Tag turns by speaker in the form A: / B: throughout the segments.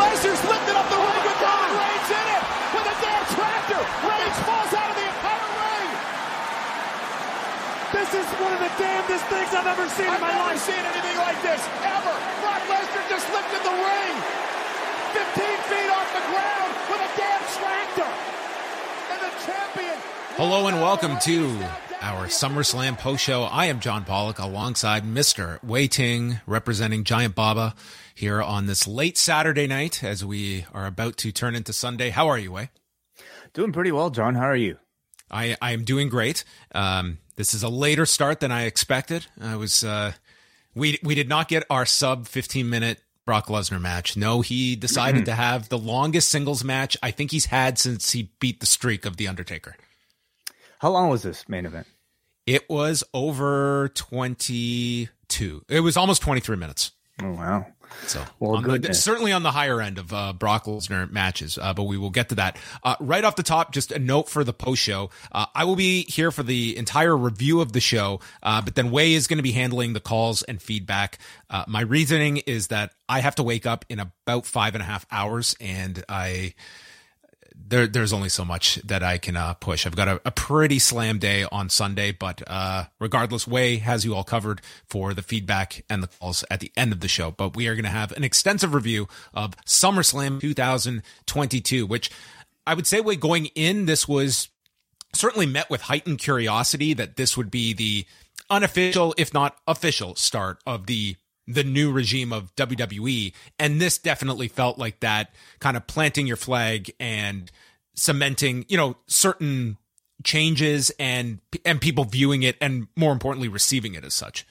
A: Lesnar's lifted up the ring with Roman Reigns in it with a damn tractor. Reigns falls out of the entire ring.
B: This is one of the damnedest things I've ever seen
A: I've
B: in my
A: never seen anything like this ever. Brock Lesnar just lifted the ring 15 feet off the ground with a damn tractor. And the champion.
C: Hello and welcome to our SummerSlam post show. I am John Pollock alongside Mr. Wai Ting representing Giant Baba here on this late Saturday night as we are about to turn into Sunday. How are you, Wai?
D: Doing pretty well, John. How are you?
C: I, I am doing great. Um, this is a later start than I expected. I was, uh, we, we did not get our sub 15 minute Brock Lesnar match. No, he decided to have the longest singles match I think he's had since he beat the streak of The Undertaker.
D: How long was this main event?
C: It was over 22. It was almost 23 minutes.
D: Oh, wow.
C: So,
D: Well,
C: on the- certainly on the higher end of uh, Brock Lesnar matches, uh, but we will get to that. Uh, right off the top, just a note for the post show. Uh, I will be here for the entire review of the show, uh, but then Wai is going to be handling the calls and feedback. Uh, my reasoning is that I have to wake up in about five and a half hours, and I there there's only so much that I can uh, push. I've got a, a pretty slam day on Sunday, but uh, regardless, Wai has you all covered for the feedback and the calls at the end of the show. But we are going to have an extensive review of SummerSlam 2022, which I would say, Wai going in, this was certainly met with heightened curiosity that this would be the unofficial, if not official, start of the the new regime of WWE. And this definitely felt like that kind of planting your flag and cementing, you know, certain changes and and people viewing it and more importantly receiving it as such.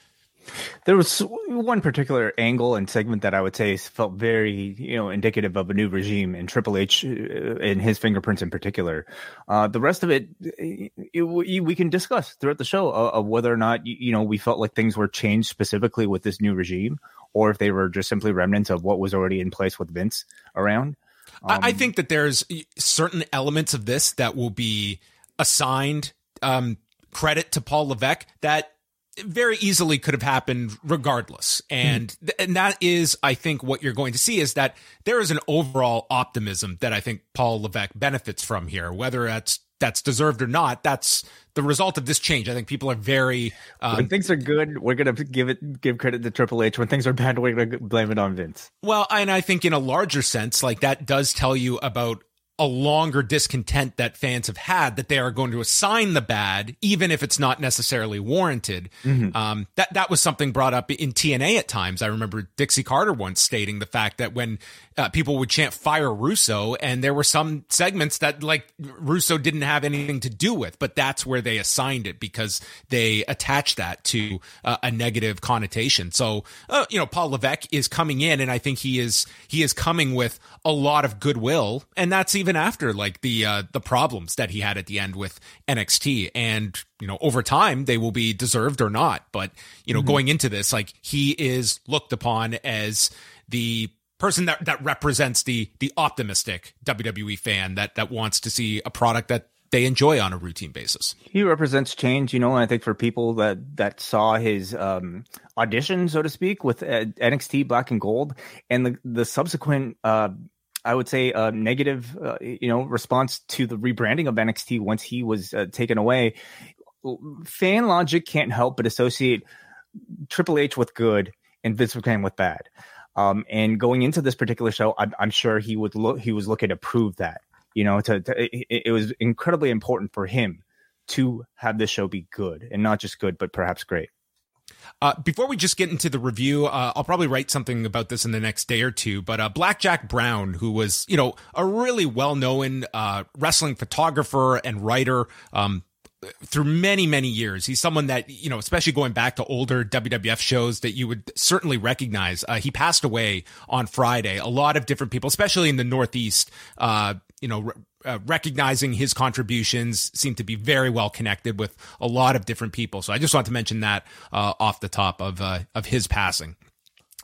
D: There was one particular angle and segment that I would say felt very, you know, indicative of a new regime in Triple H uh, and his fingerprints in particular. Uh, the rest of it, it, we we can discuss throughout the show uh, of whether or not you know we felt like things were changed specifically with this new regime, or if they were just simply remnants of what was already in place with Vince around.
C: I, I think that there's certain elements of this that will be assigned um, credit to Paul Levesque that very easily could have happened regardless. And th- and that is, I think, what you're going to see is that there is an overall optimism that I think Paul Levesque benefits from here, whether that's that's deserved or not. That's the result of this change. I think people are very um,
D: when things are good, we're gonna give it give credit to Triple H. When things are bad, we're gonna blame it on Vince.
C: Well, and I think in a larger sense, like that does tell you about a longer discontent that fans have had that they are going to assign the bad, even if it's not necessarily warranted. Um, that that was something brought up in TNA at times. I remember Dixie Carter once stating the fact that when uh, people would chant "Fire Russo," and there were some segments that like Russo didn't have anything to do with, but that's where they assigned it because they attached that to uh, a negative connotation. So, uh, you know, Paul Levesque is coming in, and I think he is he is coming with a lot of goodwill, and that's even after like the uh, the problems that he had at the end with NXT, and you know, over time they will be deserved or not. But you know, going into this, like he is looked upon as the person that that represents the the optimistic WWE fan that that wants to see a product that they enjoy on a routine basis.
D: He represents change, you know, and I think for people that that saw his um, audition, so to speak, with uh, NXT Black and Gold, and the the subsequent, uh, I would say, a negative, uh, you know, response to the rebranding of NXT once he was uh, taken away, fan logic can't help but associate Triple H with good and Vince McMahon with bad. Um, and going into this particular show, I'm, I'm sure he would look, he was looking to prove that You know, to, to it, it was incredibly important for him to have this show be good and not just good, but perhaps great.
C: Uh, before we just get into the review, uh, I'll probably write something about this in the next day or two. But uh, Blackjack Brown, who was, you know, a really well known uh, wrestling photographer and writer, um, through many many years he's someone that you know especially going back to older wwf shows that you would certainly recognize uh, he passed away on friday a lot of different people especially in the northeast uh, you know uh, recognizing his contributions seem to be very well connected with a lot of different people so i just want to mention that uh, off the top of uh, of his passing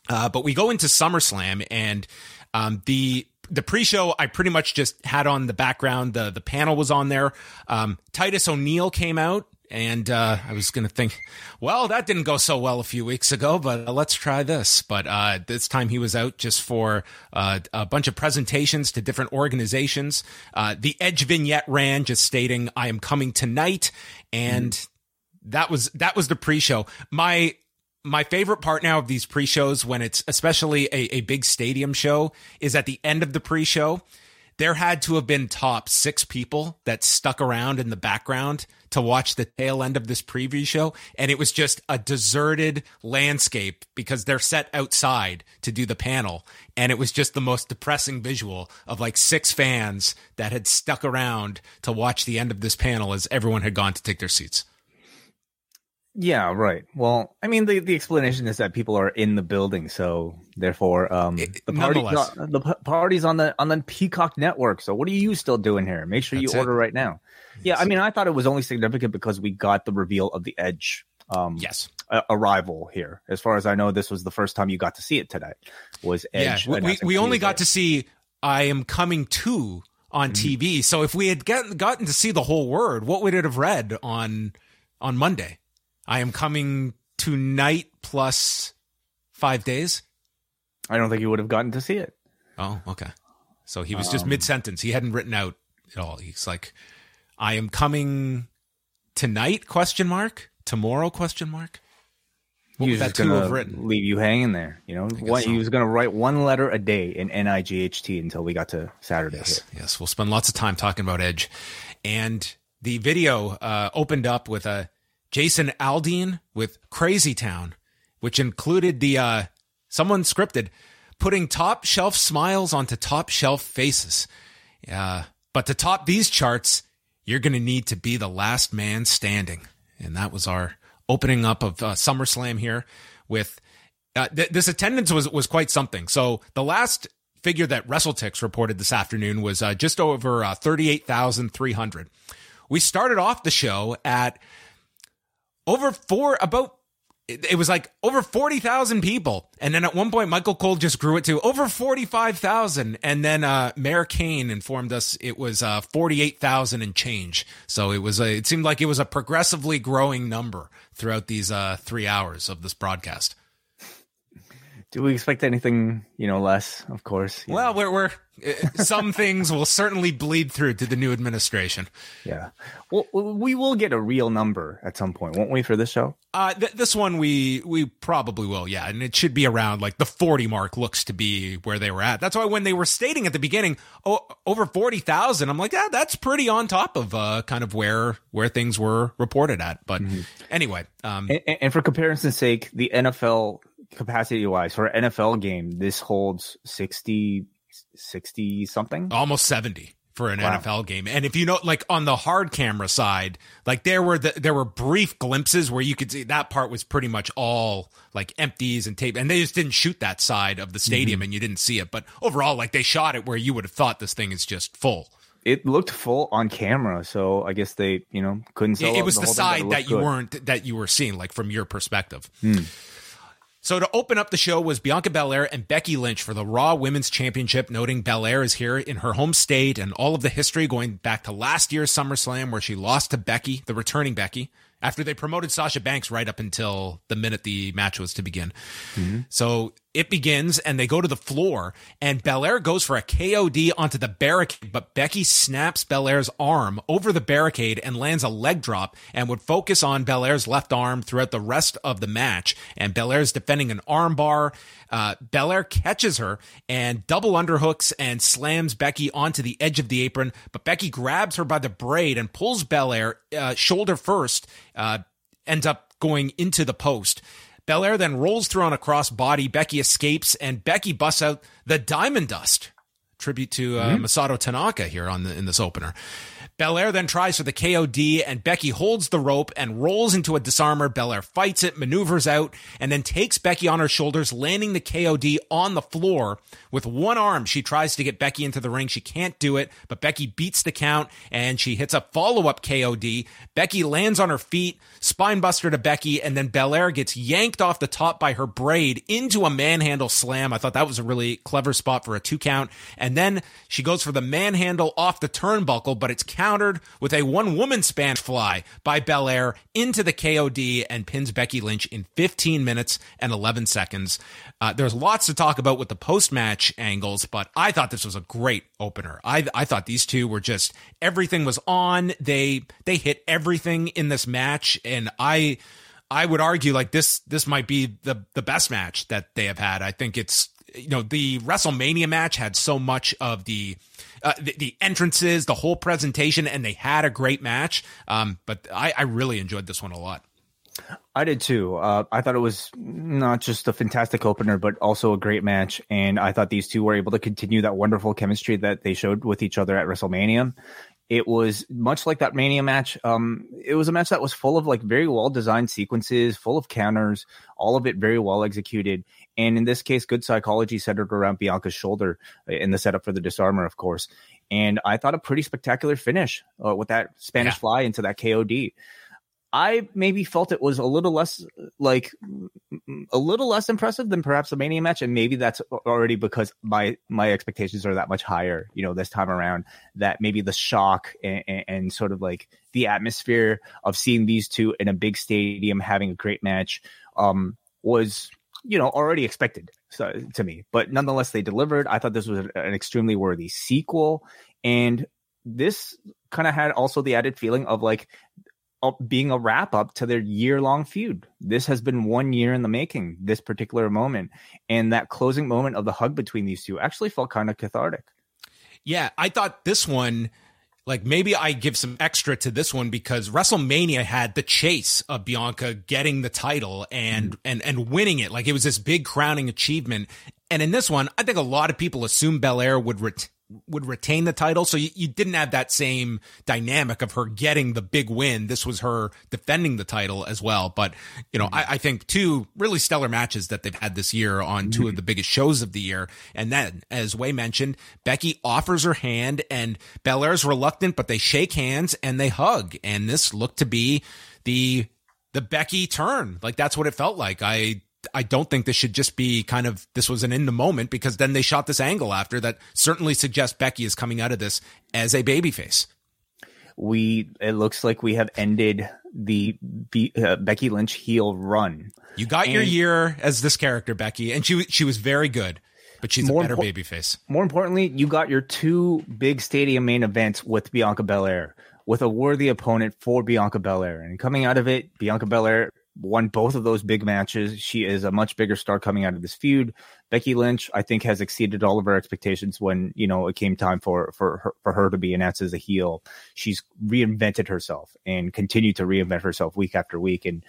C: uh, but we go into SummerSlam and um, the the pre-show I pretty much just had on the background. The the panel was on there. Um, Titus O'Neil came out, and uh, I was gonna think, well, that didn't go so well a few weeks ago, but uh, let's try this. But uh, this time he was out just for uh, a bunch of presentations to different organizations. Uh, the Edge vignette ran, just stating, "I am coming tonight," and. Mm. That was that was the pre-show. My my favorite part now of these pre-shows when it's especially a, a big stadium show is at the end of the pre-show there had to have been top six people that stuck around in the background to watch the tail end of this preview show. And it was just a deserted landscape because they're set outside to do the panel. And it was just the most depressing visual of like six fans that had stuck around to watch the end of this panel as everyone had gone to take their seats.
D: Yeah, right. Well, I mean, the, the explanation is that people are in the building, so therefore, um, the party, the party's on the on the Peacock network. So, what are you still doing here? Make sure That's you order it. right now. Yeah, I mean, I thought it was only significant because we got the reveal of the Edge. Um,
C: yes,
D: a- arrival here. As far as I know, this was the first time you got to see it today. Was Edge?
C: Yeah, we we only got to see "I am coming to" on mm-hmm. TV. So, if we had get, gotten to see the whole word, what would it have read on on Monday? I am coming tonight plus five days.
D: I don't think he would have gotten to see it.
C: Oh, okay. So he was just um, mid sentence. He hadn't written out at all. He's like, I am coming tonight? Question mark. Tomorrow? Question mark.
D: What he was that written? Leave you hanging there. You know, what, so. he was going to write one letter a day in Night until we got to Saturday.
C: Yes, yes. We'll spend lots of time talking about Edge, and the video uh, opened up with a Jason Aldean with Crazy Town, which included the uh, someone scripted putting top shelf smiles onto top shelf faces. Uh, but to top these charts, you're going to need to be the last man standing. And that was our opening up of uh, SummerSlam here with uh, th- this attendance was, was quite something. So the last figure that WrestleTix reported this afternoon was uh, just over uh, 38,300. We started off the show at over four about it, was like over 40,000 people. And then at one point, Michael Cole just grew it to over 45,000. And then, uh, Mayor Kane informed us it was, uh, 48,000 and change. So it was a, it seemed like it was a progressively growing number throughout these, uh, three hours of this broadcast.
D: Do we expect anything, you know, less? Of course.
C: Well, know. we're we're uh, some things will certainly bleed through to the new administration.
D: Yeah. Well, we will get a real number at some point, won't we, for this show?
C: Uh, th- this one we we probably will, yeah, and it should be around like the forty mark. Looks to be where they were at. That's why when they were stating at the beginning, oh, over forty thousand, I'm like, yeah, that's pretty on top of uh, kind of where where things were reported at. But mm-hmm. anyway, um,
D: and, and for comparison's sake, the NFL capacity wise for an NFL game, this holds 60, 60 something,
C: almost 70 for an wow. NFL game. And if you know, like on the hard camera side, like there were the, there were brief glimpses where you could see that part was pretty much all like empties and tape, and they just didn't shoot that side of the stadium, mm-hmm. and you didn't see it. But overall, like they shot it where you would have thought this thing is just full.
D: It looked full on camera, so I guess they, you know, couldn't sell.
C: It, it was the, the side that you good. weren't that you were seeing, like from your perspective.
D: Hmm.
C: So to open up the show was Bianca Belair and Becky Lynch for the Raw Women's Championship, noting Belair is here in her home state and all of the history going back to last year's SummerSlam where she lost to Becky, the returning Becky, after they promoted Sasha Banks right up until the minute the match was to begin. Mm-hmm. So it begins and they go to the floor and Belair goes for a KOD onto the barricade, but Becky snaps Belair's arm over the barricade and lands a leg drop and would focus on Belair's left arm throughout the rest of the match. And Belair's defending an armbar. Uh, Belair catches her and double underhooks and slams Becky onto the edge of the apron, but Becky grabs her by the braid and pulls Belair uh, shoulder first, uh, ends up going into the post. Belair then rolls through on a cross body. Becky escapes, and Becky busts out the Diamond Dust. Tribute to uh, mm-hmm. Masato Tanaka here on the in this opener. Belair then tries for the KOD, and Becky holds the rope and rolls into a disarmer. Belair fights it, maneuvers out, and then takes Becky on her shoulders, landing the KOD on the floor. With one arm, she tries to get Becky into the ring. She can't do it, but Becky beats the count and she hits a follow up KOD. Becky lands on her feet, spinebuster to Becky, and then Belair gets yanked off the top by her braid into a manhandle slam. I thought that was a really clever spot for a two count. And then she goes for the manhandle off the turnbuckle, but it's countered with a one woman span fly by Belair into the KOD and pins Becky Lynch in 15 minutes and 11 seconds. Uh, there's lots to talk about with the post match angles, but I thought this was a great opener. I I thought these two were just everything was on. They they hit everything in this match, and I I would argue like this this might be the the best match that they have had. I think it's you know the WrestleMania match had so much of the uh, the, the, entrances, the whole presentation, and they had a great match. Um, but I, I really enjoyed this one a lot.
D: I did too. Uh, I thought it was not just a fantastic opener, but also a great match. And I thought these two were able to continue that wonderful chemistry that they showed with each other at WrestleMania. It was much like that Mania match. Um, it was a match that was full of like very well designed sequences, full of counters, all of it very well executed. And in this case, good psychology centered around Bianca's shoulder in the setup for the disarmer, of course. And I thought a pretty spectacular finish uh, with that Spanish yeah. fly into that KOD. I maybe felt it was a little less like a little less impressive than perhaps the Mania match, and maybe that's already because my my expectations are that much higher, you know, this time around. That maybe the shock and, and, and sort of like the atmosphere of seeing these two in a big stadium having a great match um, was you know already expected so, to me, but nonetheless they delivered. I thought this was an extremely worthy sequel, and this kind of had also the added feeling of like being a wrap up to their year long feud. This has been one year in the making, this particular moment. And that closing moment of the hug between these two actually felt kind of cathartic.
C: Yeah, I thought this one, like maybe I give some extra to this one because WrestleMania had the chase of Bianca getting the title and mm. and and winning it. Like it was this big crowning achievement. And in this one, I think a lot of people assumed Belair would ret- would retain the title. So you, you, didn't have that same dynamic of her getting the big win. This was her defending the title as well. But, you know, mm-hmm. I, I, think two really stellar matches that they've had this year on two of the biggest shows of the year. And then, as Wai mentioned, Becky offers her hand and Belair's reluctant, but they shake hands and they hug. And this looked to be the the Becky turn. Like that's what it felt like. I I don't think this should just be kind of this was an in the moment because then they shot this angle after that certainly suggests Becky is coming out of this as a babyface.
D: We it looks like we have ended the B, uh, Becky Lynch heel run.
C: You got and your year as this character, Becky, and she she was very good, but she's a better impo- babyface.
D: More importantly, you got your two big stadium main events with Bianca Belair with a worthy opponent for Bianca Belair, and coming out of it, Bianca Belair won both of those big matches. She is a much bigger star coming out of this feud. Becky Lynch, I think, has exceeded all of her expectations when you know it came time for for her, for her to be announced as a heel. She's reinvented herself and continued to reinvent herself week after week. And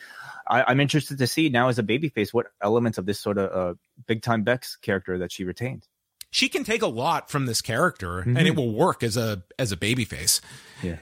D: I, am interested to see now as a babyface what elements of this sort of uh, big time Beck's character that she retained.
C: She can take a lot from this character, mm-hmm. and it will work as a as a babyface.
D: Yeah.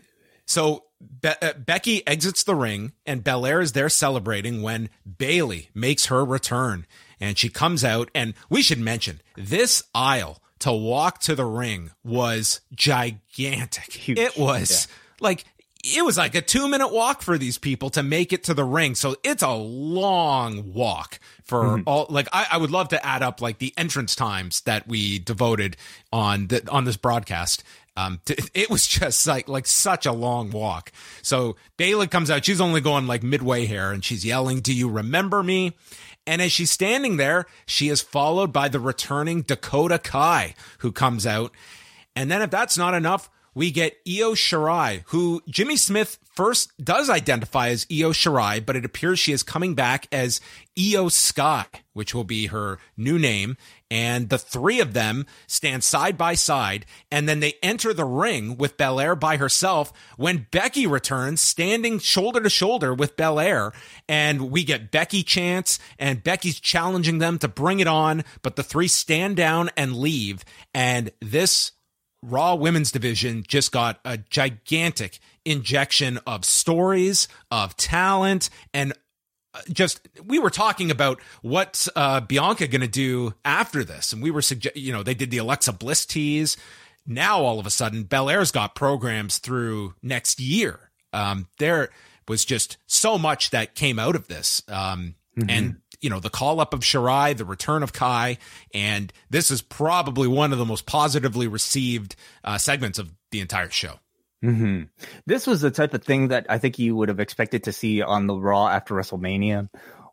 C: So Be- uh, Becky exits the ring, and Belair is there celebrating when Bayley makes her return. And she comes out, and we should mention this aisle to walk to the ring was gigantic. Huge. It was yeah. like it was like a two minute walk for these people to make it to the ring. So it's a long walk for mm-hmm. all. Like I, I, would love to add up like the entrance times that we devoted on the on this broadcast. Um, it was just like like such a long walk. So Bayley comes out. She's only going like midway here, and she's yelling, "Do you remember me?" And as she's standing there, she is followed by the returning Dakota Kai, who comes out. And then if that's not enough, we get Io Shirai, who Jimmy Smith first does identify as Io Shirai, but it appears she is coming back as IYO SKY, which will be her new name. And the three of them stand side by side, and then they enter the ring with Belair by herself when Becky returns, standing shoulder to shoulder with Belair. And we get Becky chants, and Becky's challenging them to bring it on, but the three stand down and leave. And this Raw women's division just got a gigantic injection of stories, of talent, and uh, just we were talking about what uh, Bianca going to do after this, and we were suggest you know they did the Alexa Bliss tease. Now all of a sudden, Belair's got programs through next year. Um, there was just so much that came out of this, um, mm-hmm. and you know, the call up of Shirai, the return of Kai, and this is probably one of the most positively received uh, segments of the entire show.
D: Mm-hmm. This was the type of thing that I think you would have expected to see on the Raw after WrestleMania,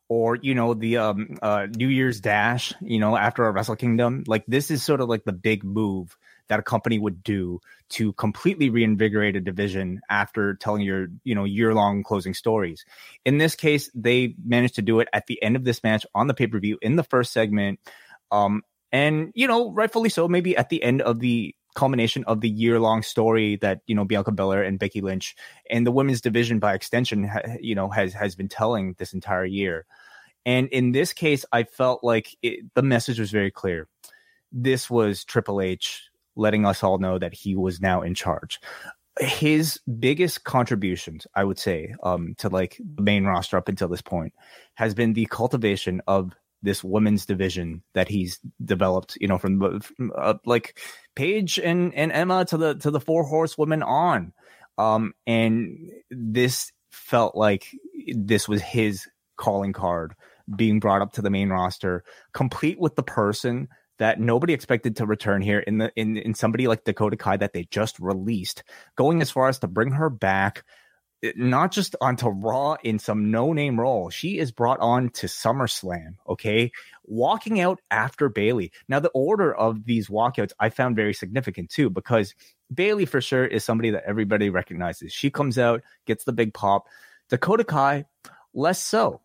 D: or you know the um, uh, New Year's Dash, you know after a Wrestle Kingdom. Like this is sort of like the big move that a company would do to completely reinvigorate a division after telling your you know year long closing stories. In this case, they managed to do it at the end of this match on the pay per view in the first segment, um, and you know rightfully so. Maybe at the end of the culmination of the year long story that you know Bianca Belair and Becky Lynch and the women's division by extension, you know, has has been telling this entire year. And in this case, I felt like it, the message was very clear. This was Triple H letting us all know that he was now in charge. His biggest contributions, I would say, um, to like the main roster up until this point, has been the cultivation of this women's division that he's developed. You know, from, from uh, like Paige and and Emma to the to the four horsewomen on, um, and this felt like this was his calling card being brought up to the main roster, complete with the person that nobody expected to return here in the in in somebody like Dakota Kai that they just released, going as far as to bring her back not just onto Raw in some no name role. She is brought on to SummerSlam, okay? Walking out after Bayley. Now, the order of these walkouts I found very significant too, because Bayley for sure is somebody that everybody recognizes. She comes out, gets the big pop. Dakota Kai, less so.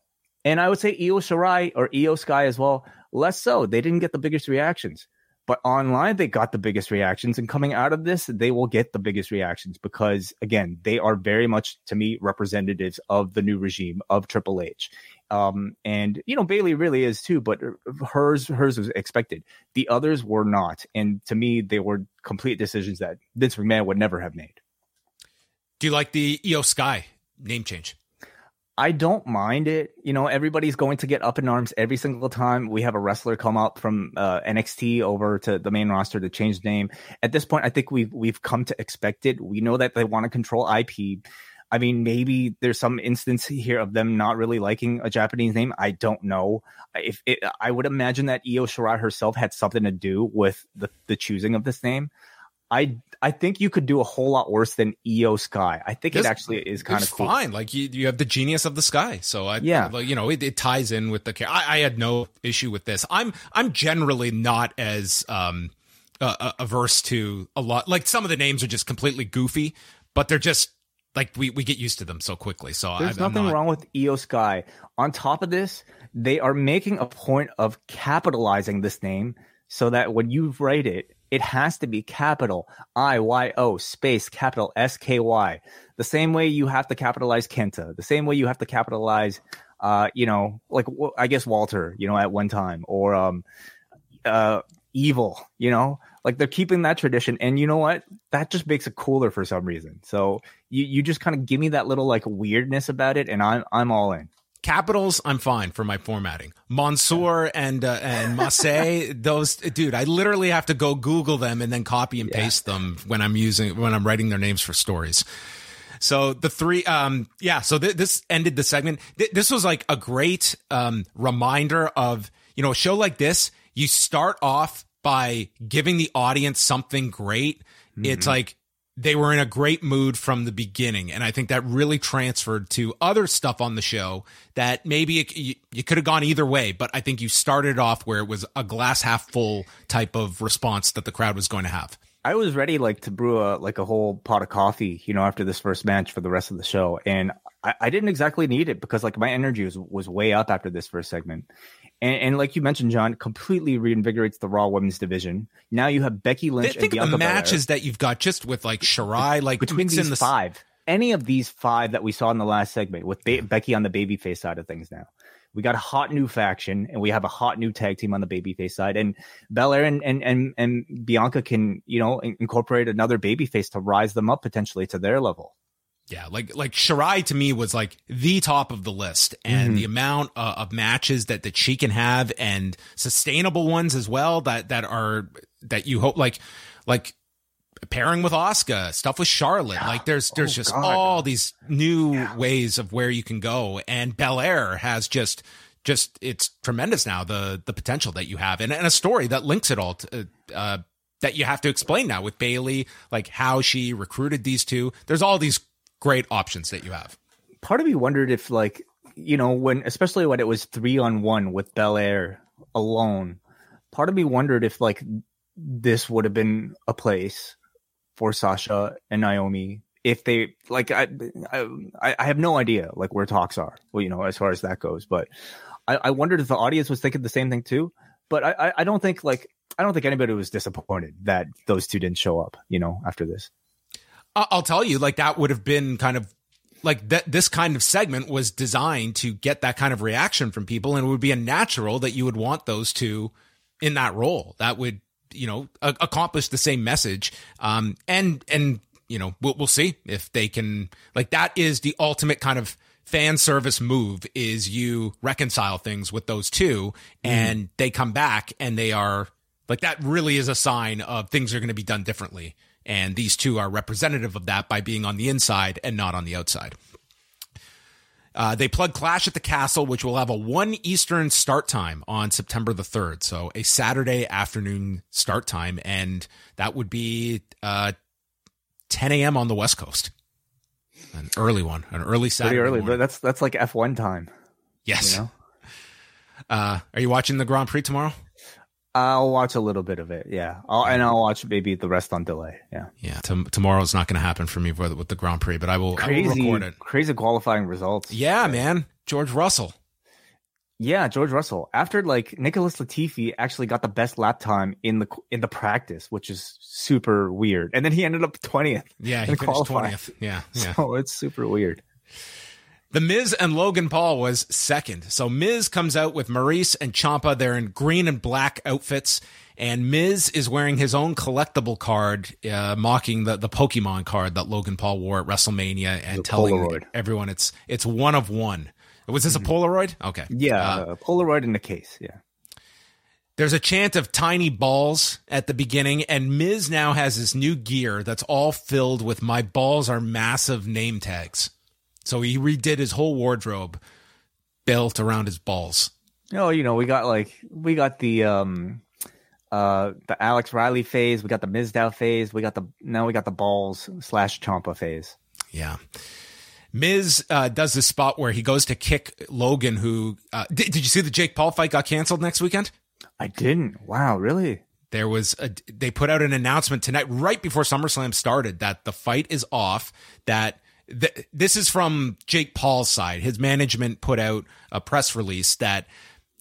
D: And I would say Io Shirai or IYO SKY as well, less so. They didn't get the biggest reactions. But online, they got the biggest reactions. And coming out of this, they will get the biggest reactions because, again, they are very much, to me, representatives of the new regime of Triple H. Um, and, you know, Bayley really is too, but hers, hers was expected. The others were not. And to me, they were complete decisions that Vince McMahon would never have made.
C: Do you like the IYO SKY name change?
D: I don't mind it. You know, everybody's going to get up in arms every single time we have a wrestler come up from uh, NXT over to the main roster to change name. At this point, I think we've we've come to expect it. We know that they want to control IP. I mean, maybe there's some instance here of them not really liking a Japanese name. I don't know. If it, I would imagine that Io Shirai herself had something to do with the, the choosing of this name. I I think you could do a whole lot worse than IYO SKY. I think it actually is kind of cool.
C: fine. Like you, you have the genius of the sky. So I, yeah, like, you know, it, it ties in with the. I, I had no issue with this. I'm I'm generally not as um uh, averse to a lot. Like some of the names are just completely goofy, but they're just like we, we get used to them so quickly. So
D: there's I, nothing not... wrong with IYO SKY. On top of this, they are making a point of capitalizing this name so that when you write it, it has to be capital I Y O space capital S K Y. The same way you have to capitalize Kenta, the same way you have to capitalize, uh, you know, like I guess Walter, you know, at one time, or um, uh, evil, you know, like they're keeping that tradition, and you know what? That just makes it cooler for some reason. So you you just kind of give me that little like weirdness about it, and I'm I'm all in.
C: Capitals, I'm fine for my formatting. Mansoor and uh, and Masse, those dude, I literally have to go Google them and then copy and paste them when I'm using when I'm writing their names for stories. So the three, um, yeah. So th- this ended the segment. Th- this was like a great um, reminder of you know a show like this. You start off by giving the audience something great. Mm-hmm. It's like they were in a great mood from the beginning. And I think that really transferred to other stuff on the show that maybe it, you, you could have gone either way. But I think you started off where it was a glass half full type of response that the crowd was going to have.
D: I was ready like to brew a like a whole pot of coffee, you know, after this first match for the rest of the show. And I, I didn't exactly need it because like my energy was was way up after this first segment. And, and, like you mentioned, John, completely reinvigorates the Raw Women's division. Now you have Becky Lynch.
C: Think of
D: the
C: matches Belair. that you've got just with like Shirai, like
D: between these the... five, any of these five that we saw in the last segment with ba- Becky on the babyface side of things. Now we got a hot new faction, and we have a hot new tag team on the babyface side, and Belair and and and, and Bianca can you know incorporate another babyface to rise them up potentially to their level.
C: Yeah, like like Shirai to me was like the top of the list, and mm-hmm. the amount uh, of matches that that she can have, and sustainable ones as well that that are that you hope like like pairing with Asuka, stuff with Charlotte. Like there's there's oh, just God. all these new yeah. ways of where you can go, and Belair has just just it's tremendous now the the potential that you have, and, and a story that links it all to. Uh, that you have to explain now with Bayley, like how she recruited these two. There's all these great options that you have.
D: Part of me wondered if, like, you know, when especially when it was three on one with Belair alone, part of me wondered if like this would have been a place for Sasha and Naomi if they like I, I I have no idea like where talks are well you know as far as that goes but I, I wondered if the audience was thinking the same thing too but I I don't think like I don't think anybody was disappointed that those two didn't show up you know after this
C: I'll tell you, like that would have been kind of like that. This kind of segment was designed to get that kind of reaction from people, and it would be a natural that you would want those two in that role. That would, you know, a- accomplish the same message. Um, and and you know, we'll, we'll see if they can. Like that is the ultimate kind of fan service move is you reconcile things with those two mm. and they come back and they are like that really is a sign of things are going to be done differently and these two are representative of that by being on the inside and not on the outside. Uh, they plug Clash at the Castle, which will have a 1 Eastern start time on September the 3rd. So a Saturday afternoon start time. And that would be uh, 10 a.m. on the West Coast. An early one, an early Saturday.
D: Pretty early, but that's that's like F1 time.
C: Yes. You know? uh, are you watching the Grand Prix tomorrow?
D: I'll watch a little bit of it, yeah, I'll, and I'll watch maybe the rest on delay. Yeah,
C: yeah. T- tomorrow's not going to happen for me with, with the Grand Prix, but I will, crazy, I will record it.
D: Crazy qualifying results.
C: Yeah, yeah, man. George Russell.
D: Yeah, George Russell. After like Nicholas Latifi actually got the best lap time in the in the practice, which is super weird, and then he ended up twentieth.
C: Yeah, he finished twentieth. Yeah, yeah.
D: So it's super weird.
C: The Miz and Logan Paul was second. So Miz comes out with Maurice and Ciampa. They're in green and black outfits. And Miz is wearing his own collectible card, uh, mocking the, the Pokemon card that Logan Paul wore at WrestleMania and the telling Polaroid. everyone it's it's one of one. Was this a mm-hmm. Polaroid? Okay.
D: Yeah, uh, Polaroid in the case. Yeah.
C: There's a chant of tiny balls at the beginning, and Miz now has this new gear that's all filled with my balls are massive name tags. So he redid his whole wardrobe built around his balls.
D: Oh, you know, we got like we got the um uh the Alex Riley phase, we got the Mizdow phase, we got the now we got the balls slash Ciampa phase.
C: Yeah. Miz uh, does this spot where he goes to kick Logan. Who uh, did, did you see the Jake Paul fight got canceled next weekend?
D: I didn't. Wow, really?
C: There was a, they put out an announcement tonight, right before SummerSlam started, that the fight is off. That th- this is from Jake Paul's side. His management put out a press release that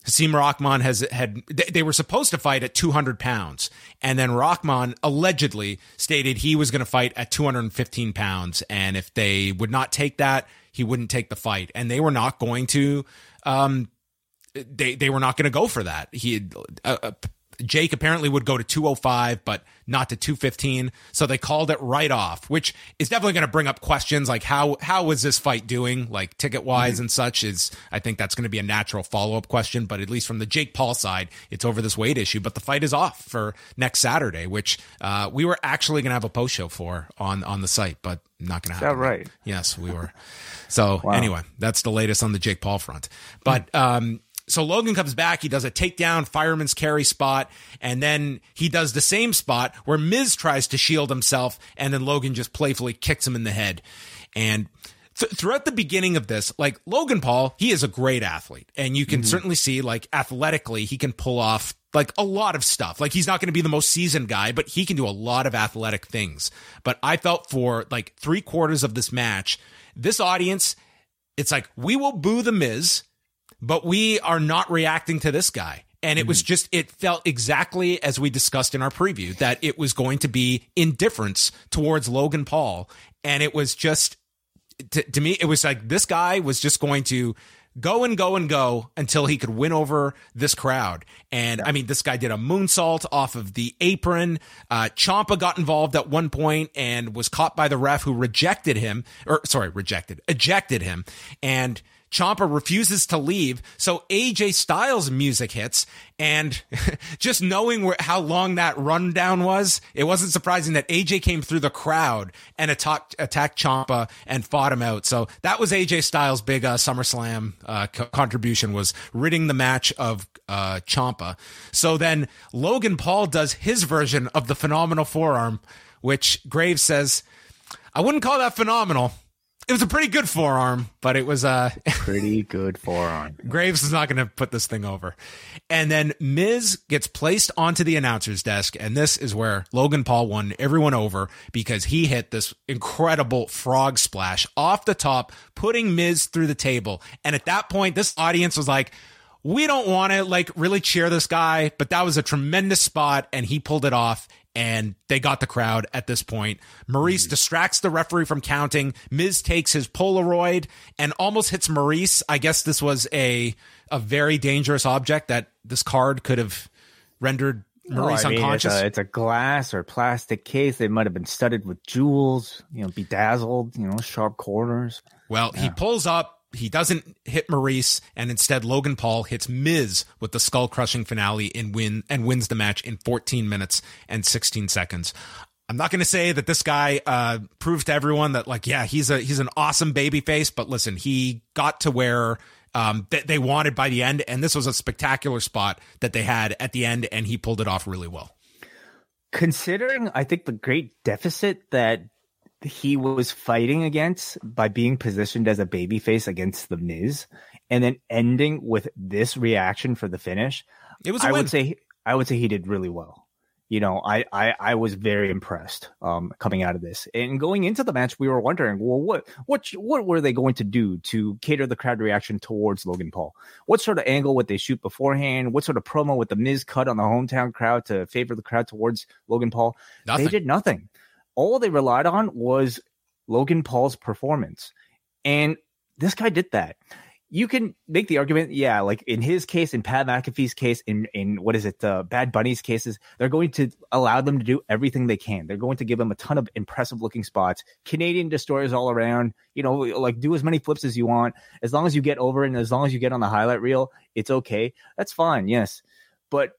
C: Hasim Rahman has had they were supposed to fight at 200 pounds, and then Rahman allegedly stated he was going to fight at 215 pounds, and if they would not take that, he wouldn't take the fight, and they were not going to. Um, they they were not going to go for that. He uh, uh Jake apparently would go to 205, but not to 215. So they called it right off, which is definitely going to bring up questions like how how was this fight doing, like ticket wise mm-hmm. and such. Is I think that's going to be a natural follow up question. But at least from the Jake Paul side, it's over this weight issue. But the fight is off for next Saturday, which uh, we were actually going to have a post show for on on the site, but not going to happen.
D: Is that right?
C: Yes, we were. So wow. anyway, that's the latest on the Jake Paul front. But um, so Logan comes back. He does a takedown fireman's carry spot. And then he does the same spot where Miz tries to shield himself. And then Logan just playfully kicks him in the head. And th- throughout the beginning of this, like Logan Paul, he is a great athlete. And you can mm-hmm. certainly see like athletically, he can pull off like a lot of stuff. Like he's not going to be the most seasoned guy, but he can do a lot of athletic things. But I felt for like three quarters of this match, this audience, it's like we will boo the Miz, but we are not reacting to this guy. And it mm-hmm. was just, it felt exactly as we discussed in our preview that it was going to be indifference towards Logan Paul. And it was just, to, to me, it was like this guy was just going to go and go and go until he could win over this crowd. And. I mean, this guy did a moonsault off of the apron. Uh, Ciampa got involved at one point and was caught by the ref who rejected him, or sorry, rejected, ejected him. And Ciampa refuses to leave. So AJ Styles music hits and just knowing where, how long that rundown was, it wasn't surprising that AJ came through the crowd and attacked, attacked Ciampa and fought him out. So that was AJ Styles' big uh, SummerSlam uh, co- contribution was ridding the match of uh, Ciampa. So then Logan Paul does his version of the phenomenal forearm, which Graves says, I wouldn't call that phenomenal it was a pretty good forearm, but it was a uh,
D: pretty good forearm.
C: Graves is not going to put this thing over. And then Miz gets placed onto the announcer's desk, and this is where Logan Paul won everyone over because he hit this incredible frog splash off the top, putting Miz through the table. And at that point, this audience was like, we don't want to like really cheer this guy, but that was a tremendous spot and he pulled it off and they got the crowd at this point. Maurice mm. distracts the referee from counting. Miz takes his Polaroid and almost hits Maurice. I guess this was a a very dangerous object that this card could have rendered Maurice oh, I mean, unconscious.
D: It's a, it's a, glass or plastic case. They might have been studded with jewels, you know, bedazzled, you know, sharp corners.
C: Well, yeah. he pulls up he doesn't hit Maurice, and instead Logan Paul hits Miz with the skull crushing finale and win and wins the match in 14 minutes and 16 seconds. I'm not going to say that this guy uh, to everyone that like yeah he's a he's an awesome baby face, but listen, he got to where um, that they wanted by the end, and this was a spectacular spot that they had at the end, and he pulled it off really well.
D: Considering, I think the great deficit that he was fighting against by being positioned as a babyface against the Miz, and then ending with this reaction for the finish.
C: It was.
D: I
C: win.
D: would say. I would say he did really well. You know, I I, I was very impressed um, coming out of this, and going into the match, we were wondering, well, what what what were they going to do to cater the crowd reaction towards Logan Paul? What sort of angle would they shoot beforehand? What sort of promo would the Miz cut on the hometown crowd to favor the crowd towards Logan Paul? Nothing. They did nothing all they relied on was Logan Paul's performance. And this guy did that. You can make the argument, yeah, like in his case, in Pat McAfee's case, in in what is it, Bad Bunny's cases, they're going to allow them to do everything they can. They're going to give them a ton of impressive looking spots, Canadian destroyers all around. You know, like do as many flips as you want, as long as you get over and as long as you get on the highlight reel, it's okay. That's fine, yes, but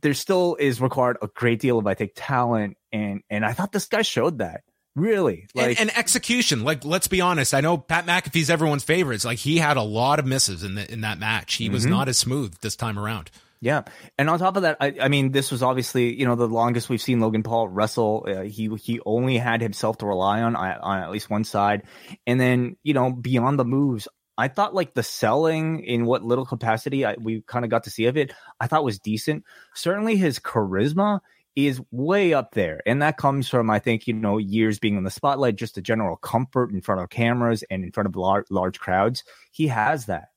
D: there still is required a great deal of I think talent and and I thought this guy showed that. Really?
C: Like and, and, execution. Like let's be honest. I know pat mcafee's everyone's favorites. Like he had a lot of misses in the in that match. He mm-hmm. was not as smooth this time around.
D: Yeah, and on top of that, I, I, mean, this was obviously you know the longest we've seen Logan Paul wrestle. Uh, he he only had himself to rely on on at least one side, and then you know beyond the moves, I thought like the selling in what little capacity I, we kind of got to see of it, I thought was decent. Certainly his charisma is way up there. And that comes from, I think, you know, years being in the spotlight, just the general comfort in front of cameras and in front of large, large crowds. He has that.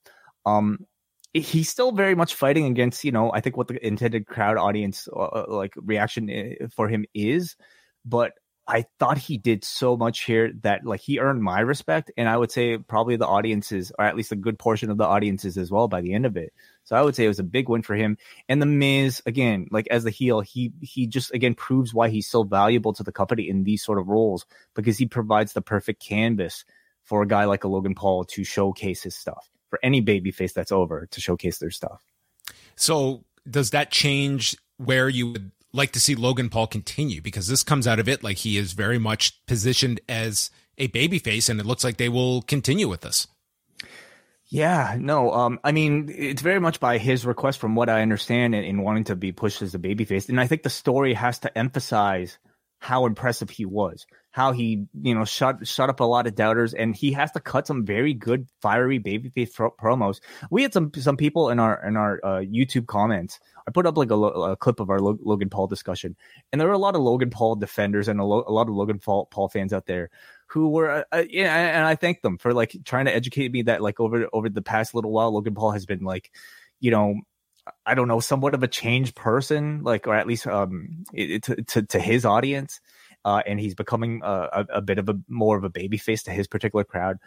D: Um, he's still very much fighting against, you know, I think what the intended crowd audience uh, uh like reaction eh, for him is. But I thought he did so much here that like he earned my respect, and I would say probably the audiences, or at least a good portion of the audiences as well, by the end of it. So I would say it was a big win for him. And the Miz, again, like as the heel, he he just again proves why he's so valuable to the company in these sort of roles because he provides the perfect canvas for a guy like a Logan Paul to showcase his stuff for any babyface that's over to showcase their stuff.
C: So does that change where you would like to see Logan Paul continue because this comes out of it like he is very much positioned as a babyface, and it looks like they will continue with this.
D: Yeah, no. Um, I mean, it's very much by his request, from what I understand, in, in wanting to be pushed as a babyface. And I think the story has to emphasize how impressive he was, how he, you know, shut shut up a lot of doubters, and he has to cut some very good, fiery babyface pro- promos. We had some some people in our in our uh, YouTube comments. I put up like a, a clip of our Logan Paul discussion, and there were a lot of Logan Paul defenders and a, lo- a lot of Logan Paul, Paul fans out there who were uh, uh yeah, and I thank them for like trying to educate me that like over over the past little while, Logan Paul has been like, you know, I don't know, somewhat of a changed person, like or at least um it, to, to to his audience, uh, and he's becoming a, a, a bit of a more of a baby face to his particular crowd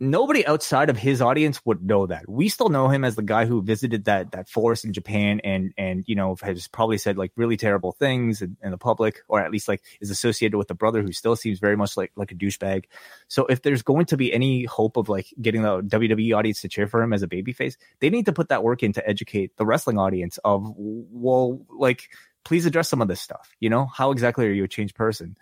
D: nobody outside of his audience would know that. We still know him as the guy who visited that that forest in Japan and and you know has probably said like really terrible things in, in, the public, or at least like is associated with the brother who still seems very much like like a douchebag. So if there's going to be any hope of like getting the WWE audience to cheer for him as a babyface, they need to put that work in to educate the wrestling audience of well, like please address some of this stuff. You know, how exactly are you a changed person?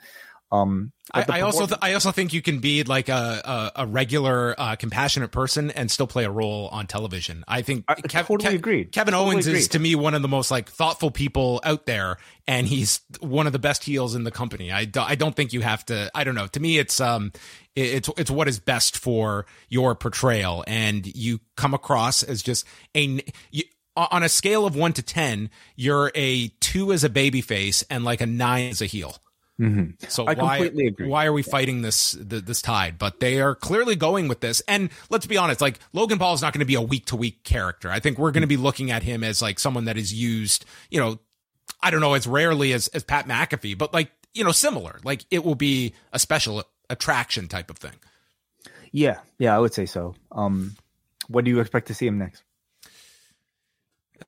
C: Um, I, I, also th- I also think you can be like a a, a regular uh, compassionate person and still play a role on television. I think
D: I Kev- totally Kev- agree.
C: Kevin
D: totally
C: Owens
D: agreed.
C: is to me one of the most like thoughtful people out there, and he's one of the best heels in the company. I, do, I don't think you have to. I don't know. To me, it's um it's it's what is best for your portrayal, and you come across as just a. You, on a scale of one to ten, you're a two as a baby face and like a nine as a heel.
D: Mm-hmm.
C: So
D: I
C: why
D: completely agree.
C: why are we fighting this this tide? But they are clearly going with this. And let's be honest, like Logan Paul is not going to be a week to week character. I think we're going to be looking at him as like someone that is used, you know, I don't know as rarely as as Pat McAfee, but like you know similar. Like it will be a special attraction type of thing.
D: Yeah, yeah, I would say so. Um, what do you expect to see him next?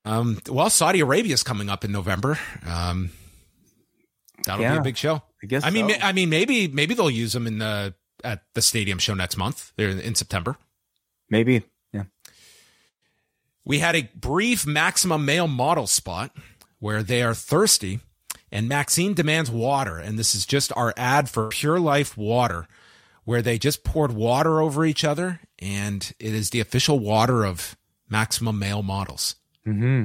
C: Um, well, Saudi Arabia is coming up in November. Um, That'll yeah, be a big show.
D: I guess.
C: I mean,
D: so.
C: I mean, maybe maybe they'll use them in the at the stadium show next month. They're in September.
D: Maybe. Yeah.
C: We had a brief maximum male model spot where they are thirsty, and Maxxine demands water, and this is just our ad for Pure Life Water, where they just poured water over each other, and it is the official water of Maximum Male Models.
D: Hmm.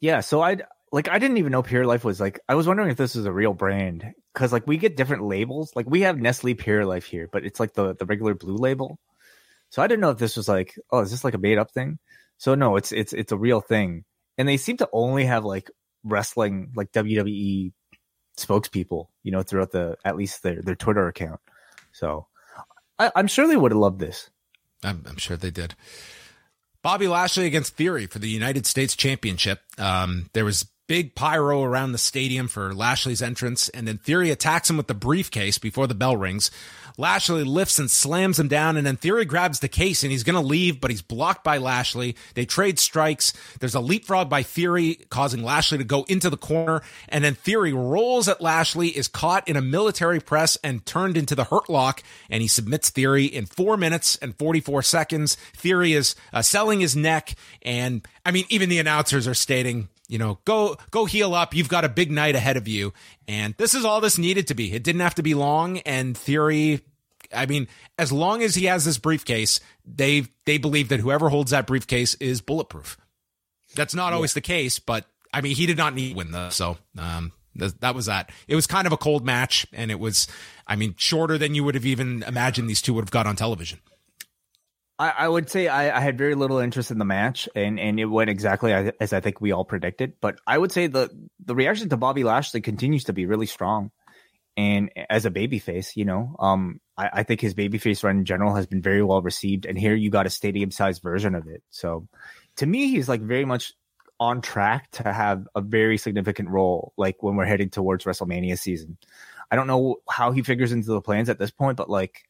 D: Yeah. So I like I didn't even know Pure Life was like I was wondering if this was a real brand because like we get different labels. Like we have Nestle Pure Life here, but it's like the the regular blue label. So I didn't know if this was like oh is this like a made up thing? So no, it's it's it's a real thing, and they seem to only have like wrestling like WWE spokespeople, you know, throughout the at least their their Twitter account. So I, am sure they would have loved this.
C: I'm, I'm sure they did. Bobby Lashley against Theory for the United States Championship. Um, there was big pyro around the stadium for Lashley's entrance, and then Theory attacks him with the briefcase before the bell rings. Lashley lifts and slams him down, and then Theory grabs the case and he's going to leave, but he's blocked by Lashley. They trade strikes. There's a leapfrog by Theory, causing Lashley to go into the corner, and then Theory rolls at Lashley, is caught in a military press and turned into the Hurt Lock, and he submits Theory in four minutes and 44 seconds. Theory is uh, selling his neck, and I mean, even the announcers are stating you know, go go heal up. You've got a big night ahead of you. And this is all this needed to be. It didn't have to be long. And Theory, I mean, as long as he has this briefcase, they they believe that whoever holds that briefcase is bulletproof. That's not always the case, but I mean, he did not need to win the so um th- that was that. It was kind of a cold match, and it was, I mean, shorter than you would have even imagined these two would have got on television.
D: I, I would say I, I, had very little interest in the match, and, and it went exactly as I think we all predicted. But I would say the the reaction to Bobby Lashley continues to be really strong, and as a babyface, you know, um, I, I think his babyface run in general has been very well received. And here you got a stadium sized version of it. So, to me, he's like very much on track to have a very significant role, like when we're heading towards WrestleMania season. I don't know how he figures into the plans at this point, but like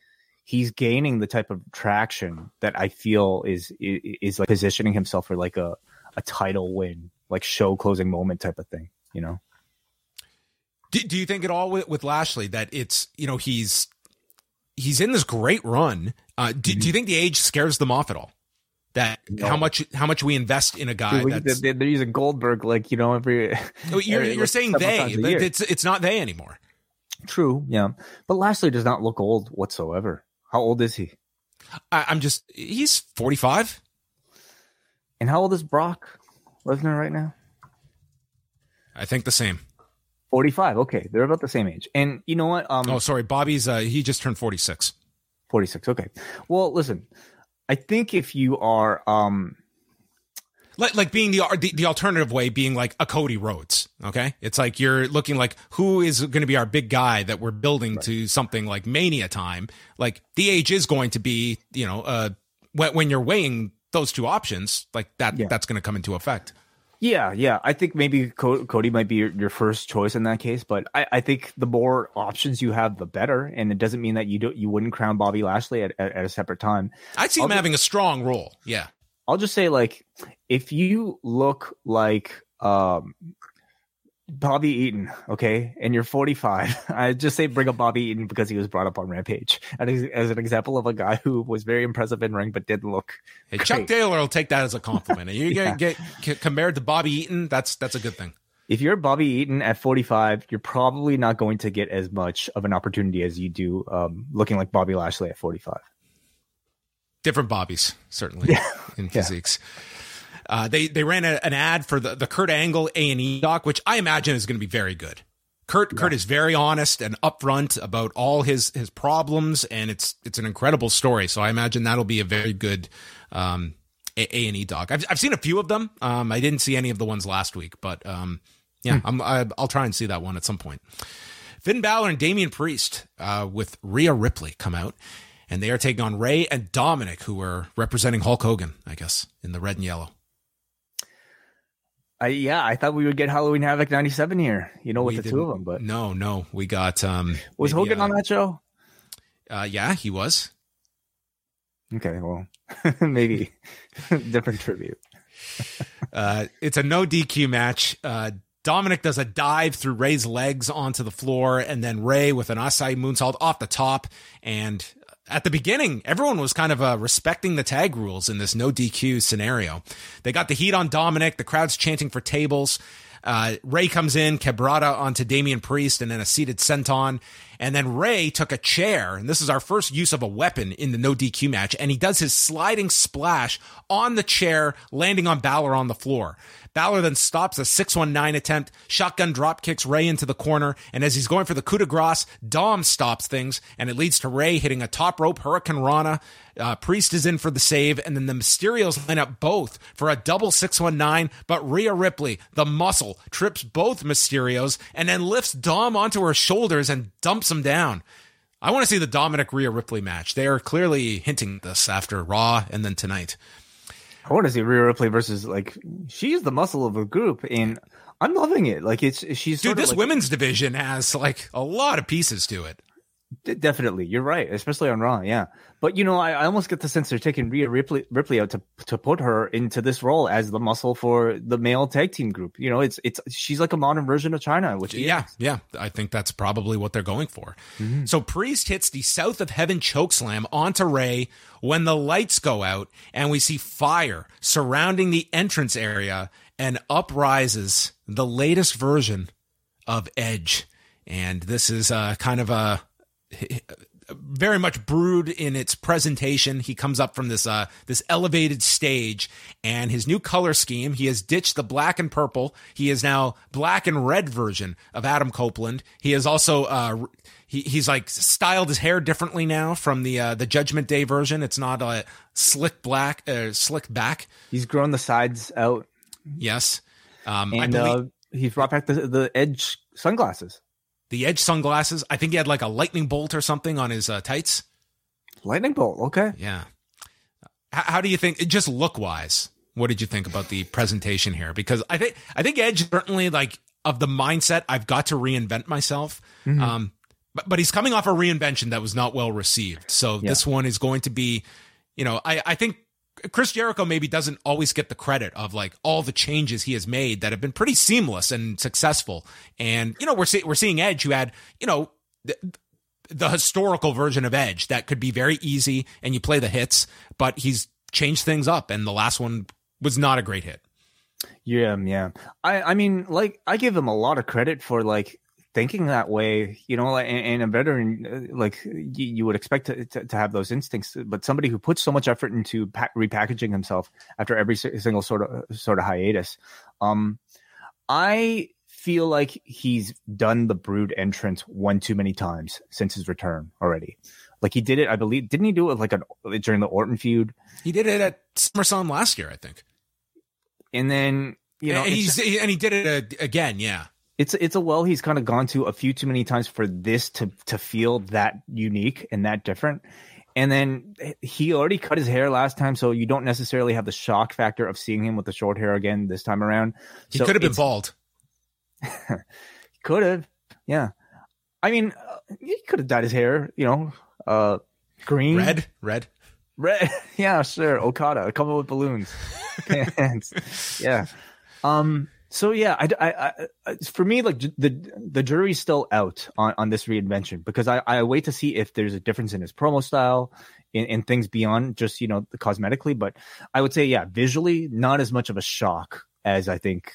D: he's gaining the type of traction that I feel is is, is like positioning himself for like a a title win, like show closing moment type of thing, you know.
C: Do, do you think at all with, with Lashley that it's you know he's he's in this great run? Uh, do, mm-hmm. do you think the age scares them off at all? That no. how much how much we invest in a guy
D: Dude,
C: that's
D: they're, they're, using Goldberg like you know every.
C: Oh, you're, every, you're saying they, it's it's not they anymore.
D: True, yeah, but Lashley does not look old whatsoever. How old is he?
C: I, I'm just he's 45.
D: And how old is Brock Lesnar right now?
C: I think the same.
D: 45. Okay, they're about the same age. And you know what? Um,
C: Oh, sorry, Bobby's uh, he just turned 46.
D: 46. Okay. Well, listen, I think if you are, um,
C: Like like being the, the the alternative way being like a Cody Rhodes. Okay, it's like you're looking like who is going to be our big guy that we're building to something like Mania time. Like the age is going to be you know uh when when you're weighing those two options like that
D: Yeah.
C: that's going to come into effect.
D: yeah, yeah, I think maybe Co- Cody might be your, your first choice in that case, but I, I think the more options you have, the better. And it doesn't mean that you don't, you wouldn't crown Bobby Lashley at, at, at a separate time.
C: I'd see
D: I'll
C: him having a strong role. Yeah.
D: I'll just say like if you look like um Bobby Eaton, okay, and you're 45, I just say bring up Bobby Eaton because he was brought up on Rampage and as an example of a guy who was very impressive in ring but didn't look.
C: Hey, Chuck
D: great.
C: Taylor will take that as a compliment. And you
D: Yeah.
C: get, get compared to Bobby Eaton, that's that's a good thing.
D: If you're Bobby Eaton at 45, you're probably not going to get as much of an opportunity as you do um, looking like Bobby Lashley at 45.
C: Different bobbies certainly in
D: Yeah.
C: physiques. Uh, they they ran a, an ad for the the Kurt Angle A and E doc, which I imagine is going to be very good. Kurt Kurt is very honest and upfront about all his his problems, and it's it's an incredible story. So I imagine that'll be a very good um, A and E doc. I've I've seen a few of them. Um, I didn't see any of the ones last week, but um, yeah, I'm, I, I'll try and see that one at some point. Finn Balor and Damian Priest uh, with Rhea Ripley come out, and they are taking on Rey and Dominik, who are representing Hulk Hogan, I guess, in the red and yellow.
D: I, yeah, I thought we would get Halloween Havoc 97 here, you know, with
C: We
D: the two of them, but
C: no, no, we got um,
D: was
C: maybe,
D: Hogan
C: uh,
D: on that show?
C: Uh, yeah, he was.
D: Okay, well, maybe different tribute.
C: Uh, it's a no DQ match. Uh, Dominik does a dive through Rey's legs onto the floor, and then Rey with an Asai moonsault off the top. And at the beginning, everyone was kind of uh, respecting the tag rules in this no DQ scenario. They got the heat on Dominik. The crowd's chanting for tables. Uh, Rey comes in, Quebrada onto Damian Priest, and then a seated senton. And then Rey took a chair, and this is our first use of a weapon in the no DQ match. And he does his sliding splash on the chair, landing on Balor on the floor. Balor then stops a 619 attempt, shotgun drop kicks Rey into the corner, and as he's going for the coup de grace, Dom stops things, and it leads to Rey hitting a top rope Hurricane Rana. Uh, Priest is in for the save, and then the Mysterios line up both for a double 619, but Rhea Ripley, the muscle, trips both Mysterios and then lifts Dom onto her shoulders and dumps him down. I want to see the Dominik Rhea Ripley match. They are clearly hinting this after Raw and then tonight.
D: I want to see Rhea Ripley versus like she's the muscle of the group, and I'm loving it. Like it's she's
C: Dude, this
D: like-
C: women's division has like a lot of pieces to it.
D: D- definitely. You're right, especially on Raw. Yeah, but you know, I, I almost get the sense they're taking Rhea Ripley, Ripley out to to put her into this role as the muscle for the male tag team group. You know, it's it's she's like a modern version of Chyna, which
C: Yeah, yeah. I think that's probably what they're going for. So Priest hits the South of Heaven chokeslam onto Rey when the lights go out and we see fire surrounding the entrance area and up rises the latest version of Edge. And this is uh, kind of a very much Brood in its presentation. He comes up from this uh this elevated stage and his new color scheme, he has ditched the black and purple. He is now black and red version of Adam Copeland. He is also uh he, he's like styled his hair differently now from the uh, the Judgment Day version. It's not a slick black, uh, slick back.
D: he's grown the sides out,
C: Yes, um, I
D: and
C: believe
D: uh, he's brought back the the Edge sunglasses,
C: the Edge sunglasses. I think he had like a lightning bolt or something on his uh, tights.
D: lightning bolt. Okay,
C: Yeah. H- how do you think, just look wise? What did you think about the presentation here? Because I think I think Edge certainly like of the mindset I've got to reinvent myself. Um, but but he's coming off a reinvention that was not well received. So this one is going to be, you know, I I think Chris Jericho maybe doesn't always get the credit of like all the changes he has made that have been pretty seamless and successful. And you know, we're see- we're seeing Edge who had you know. th- the historical version of Edge that could be very easy and you play the hits, but he's changed things up and the last one was not a great hit.
D: yeah, yeah. I I mean, like I give him a lot of credit for like thinking that way, you know, and, and a veteran uh, like you, you would expect to, to, to have those instincts, but somebody who puts so much effort into pa- repackaging himself after every single sort of sort of hiatus, um, I feel like he's done the brood entrance one too many times since his return already. Like he did it, I believe. Didn't he do it like an, during the Orton feud?
C: He did it at SummerSlam last year, I think.
D: And then you know,
C: and, he's and he did it again. Yeah,
D: it's it's a well he's kind of gone to a few too many times for this to to feel that unique and that different. And then he already cut his hair last time, so you don't necessarily have the shock factor of seeing him with the short hair again this time around.
C: He
D: so
C: could have been bald.
D: could have, yeah. I mean, uh, he could have dyed his hair, you know, uh, green,
C: red, red,
D: red. Yeah, sure. Okada, a couple with balloons. yeah. Um. So yeah, I, I, I, for me, like the the jury's still out on, on this reinvention because I, I wait to see if there's a difference in his promo style, in, in things beyond just you know the cosmetically. But I would say, yeah, visually, not as much of a shock as I think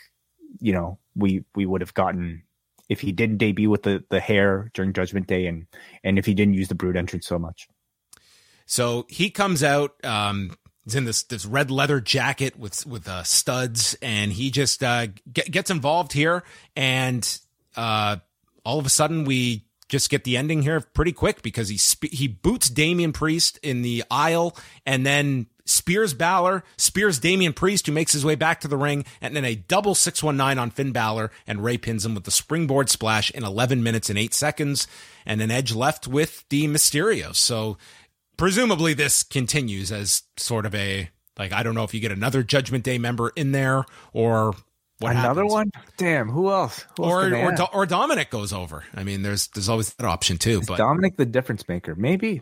D: you know we we would have gotten if he didn't debut with the the hair during Judgment Day and and if he didn't use the brood entrance so much.
C: So he comes out. Um, he's in this this red leather jacket with with uh, studs, and he just uh, get, gets involved here, and uh, all of a sudden we just get the ending here pretty quick because he sp- he boots Damian Priest in the aisle, and then spears Balor, spears Damian Priest, who makes his way back to the ring, and then a double 619 on Finn Balor, and Rey pins him with the springboard splash in 11 minutes and 8 seconds, and an edge left with the Mysterios. So presumably this continues as sort of a like I don't know if you get another Judgment Day member in there or what
D: another
C: happens.
D: one. Damn, who else? Who else
C: or or, or Dominik goes over. I mean, there's there's always that option too.
D: Is
C: but
D: Dominik the difference maker, maybe.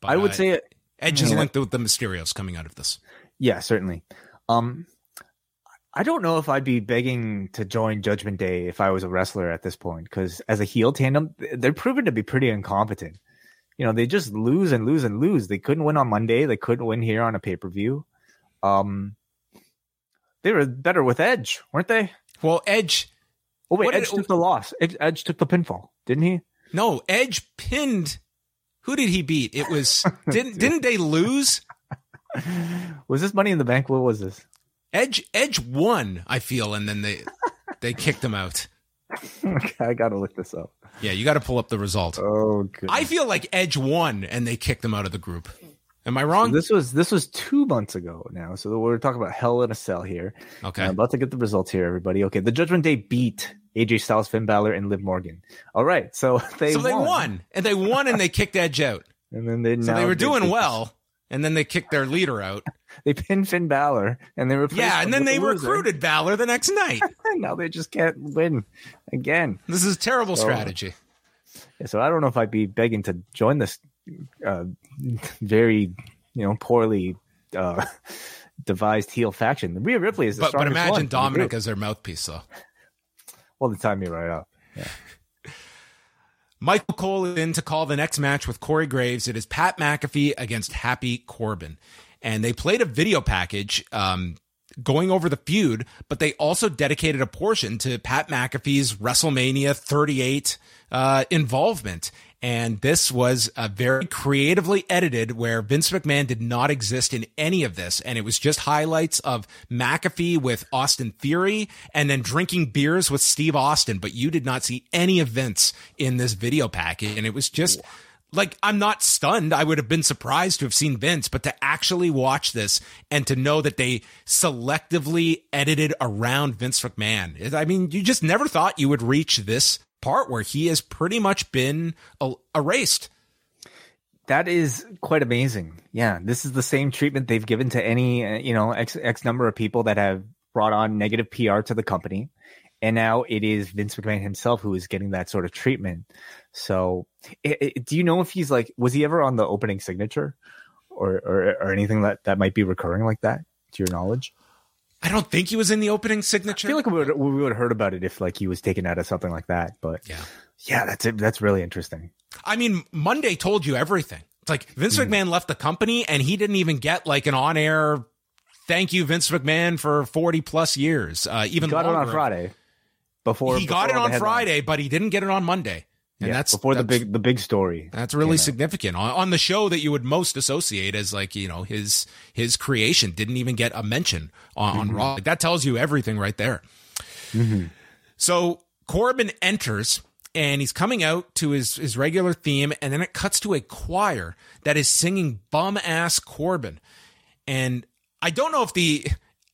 C: but,
D: I would
C: uh,
D: say it.
C: Edge is
D: yeah.
C: linked with the Mysterios coming out of this.
D: Yeah, certainly. Um, I don't know if I'd be begging to join Judgment Day if I was a wrestler at this point, because as a heel tandem, they're proven to be pretty incompetent. You know, they just lose and lose and lose. They couldn't win on Monday. They couldn't win here on a pay per view. Um, they were better with Edge, weren't they?
C: Well, Edge.
D: Oh wait,
C: What did-
D: Edge took the loss. Edge, Edge took the pinfall, didn't he?
C: No, Edge pinned. Who did he beat? It was didn't didn't they lose?
D: Was this Money in the Bank? What was this?
C: Edge Edge won, I feel, and then they they kicked him out.
D: okay, I gotta look this up.
C: Yeah, you got to pull up the result.
D: Oh, good.
C: I feel like Edge won, and they kicked them out of the group. Am I wrong?
D: This was this was two months ago now. So we're talking about Hell in a Cell here.
C: Okay.
D: I'm about to get the results here, everybody. Okay, the Judgment Day beat AJ Styles, Finn Balor, and Liv Morgan. All right, so they
C: so they
D: won.
C: and they won, and they kicked Edge out.
D: and then they
C: So they were doing well, and then they kicked their leader out.
D: They pinned Finn Balor, and they replaced
C: Yeah, and then they
D: loser.
C: recruited Balor the next night.
D: now they just can't win again.
C: This is terrible
D: So-
C: strategy.
D: Yeah, so I don't know if I'd be begging to join this uh, very, you know, poorly uh, devised heel faction. Rhea Ripley is the
C: But but
D: strongest one
C: imagine
D: in Dominik
C: as their mouthpiece, though.
D: Well, the time you right up. Yeah.
C: Michael Cole is in to call the next match with Corey Graves. It is Pat McAfee against Happy Corbin. And they played a video package um, going over the feud, but they also dedicated a portion to Pat McAfee's WrestleMania 38 uh, involvement. And this was uh, very creatively edited where Vince McMahon did not exist in any of this. And it was just highlights of McAfee with Austin Theory and then drinking beers with Steve Austin. But you did not see any Vince in this video package. And it was just like, I'm not stunned. I would have been surprised to have seen Vince, but to actually watch this and to know that they selectively edited around Vince McMahon. I mean, you just never thought you would reach this part where he has pretty much been erased.
D: That is quite amazing. Yeah, this is the same treatment they've given to any uh, you know x x number of people that have brought on negative PR to the company, and now it is Vince McMahon himself who is getting that sort of treatment. So, i i do you know if he's like was he ever on the opening signature, or or, or anything that that might be recurring like that to your knowledge?
C: I don't think he was in the opening signature.
D: I feel like we would we would have heard about it if like he was taken out of something like that. But
C: yeah.
D: yeah, that's it. That's really interesting.
C: I mean, Monday told you everything. It's like Vince
D: Mm-hmm.
C: McMahon left the company and he didn't even get like an on air thank you, Vince McMahon, for 40 plus years. Uh, even
D: Got it on. Friday. before
C: he got it on. Friday, but he didn't get it on Monday. And
D: yeah,
C: that's
D: before the big the big story.
C: That's really significant on, on the show that you would most associate as like you know his his creation didn't even get a mention on, on mm-hmm. Raw. Like, that tells you everything right there. Mm-hmm. So Corbin enters and he's coming out to his his regular theme, and then it cuts to a choir that is singing "Bum Ass Corbin," and I don't know if the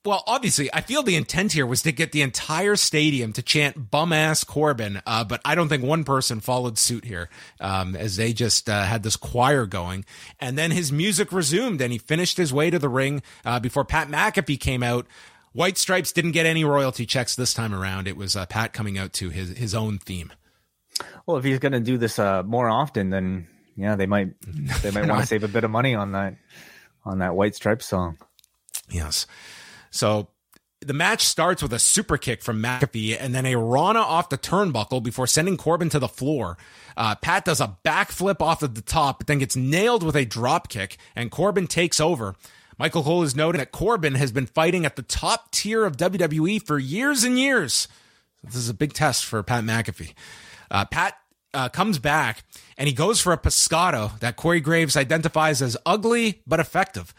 C: well, obviously, I feel the intent here was to get the entire stadium to chant "bum ass Corbin," uh, but I don't think one person followed suit here, um, as they just uh, had this choir going, and then his music resumed, and he finished his way to the ring uh, before Pat McAfee came out. White Stripes didn't get any royalty checks this time around. It was uh, Pat coming out to his his own theme.
D: Well, if he's going to do this uh, more often, then yeah, they might they might want to save a bit of money on that on that White Stripes song.
C: Yes. So the match starts with a super kick from McAfee and then a Rana off the turnbuckle before sending Corbin to the floor. Uh, Pat does a backflip off of the top, but then gets nailed with a drop kick, and Corbin takes over. Michael Cole is noting that Corbin has been fighting at the top tier of WWE for years and years. This is a big test for Pat McAfee. Uh, Pat uh, comes back and he goes for a pescado that Corey Graves identifies as ugly but effective.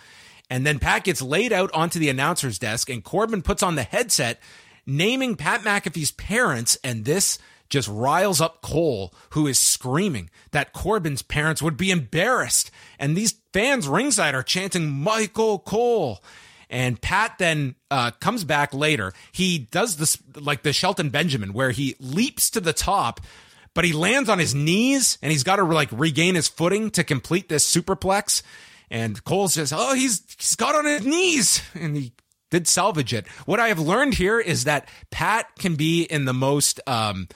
C: And then Pat gets laid out onto the announcer's desk, and Corbin puts on the headset, naming Pat McAfee's parents, and this just riles up Cole, who is screaming that Corbin's parents would be embarrassed. And these fans ringside are chanting Michael Cole. And Pat then uh, comes back later. He does this like the Shelton Benjamin, where he leaps to the top, but he lands on his knees and he's got to like regain his footing to complete this superplex. And Cole says, "Oh, he's he's got on his knees," and he did salvage it. What I have learned here is that Pat can be in the most um,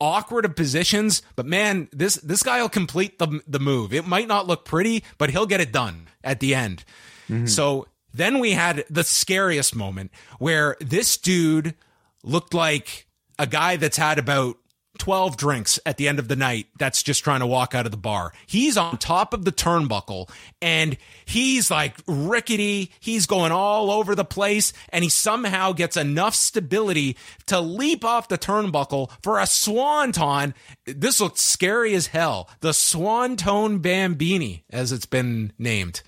C: awkward of positions, but man, this this guy will complete the the move. It might not look pretty, but he'll get it done at the end. So then we had the scariest moment where this dude looked like a guy that's had about 12 drinks at the end of the night that's just trying to walk out of the bar. He's on top of the turnbuckle and he's like rickety. He's going all over the place and he somehow gets enough stability to leap off the turnbuckle for a swanton. This looks scary as hell. The Swanton Bambini, as it's been named.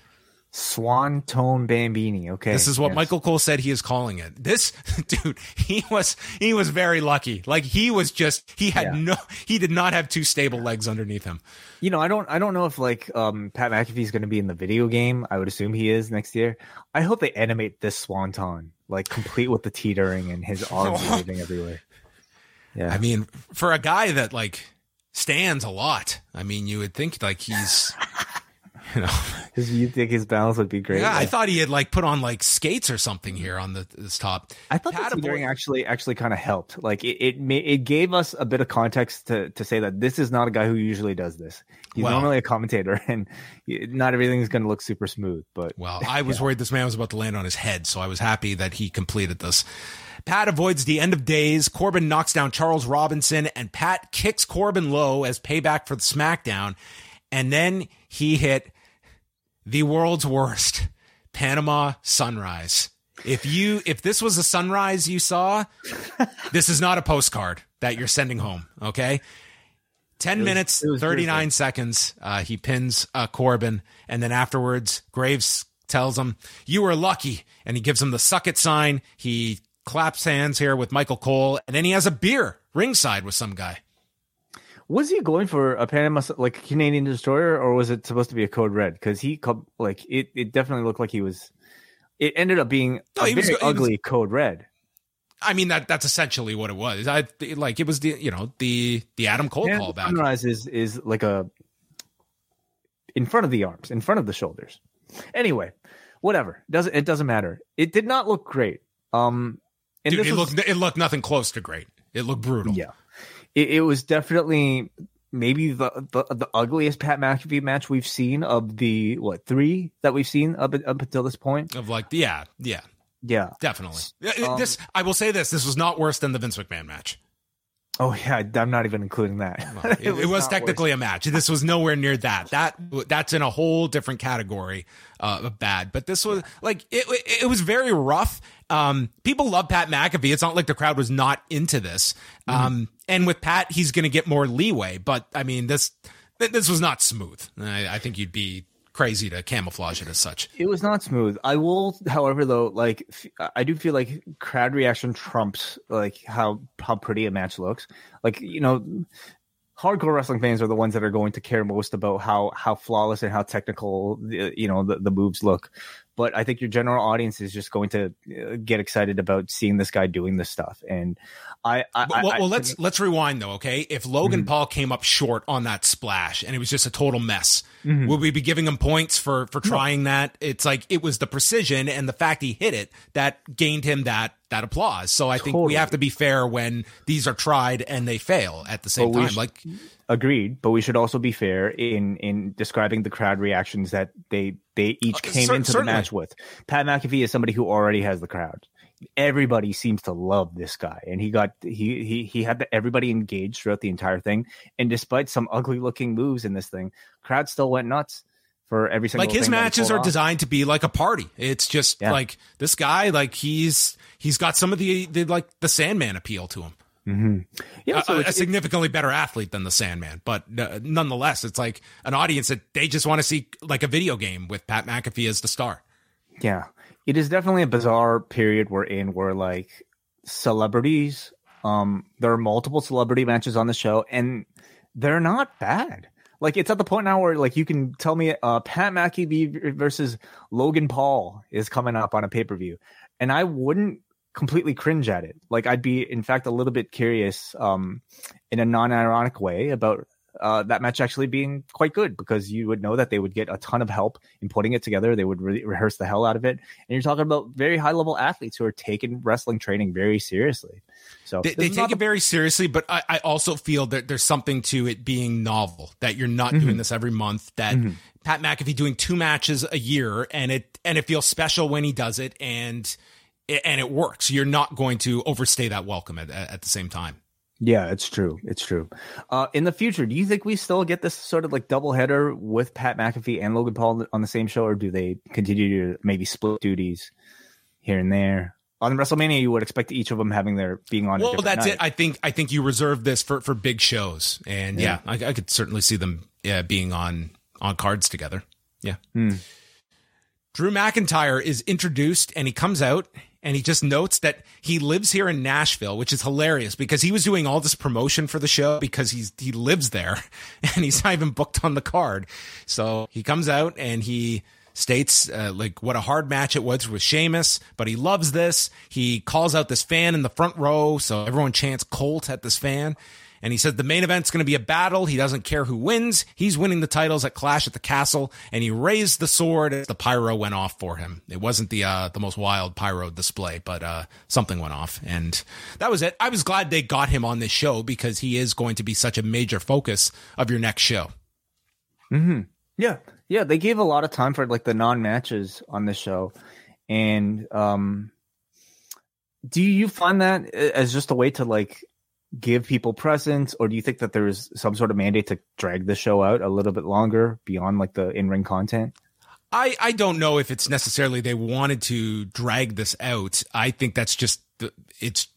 D: Swan Tone Bambini. Okay,
C: This is what
D: yes.
C: Michael Cole said he is calling it. This dude, he was he was very lucky. Like he was just he had
D: Yeah.
C: no he did not have two stable legs underneath him.
D: You know, I don't, I don't know if like um, Pat McAfee's going to be in the video game. I would assume he is next year. I hope they animate this swanton, like complete with the teetering and his arms moving everywhere. Yeah,
C: I mean, for a guy that like stands a lot, I mean, you would think like he's you know,
D: Because you think his balance would be great.
C: yeah, I thought he had like put on like skates or something here on the this top.
D: I thought
C: Pat
D: the teetering actually actually kind of helped. Like it, it, ma- it gave us a bit of context to to say that this is not a guy who usually does this. He's
C: Well-
D: normally a commentator, and not everything is going to look super smooth. But
C: Well, I was worried this man was about to land on his head, so I was happy that he completed this. Pat avoids the end of days. Corbin knocks down Charles Robinson, and Pat kicks Corbin low as payback for the SmackDown. And then he hit the world's worst Panama sunrise. If you if this was a sunrise you saw, this is not a postcard that you're sending home. Okay. 10 minutes, 39
D: grisly.
C: seconds. Uh, he pins uh, Corbin. And then afterwards, Graves tells him, You were lucky. And he gives him the suck it sign. He claps hands here with Michael Cole. And then he has a beer ringside with some guy.
D: Was he going for a Panama like a Canadian destroyer, or was it supposed to be a code red? Because he like it, it definitely looked like he was. It ended up being
C: No,
D: a
C: was
D: very
C: was-
D: ugly code red.
C: I mean, that that's essentially what it was. I like it was the, you know, the, the Adam Cole
D: Yeah,
C: callback.
D: sunrise is is like a in front of the arms, in front of the shoulders. Anyway, whatever. Doesn't it doesn't matter. It did not look great. Um, and
C: Dude, it
D: was-
C: looked, it looked nothing close to great. It looked brutal.
D: yeah, it, it was definitely maybe the, the the ugliest Pat McAfee match we've seen of the what three that we've seen up up until this point.
C: Of like, yeah, yeah,
D: Yeah.
C: definitely.
D: Um,
C: this, I will say this: this was not worse than the Vince McMahon match.
D: Oh yeah, I'm not even including that.
C: It, it was,
D: not
C: technically a match. This was nowhere near that. That that's in a whole different category uh, of bad. But this was like. It, it was very rough. Um, people love Pat McAfee. It's not like the crowd was not into this. Um, and with Pat, he's going to get more leeway. But I mean, this this was not smooth. I, I think you'd be crazy to camouflage it as such.
D: It was not smooth. I will, however, though, like f- I do feel like crowd reaction trumps like how how pretty a match looks. Like you know, hardcore wrestling fans are the ones that are going to care most about how how flawless and how technical you know the, the moves look. But I think your general audience is just going to uh, get excited about seeing this guy doing this stuff. And I, I
C: well,
D: I,
C: well, let's let's rewind though, okay? If Logan Paul came up short on that splash and it was just a total mess, would we be giving him points for for trying that? It's like it was the precision and the fact he hit it that gained him that that applause. So I think we have to be fair when these are tried and they fail at the same
D: But
C: time.
D: sh-
C: like
D: Agreed, but we should also be fair in in describing the crowd reactions that they they each
C: Uh,
D: came
C: cer-
D: into
C: certainly.
D: the match with. Pat McAfee is somebody who already has the crowd. Everybody seems to love this guy, and he got he he he had the, everybody engaged throughout the entire thing. And despite some ugly looking moves in this thing, crowd still went nuts for every single.
C: like his matches are
D: off.
C: designed to be like a party. It's just
D: Yeah.
C: like this guy, like he's he's got some of the, the like the Sandman appeal to him.
D: Yeah,
C: a-
D: so
C: a,
D: it's-
C: significantly better athlete than the Sandman, but uh, nonetheless, it's like an audience that they just want to see like a video game with Pat McAfee as the star.
D: Yeah, it is definitely a bizarre period we're in where like celebrities, um, there are multiple celebrity matches on the show and they're not bad. Like it's at the point now where like you can tell me uh Pat McAfee versus Logan Paul is coming up on a pay per view, and I wouldn't completely cringe at it. Like I'd be in fact a little bit curious, um, in a non ironic way about uh, that match actually being quite good because you would know that they would get a ton of help in putting it together. They would re- rehearse the hell out of it, and you're talking about very high level athletes who are taking wrestling training very seriously. So
C: They, they take it very seriously, but I, I also feel that there's something to it being novel that you're not
D: Mm-hmm.
C: doing this every month. That Pat McAfee doing two matches a year, and it and it feels special when he does it, and and it works. You're not going to overstay that welcome at, at the same time.
D: Yeah, it's true. It's true. Uh, in the future, do you think we still get this sort of like double header with Pat McAfee and Logan Paul on the same show, or do they continue to maybe split duties here and there? On WrestleMania, you would expect each of them having their being on.
C: Well, that's
D: night.
C: it. I think I think you reserve this for for big shows, and yeah, I, I could certainly see them yeah, being on on cards together. Yeah.
D: Hmm.
C: Drew McIntyre is introduced, and he comes out. And he just notes that he lives here in Nashville, which is hilarious because he was doing all this promotion for the show because he's he lives there, and he's not even booked on the card. So he comes out and he states uh, like what a hard match it was with Sheamus, but he loves this. He calls out this fan in the front row, so everyone chants Colt at this fan. And he says the main event's going to be a battle. He doesn't care who wins. He's winning the titles at Clash at the Castle. And he raised the sword as the pyro went off for him. It wasn't the uh, the most wild pyro display, but uh, something went off, and that was it. I was glad they got him on this show because he is going to be such a major focus of your next show. Hmm.
D: Yeah, yeah, they gave a lot of time for like the non matches on the show, and um, do you find that as just a way to like give people presents, or do you think that there's some sort of mandate to drag the show out a little bit longer beyond like the in ring content?
C: I, I don't know if it's necessarily they wanted to drag this out. I think that's just the, it's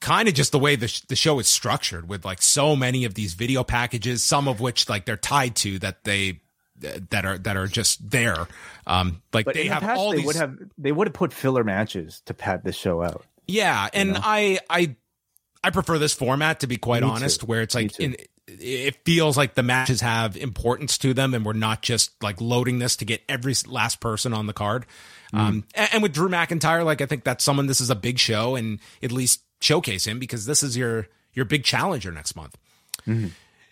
C: kind of just the way the, sh- the show is structured with like so many of these video packages, some of which like they're tied to that they that are that are just there. Um, like
D: But
C: they
D: in the
C: have
D: past,
C: all
D: they
C: these.
D: would have they would have put filler matches to pad the show out.
C: Yeah, and I I I prefer this format to be quite
D: Me
C: honest,
D: too.
C: where it's like in, it feels like the matches have importance to them, and we're not just like loading this to get every last person on the card.
D: Mm.
C: Um, and, and with Drew McIntyre, like I think that's someone. This is a big show, and at least showcase him because this is your your big challenger next month.
D: Mm-hmm.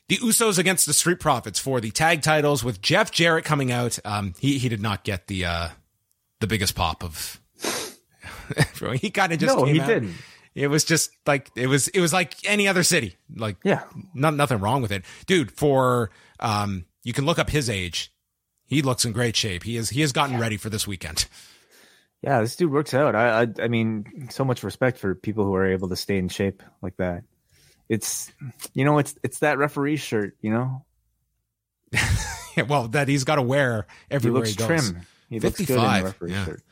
C: The Usos against the Street Profits for the tag titles with Jeff Jarrett coming out. Um, he he did not get the uh the biggest pop of. he kind of just
D: No, he
C: out.
D: didn't.
C: It was just like it was it was like any other city. Like
D: Yeah.
C: not, nothing wrong with it. Dude, for um you can look up his age. He looks in great shape. He is he has gotten ready for this weekend.
D: Yeah, this dude works out. I, I I mean, so much respect for people who are able to stay in shape like that. It's you know, it's it's that referee shirt, you know.
C: Yeah, well, that he's got to wear
D: He
C: everywhere
D: looks
C: he, goes.
D: trim. He looks good in
C: 55,
D: referee
C: yeah.
D: shirt.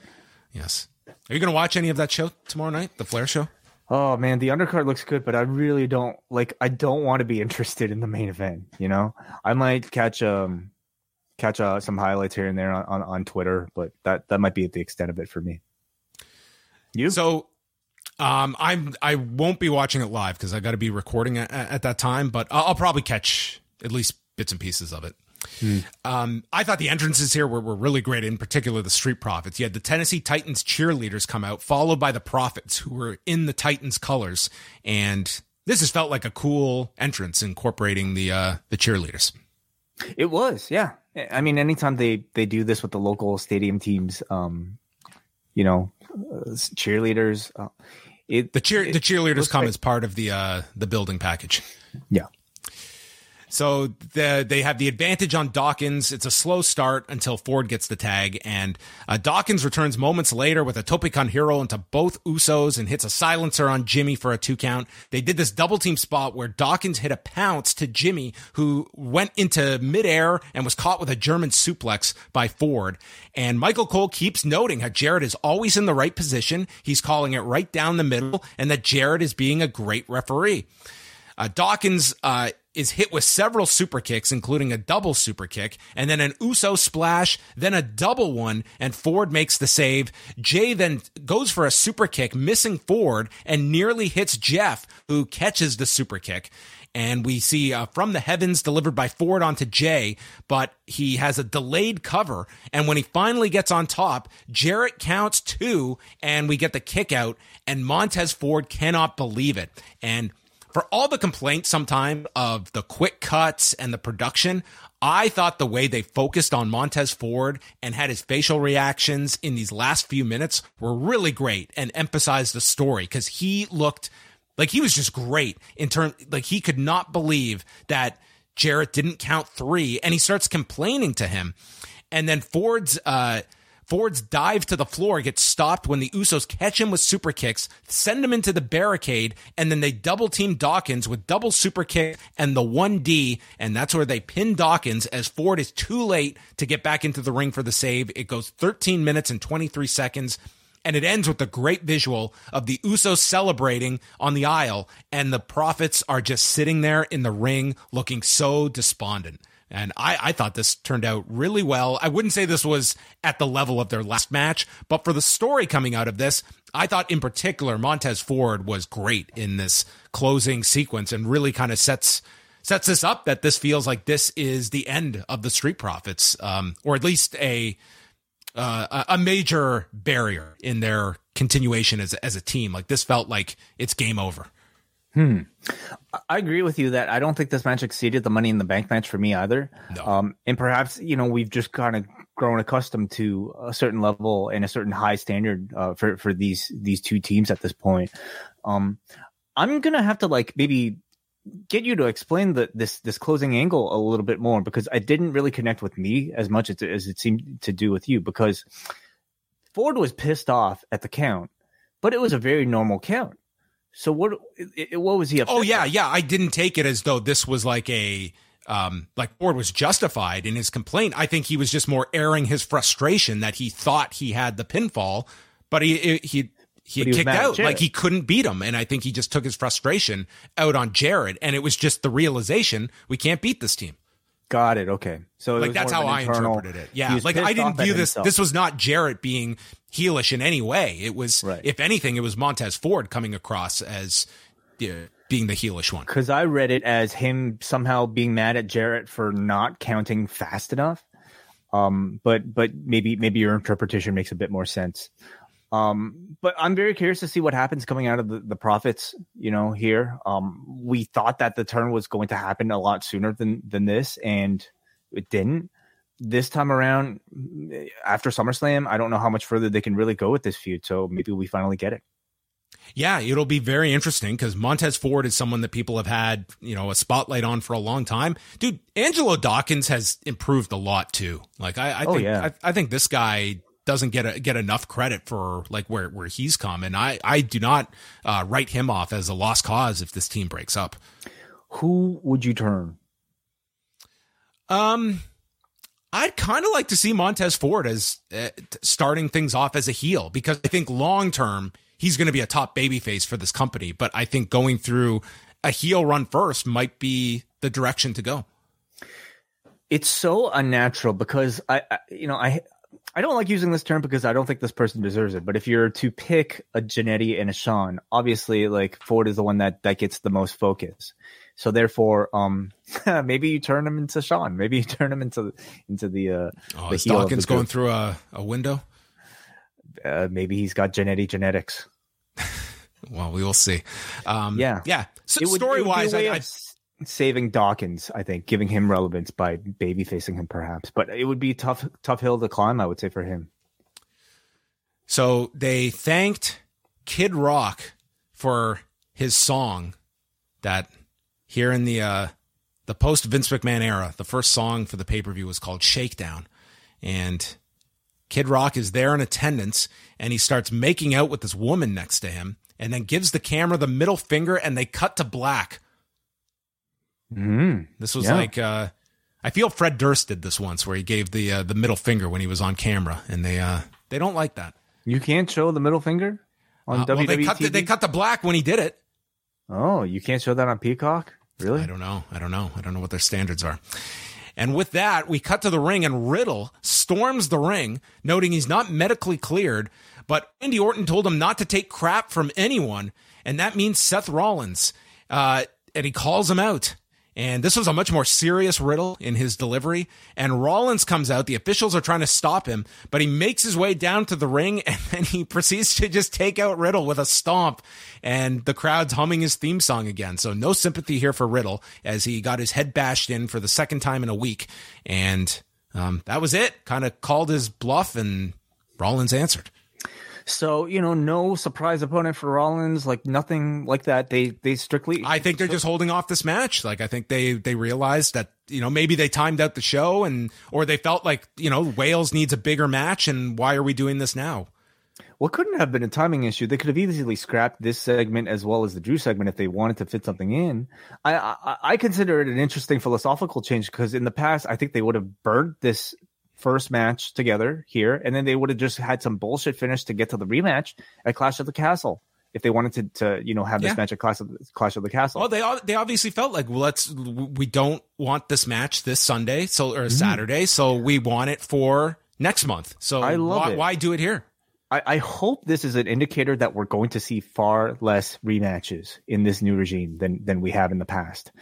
C: Yes. Are you going to watch any of that show tomorrow night, the Flair show?
D: Oh man, the undercard looks good, but I really don't like. I don't want to be interested in the main event. You know, I might catch um catch uh, some highlights here and there on, on, on Twitter, but that that might be the extent of it for me.
C: You so um, I'm I won't be watching it live because I got to be recording at, at, that time, but I'll, I'll, probably catch at least bits and pieces of it. Hmm. Um, I thought the entrances here were, were really great, in particular the Street Profits. You had the Tennessee Titans cheerleaders come out, followed by the Profits, who were in the Titans colors, and this has felt like a cool entrance incorporating the uh, the cheerleaders.
D: It was, yeah. I mean, anytime they they do this with the local stadium teams, um, you know, uh, cheerleaders. Uh,
C: it, the cheer it, the cheerleaders come like, as part of the uh, the building package.
D: Yeah.
C: So the, they have the advantage on Dawkins. It's a slow start until Ford gets the tag, and uh, Dawkins returns moments later with a Tope con hilo into both Usos and hits a silencer on Jimmy for a two count. They did this double team spot where Dawkins hit a pounce to Jimmy, who went into midair and was caught with a German suplex by Ford. And Michael Cole keeps noting how Jarrett is always in the right position. He's calling it right down the middle, and that Jarrett is being a great referee. Uh, Dawkins uh, is hit with several super kicks, including a double super kick, and then an Uso splash, then a double one, and Ford makes the save. Jay then goes for a super kick, missing Ford, and nearly hits Jeff, who catches the super kick. And we see uh, from the heavens delivered by Ford onto Jay, but he has a delayed cover. And when he finally gets on top, Jarrett counts two, and we get the kick out, and Montez Ford cannot believe it. And for all the complaints sometimes of the quick cuts and the production, I thought the way they focused on Montez Ford and had his facial reactions in these last few minutes were really great and emphasized the story because he looked like he was just great in turn. Like he could not believe that Jarrett didn't count three and he starts complaining to him. And then Ford's, uh, Ford's dive to the floor gets stopped when the Usos catch him with super kicks, send him into the barricade, and then they double team Dawkins with double super kick and the 1D, and that's where they pin Dawkins as Ford is too late to get back into the ring for the save. It goes 13 minutes and 23 seconds. And it ends with the great visual of the Usos celebrating on the aisle, and the Profits are just sitting there in the ring looking so despondent. And I, I thought this turned out really well. I wouldn't say this was at the level of their last match, but for the story coming out of this, I thought in particular Montez Ford was great in this closing sequence and really kind of sets sets this up that this feels like this is the end of the Street Profits, um, or at least a uh, a major barrier in their continuation as as a team. Like this felt like it's game over.
D: Hmm. I agree with you that I don't think this match exceeded the Money in the Bank match for me either. No. Um, and perhaps you know we've just kind of grown accustomed to a certain level and a certain high standard uh, for for these these two teams at this point. Um, I'm gonna have to like maybe get you to explain the this this closing angle a little bit more because I didn't really connect with me as much as, as it seemed to do with you because Ford was pissed off at the count, but it was a very normal count so what? What was he?
C: oh yeah, yeah. I didn't take it as though this was like a um, like Ford was justified in his complaint. I think he was just more airing his frustration that he thought he had the pinfall, but he he he, he kicked out like he couldn't beat him, and I think he just took his frustration out on Jarrett, and it was just the realization we can't beat this team.
D: Got it. Okay. So
C: like that's how I internal, interpreted it. Yeah. Like I didn't view this. Himself. This was not Jarrett being heelish in any way. It was, right. if anything, it was Montez Ford coming across as being the heelish one.
D: Because I read it as him somehow being mad at Jarrett for not counting fast enough. Um, but but maybe maybe your interpretation makes a bit more sense. Um, but I'm very curious to see what happens coming out of the, the profits, you know, here. Um, we thought that the turn was going to happen a lot sooner than than this, and it didn't. This time around, after SummerSlam, I don't know how much further they can really go with this feud. So maybe we finally get it.
C: Yeah, it'll be very interesting because Montez Ford is someone that people have had, you know, a spotlight on for a long time. Dude, Angelo Dawkins has improved a lot too. Like I, I oh, think, yeah. I, I, think this guy doesn't get a, get enough credit for like where where he's come, and I I do not uh, write him off as a lost cause if this team breaks up.
D: Who would you turn?
C: Um, I'd kind of like to see Montez Ford as uh, starting things off as a heel because I think long term he's going to be a top babyface for this company. But I think going through a heel run first might be the direction to go.
D: It's so unnatural because I, I you know, I I don't like using this term because I don't think this person deserves it. But if you're to pick a Jannetty and a Shawn, obviously like Ford is the one that that gets the most focus. So therefore, um, maybe you turn him into Shawn. Maybe you turn him into into the uh,
C: oh,
D: the
C: is Dawkins going through a, a window?
D: Uh, maybe he's got Jannetty genetics.
C: well, we will see. Um,
D: yeah,
C: yeah. So story wise, I, I
D: saving Dawkins, I think, giving him relevance by baby facing him perhaps. But it would be tough tough hill to climb, I would say, for him.
C: So they thanked Kid Rock for his song that here in the uh the post Vince McMahon era, the first song for the pay-per-view was called Shakedown. And Kid Rock is there in attendance and he starts making out with this woman next to him and then gives the camera the middle finger and they cut to black
D: Mm,
C: this was yeah. like uh, I feel Fred Durst did this once, where he gave the uh, the middle finger when he was on camera, and they uh, they don't like that.
D: You can't show the middle finger on WWE. Uh, well,
C: they cut the, they cut the black when he did it.
D: Oh, you can't show that on Peacock, really?
C: I don't know. I don't know. I don't know what their standards are. And with that, we cut to the ring, and Riddle storms the ring, noting he's not medically cleared. But Randy Orton told him not to take crap from anyone, and that means Seth Rollins. Uh, and he calls him out. And this was a much more serious Riddle in his delivery. And Rollins comes out. The officials are trying to stop him, but he makes his way down to the ring and then he proceeds to just take out Riddle with a stomp. And the crowd's humming his theme song again. So no sympathy here for Riddle as he got his head bashed in for the second time in a week. And um, that was it. Kind of called his bluff and Rollins answered.
D: So you know, no surprise opponent for Rollins, like nothing like that. They they strictly.
C: I think they're just holding off this match. Like I think they they realized that you know maybe they timed out the show and or they felt like you know Wales needs a bigger match and why are we doing this now?
D: Well, couldn't have been a timing issue. They could have easily scrapped this segment as well as the Drew segment if they wanted to fit something in. I I, I consider it an interesting philosophical change because in the past I think they would have burned this first match together here, and then they would have just had some bullshit finish to get to the rematch at Clash of the Castle if they wanted to, to you know have this yeah. match at Clash of, Clash of the Castle.
C: Well, they they obviously felt like well, let's we don't want this match this Sunday so or mm-hmm. Saturday, so we want it for next month. So I love why, it. why do it here?
D: I, I hope this is an indicator that we're going to see far less rematches in this new regime than than we have in the past.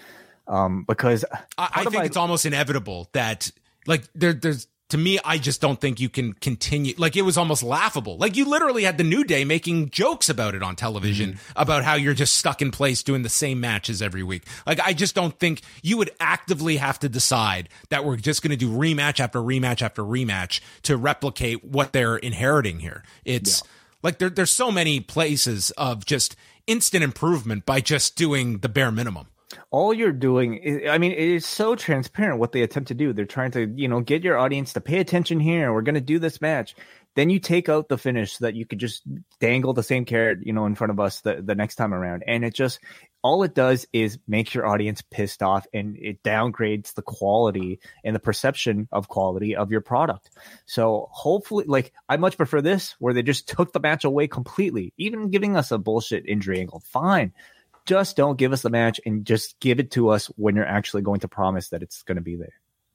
D: Um, because
C: I, I think my, it's almost inevitable that like there, there's to me, I just don't think you can continue. Like it was almost laughable. Like you literally had the New Day making jokes about it on television mm-hmm. about how you're just stuck in place doing the same matches every week. Like I just don't think you would actively have to decide that we're just going to do rematch after rematch after rematch to replicate what they're inheriting here. It's yeah. like there, there's so many places of just instant improvement by just doing the bare minimum
D: all you're doing is, i mean it is so transparent what they attempt to do. They're trying to you know get your audience to pay attention here. We're going to do this match. Then you take out the finish so that you could just dangle the same carrot you know in front of us the, the next time around. And it just all it does is makes your audience pissed off and it downgrades the quality and the perception of quality of your product. So hopefully like i much prefer this where they just took the match away completely. Even giving us a bullshit injury angle fine just don't give us the match and just give it to us when you're actually going to promise that it's going to be there.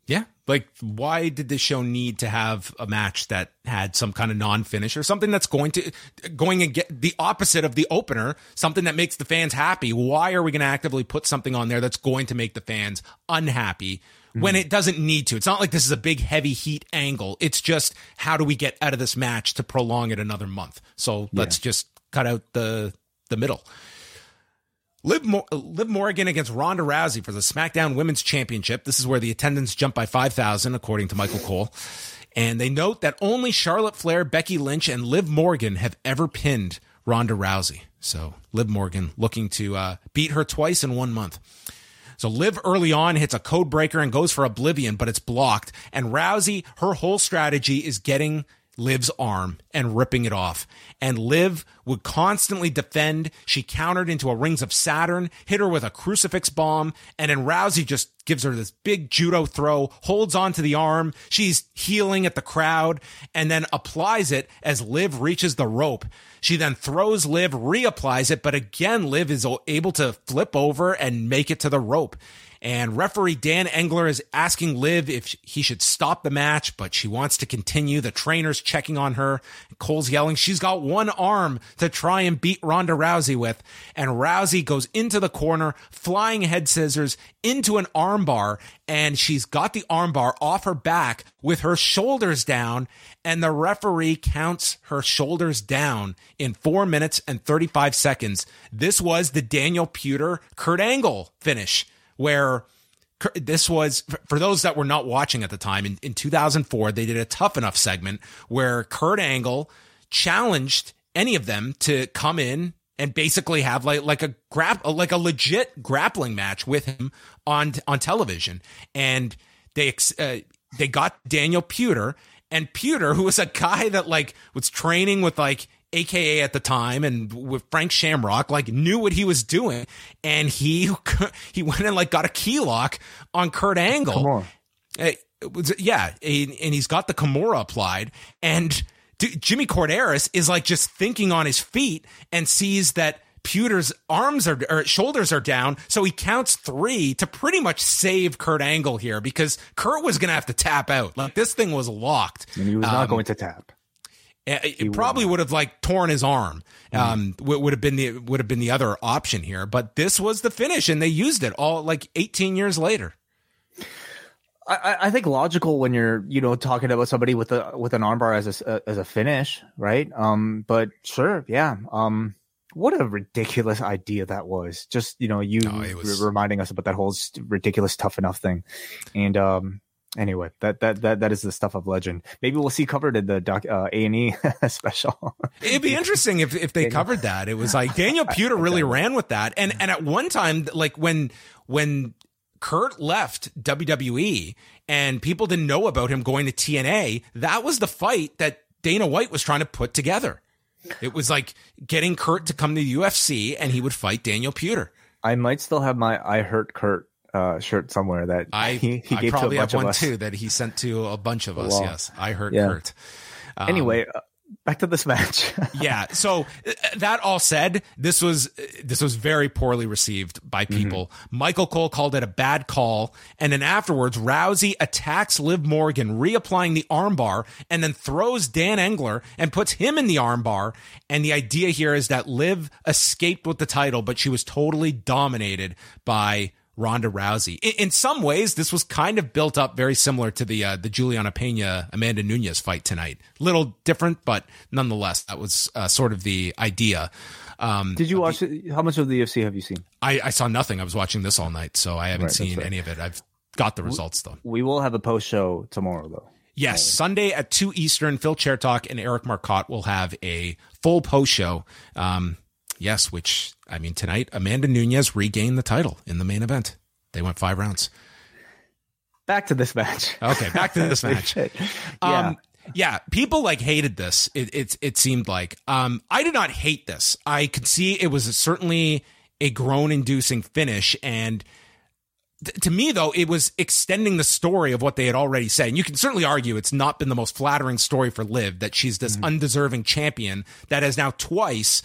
C: Yeah. Like, why did this show need to have a match that had some kind of non finish or something that's going to, going and get the opposite of the opener, something that makes the fans happy? Why are we going to actively put something on there that's going to make the fans unhappy mm-hmm. when it doesn't need to? It's not like this is a big heavy heat angle. It's just, how do we get out of this match to prolong it another month? So let's just cut out the, the middle. Liv, Mo- Liv Morgan against Ronda Rousey for the SmackDown Women's Championship. This is where the attendance jumped by 5,000, according to Michael Cole. And they note that only Charlotte Flair, Becky Lynch, and Liv Morgan have ever pinned Ronda Rousey. So Liv Morgan looking to uh, beat her twice in one month. So Liv early on hits a code breaker and goes for Oblivion, but it's blocked. And Rousey, her whole strategy is getting Liv's arm and ripping it off. And Liv would constantly defend. She countered into a Rings of Saturn, hit her with a crucifix bomb, and then Rousey just gives her this big judo throw, holds onto the arm. She's healing at the crowd and then applies it as Liv reaches the rope. She then throws Liv, reapplies it, but again, Liv is able to flip over and make it to the rope. And referee Dan Engler is asking Liv if he should stop the match, but she wants to continue. The trainer's checking on her. Cole's yelling she's got one arm to try and beat Ronda Rousey with. And Rousey goes into the corner, flying head scissors into an armbar, and she's got the armbar off her back with her shoulders down. And the referee counts her shoulders down in four minutes and 35 seconds. This was the Daniel Puder Kurt Angle finish where this was for those that were not watching at the time in, in 2004 they did a tough enough segment where kurt angle challenged any of them to come in and basically have like like a grap like a legit grappling match with him on on television. And they uh, they got Daniel Puder and Puder who was a guy that like was training with like AKA at the time and with Frank Shamrock like knew what he was doing and he he went and like got a key lock on Kurt Angle.
D: Come on.
C: Was, yeah, and he's got the Kimura applied and Jimmy Korderas is like just thinking on his feet and sees that Puder's arms are or shoulders are down, so he counts three to pretty much save Kurt Angle here because Kurt was going to have to tap out. Like this thing was locked,
D: and he was not um, going to tap.
C: It probably would have like torn his arm. Um, mm. would have been the would have been the other option here, but this was the finish, and they used it all like 18 years later.
D: I, I think logical when you're you know talking about somebody with a with an armbar as a as a finish, right? Um, but sure, yeah. Um, what a ridiculous idea that was. Just you know, you oh, was... reminding us about that whole ridiculous tough enough thing, and um, anyway, that that that that is the stuff of legend. Maybe we'll see covered in the doc uh, A and E special.
C: It'd be interesting if if they Daniel. covered that. It was like Daniel Puder really ran with that, and and at one time, like when when Kurt left WWE and people didn't know about him going to TNA, that was the fight that Dana White was trying to put together. It was like getting Kurt to come to the UFC and he would fight Daniel Puder.
D: I might still have my I hurt Kurt uh, shirt somewhere that
C: I he, he I probably have one too that he sent to a bunch of us. Yes, I heard yeah. Kurt.
D: Um, anyway, uh, back to this match.
C: yeah. So uh, that all said, this was this was very poorly received by mm-hmm. people. Mm-hmm. Michael Cole called it a bad call, and then afterwards, Rousey attacks Liv Morgan, reapplying the armbar, and then throws Dan Engler and puts him in the armbar. And the idea here is that Liv escaped with the title, but she was totally dominated by Ronda Rousey. In, in, some ways, this was kind of built up very similar to the uh, the Juliana Pena Amanda Nunes fight tonight. Little different, but nonetheless, that was uh, sort of the idea.
D: Um, Did you watch? The, how much of the UFC have you seen?
C: I, I, saw nothing. I was watching this all night, so I haven't right, seen any of it. I've got the results though.
D: We will have a post show tomorrow, though.
C: Yes, Sunday at two Eastern. Phil Chertok and Eric Marcotte will have a full post show. Um, Yes, which I mean tonight, Amanda Nunes regained the title in the main event. They went five rounds.
D: Back to this match.
C: Okay, back to this match. yeah. Um, yeah, people like hated this. It, it it seemed like. Um, I did not hate this. I could see it was certainly a groan-inducing finish, and to me though, it was extending the story of what they had already said. And you can certainly argue it's not been the most flattering story for Liv that she's this mm-hmm. undeserving champion that has now twice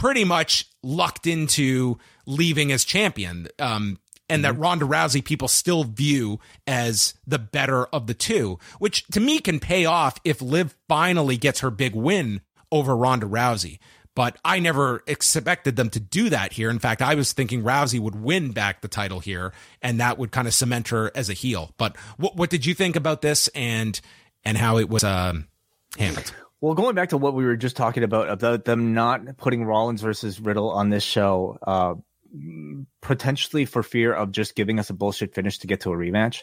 C: pretty much lucked into leaving as champion. Um, and that mm-hmm. Ronda Rousey people still view as the better of the two, which to me can pay off if Liv finally gets her big win over Ronda Rousey. But I never expected them to do that here. In fact, I was thinking Rousey would win back the title here, and that would kind of cement her as a heel. But what what did you think about this and and how it was um, handled?
D: Well, going back to what we were just talking about about them not putting Rollins versus Riddle on this show, uh, potentially for fear of just giving us a bullshit finish to get to a rematch.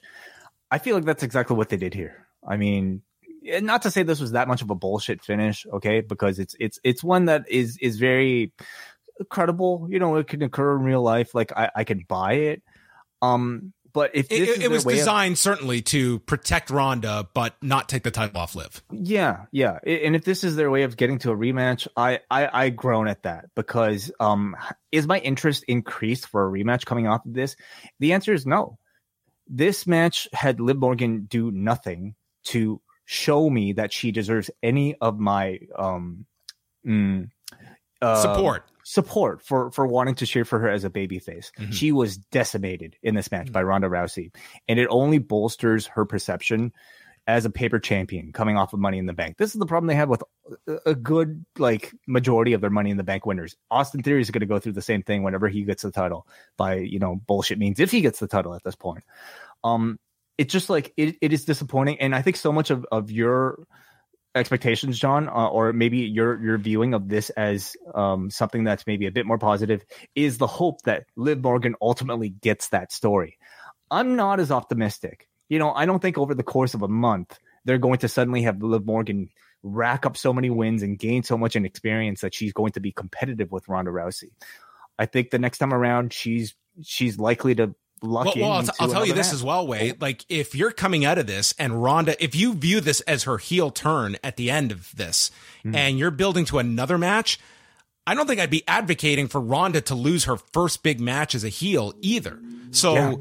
D: I feel like that's exactly what they did here. I mean, not to say this was that much of a bullshit finish, okay? Because it's it's it's one that is is very credible. You know, it can occur in real life. Like I, I can buy it. Um, But if this
C: it, it was
D: way of-
C: designed certainly to protect Ronda, but not take the title off Liv.
D: Yeah, yeah. And if this is their way of getting to a rematch, I I, I groan at that because um is my interest increased for a rematch coming off of this? The answer is no. This match had Liv Morgan do nothing to show me that she deserves any of my um mm, uh,
C: Support.
D: Support for for wanting to cheer for her as a babyface.
C: Mhm.
D: She was decimated in this match by Ronda Rousey, and it only bolsters her perception as a paper champion coming off of Money in the Bank. This is the problem they have with a- a good like majority of their Money in the Bank winners. Austin Theory is going to go through the same thing whenever he gets the title by you know bullshit means if he gets the title at this point. Um, it's just like it, it is disappointing, and I think so much of of your expectations, John, uh, or maybe your your viewing of this as um, something that's maybe a bit more positive, is the hope that Liv Morgan ultimately gets that story. I'm not as optimistic. You know, I don't think over the course of a month they're going to suddenly have Liv Morgan rack up so many wins and gain so much in experience that she's going to be competitive with Ronda Rousey. I think the next time around she's she's likely to luck
C: Well, well I'll, t- I'll tell you this
D: match.
C: as well, Wai. Like, if you're coming out of this and Ronda, if you view this as her heel turn at the end of this,
D: Hmm.
C: and you're building to another match, I don't think I'd be advocating for Ronda to lose her first big match as a heel either. So,
D: Yeah.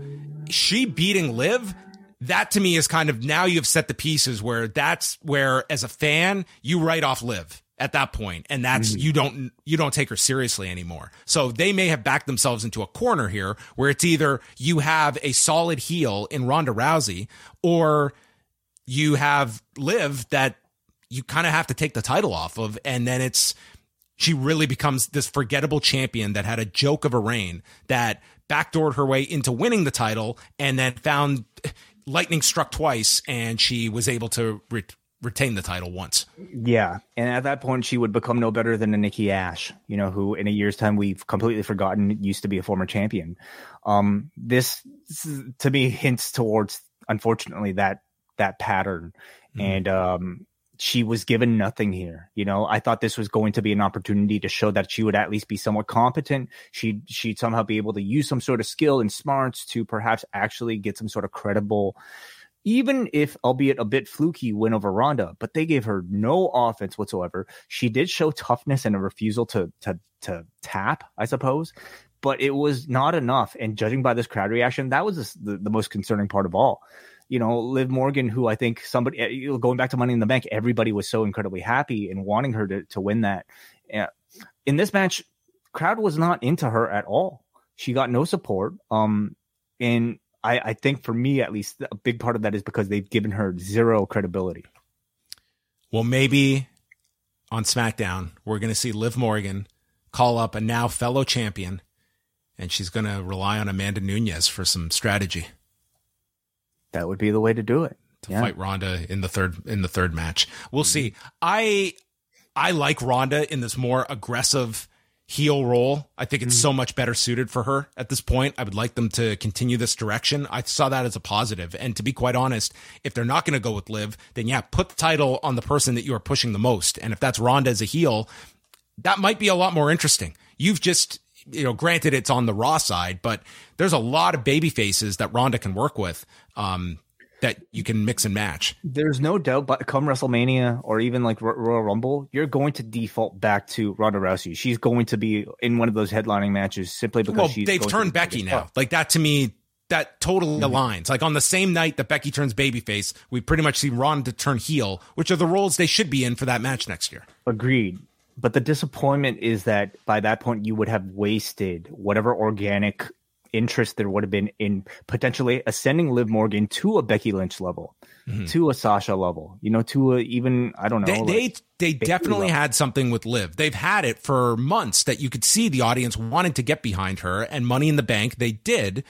C: she beating Liv. That to me is kind of now you've set the pieces where that's where as a fan you write off Liv at that point and that's
D: Mm-hmm.
C: you don't you don't take her seriously anymore. So they may have backed themselves into a corner here where it's either you have a solid heel in Ronda Rousey or you have Liv that you kind of have to take the title off of and then it's she really becomes this forgettable champion that had a joke of a reign that backdoored her way into winning the title and then found lightning struck twice and she was able to re- retain the title once.
D: Yeah, and at that point, she would become no better than a Nikki Ash, you know, who in a year's time we've completely forgotten used to be a former champion. Um, this, to me hints towards, unfortunately, that that pattern,
C: Mhm.
D: and um, she was given nothing here. You know, I thought this was going to be an opportunity to show that she would at least be somewhat competent. She'd she'd somehow be able to use some sort of skill and smarts to perhaps actually get some sort of credible even if albeit a bit fluky win over Ronda, but they gave her no offense whatsoever. She did show toughness and a refusal to to to tap, I suppose, but it was not enough. And judging by this crowd reaction, that was the, the most concerning part of all. You know, Liv Morgan, who I think somebody eh, going back to Money in the Bank, everybody was so incredibly happy and wanting her to to win that. In this match, crowd was not into her at all. She got no support. Um, and I, I think for me at least, a big part of that is because they've given her zero credibility.
C: Well, maybe on SmackDown, we're going to see Liv Morgan call up a now fellow champion, and she's going to rely on Amanda Nunes for some strategy
D: That would be the way to do it.
C: to
D: Yeah.
C: fight Ronda in the third in the third match. We'll mm-hmm. see. I I like Ronda in this more aggressive heel role. I think it's so much better suited for her at this point. I would like them to continue this direction. I saw that as a positive. And to be quite honest, if they're not going to go with Liv, then yeah, put the title on the person that you are pushing the most. And if that's Ronda as a heel, that might be a lot more interesting. You've just, you know, granted it's on the Raw side, but there's a lot of baby faces that Ronda can work with. Um, that you can mix and match.
D: There's no doubt, but come WrestleMania or even like Ro- Royal Rumble, you're going to default back to Ronda Rousey. She's going to be in one of those headlining matches simply because
C: Well,
D: she's
C: they've
D: going to
C: turned
D: be
C: Becky now. Like that to me, that totally mm-hmm. aligns. Like on the same night that Becky turns babyface, we pretty much see Ronda turn heel, which are the roles they should be in for that match next year.
D: Agreed. But the disappointment is that by that point you would have wasted whatever organic interest there would have been in potentially ascending Liv Morgan to a Becky Lynch level, to a Sasha level, you know, to a even I don't know.
C: They they, they definitely
D: level.
C: had something with Liv. They've had it for months that you could see the audience wanted to get behind her and Money in the Bank. They did.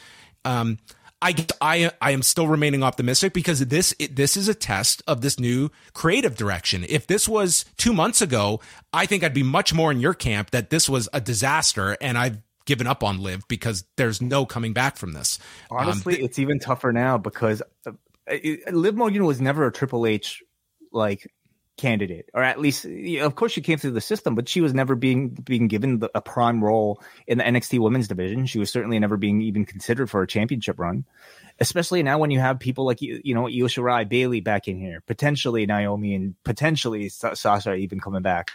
C: Um, I, I, I am still remaining optimistic because this it, this is a test of this new creative direction. If this was two months ago, I think I'd be much more in your camp that this was a disaster and I've given up on Liv because there's no coming back from this. Um,
D: honestly, it's even tougher now because uh, it, Liv Morgan was never a Triple H like candidate, or at least, of course, she came through the system, but she was never being being given the, a prime role in the NXT Women's Division. She was certainly never being even considered for a championship run, especially now when you have people like you know Io Shirai, Bayley back in here, potentially Naomi, and potentially Sasha even coming back.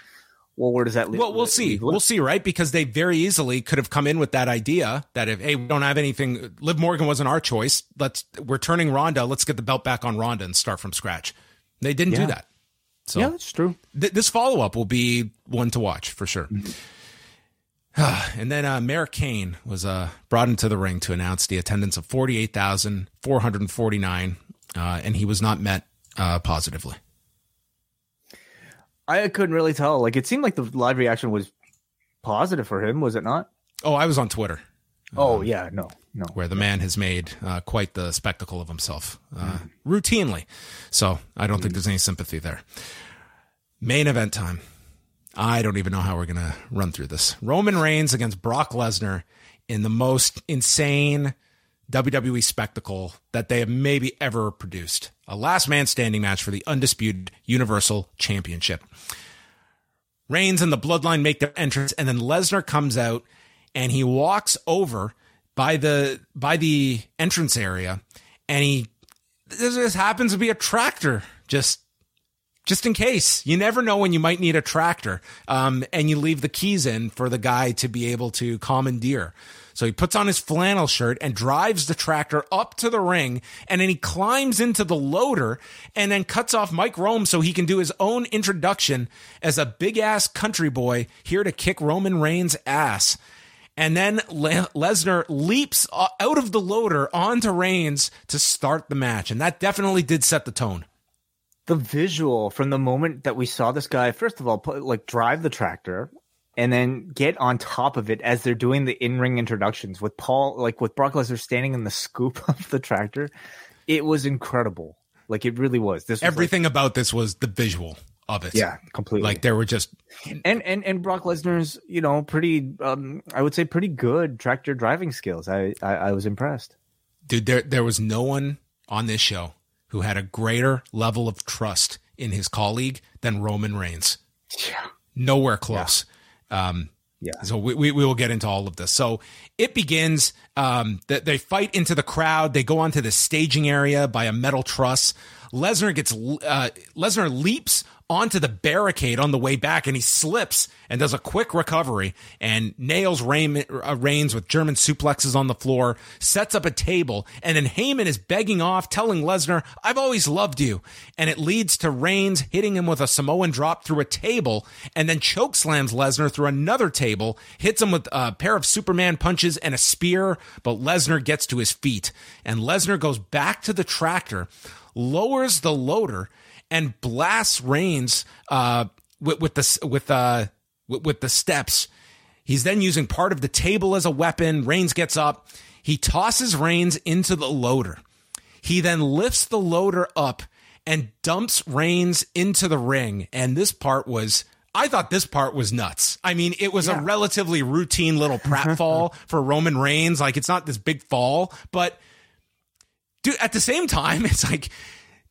D: Well, where does that leave?
C: Well, we'll see. We'll see, right? Because they very easily could have come in with that idea that if hey, we don't have anything, Liv Morgan wasn't our choice. Let's we're turning Ronda. Let's get the belt back on Ronda and start from scratch. They didn't
D: Yeah.
C: do that. So
D: yeah, that's true.
C: th- this follow up will be one to watch for sure. and then uh, Mayor Kane was uh, brought into the ring to announce the attendance of 48,449, uh, and he was not met uh, positively.
D: I couldn't really tell. Like, it seemed like the live reaction was positive for him, was it not?
C: Oh, I was on Twitter
D: Oh yeah, no, no.
C: where the man has made uh, quite the spectacle of himself uh, routinely. So I don't think there's any sympathy there. Main event time. I don't even know how we're going to run through this. Roman Reigns against Brock Lesnar in the most insane WWE spectacle that they have maybe ever produced. A last man standing match for the undisputed Universal Championship. Reigns and the Bloodline make their entrance, and then Lesnar comes out and he walks over by the by the entrance area, and he this happens to be a tractor, just just in case. You never know when you might need a tractor, um, and you leave the keys in for the guy to be able to commandeer. So he puts on his flannel shirt and drives the tractor up to the ring, and then he climbs into the loader and then cuts off Mike Rome so he can do his own introduction as a big ass country boy here to kick Roman Reigns' ass. And then Le- Lesnar leaps out of the loader onto Reigns to start the match. And that definitely did set the tone.
D: the visual from the moment that we saw this guy first of all like drive the tractor and then get on top of it as they're doing the in-ring introductions with Paul like with Brock Lesnar standing in the scoop of the tractor. It was incredible. Like it really was. This was like-
C: Everything about this was the visual of it.
D: yeah completely.
C: Like there were just
D: and and and Brock Lesnar's you know pretty um I would say pretty good tractor driving skills. I I, I was impressed.
C: Dude there there was no one on this show who had a greater level of trust in his colleague than Roman Reigns.
D: yeah.
C: Nowhere close. Um
D: Yeah.
C: So we, we, we will get into all of this. So it begins. Um, that they fight into the crowd. They go onto the staging area by a metal truss. Lesnar gets uh, Lesnar leaps onto the barricade on the way back, and he slips and does a quick recovery and nails uh, Reigns with German suplexes on the floor. Sets up a table, and then Heyman is begging off, telling Lesnar, "I've always loved you," and it leads to Reigns hitting him with a Samoan drop through a table, and then choke slams Lesnar through another table, hits him with a pair of Superman punches and a spear, but Lesnar gets to his feet, and Lesnar goes back to the tractor, lowers the loader, and blasts Reigns uh, with, with the with uh, with, with the steps. He's then using part of the table as a weapon. Reigns gets up. He tosses Reigns into the loader. He then lifts the loader up and dumps Reigns into the ring. And this part was, I thought this part was nuts. I mean, it was a relatively routine little pratfall for Roman Reigns. Like, it's not this big fall, but dude, at the same time, it's like,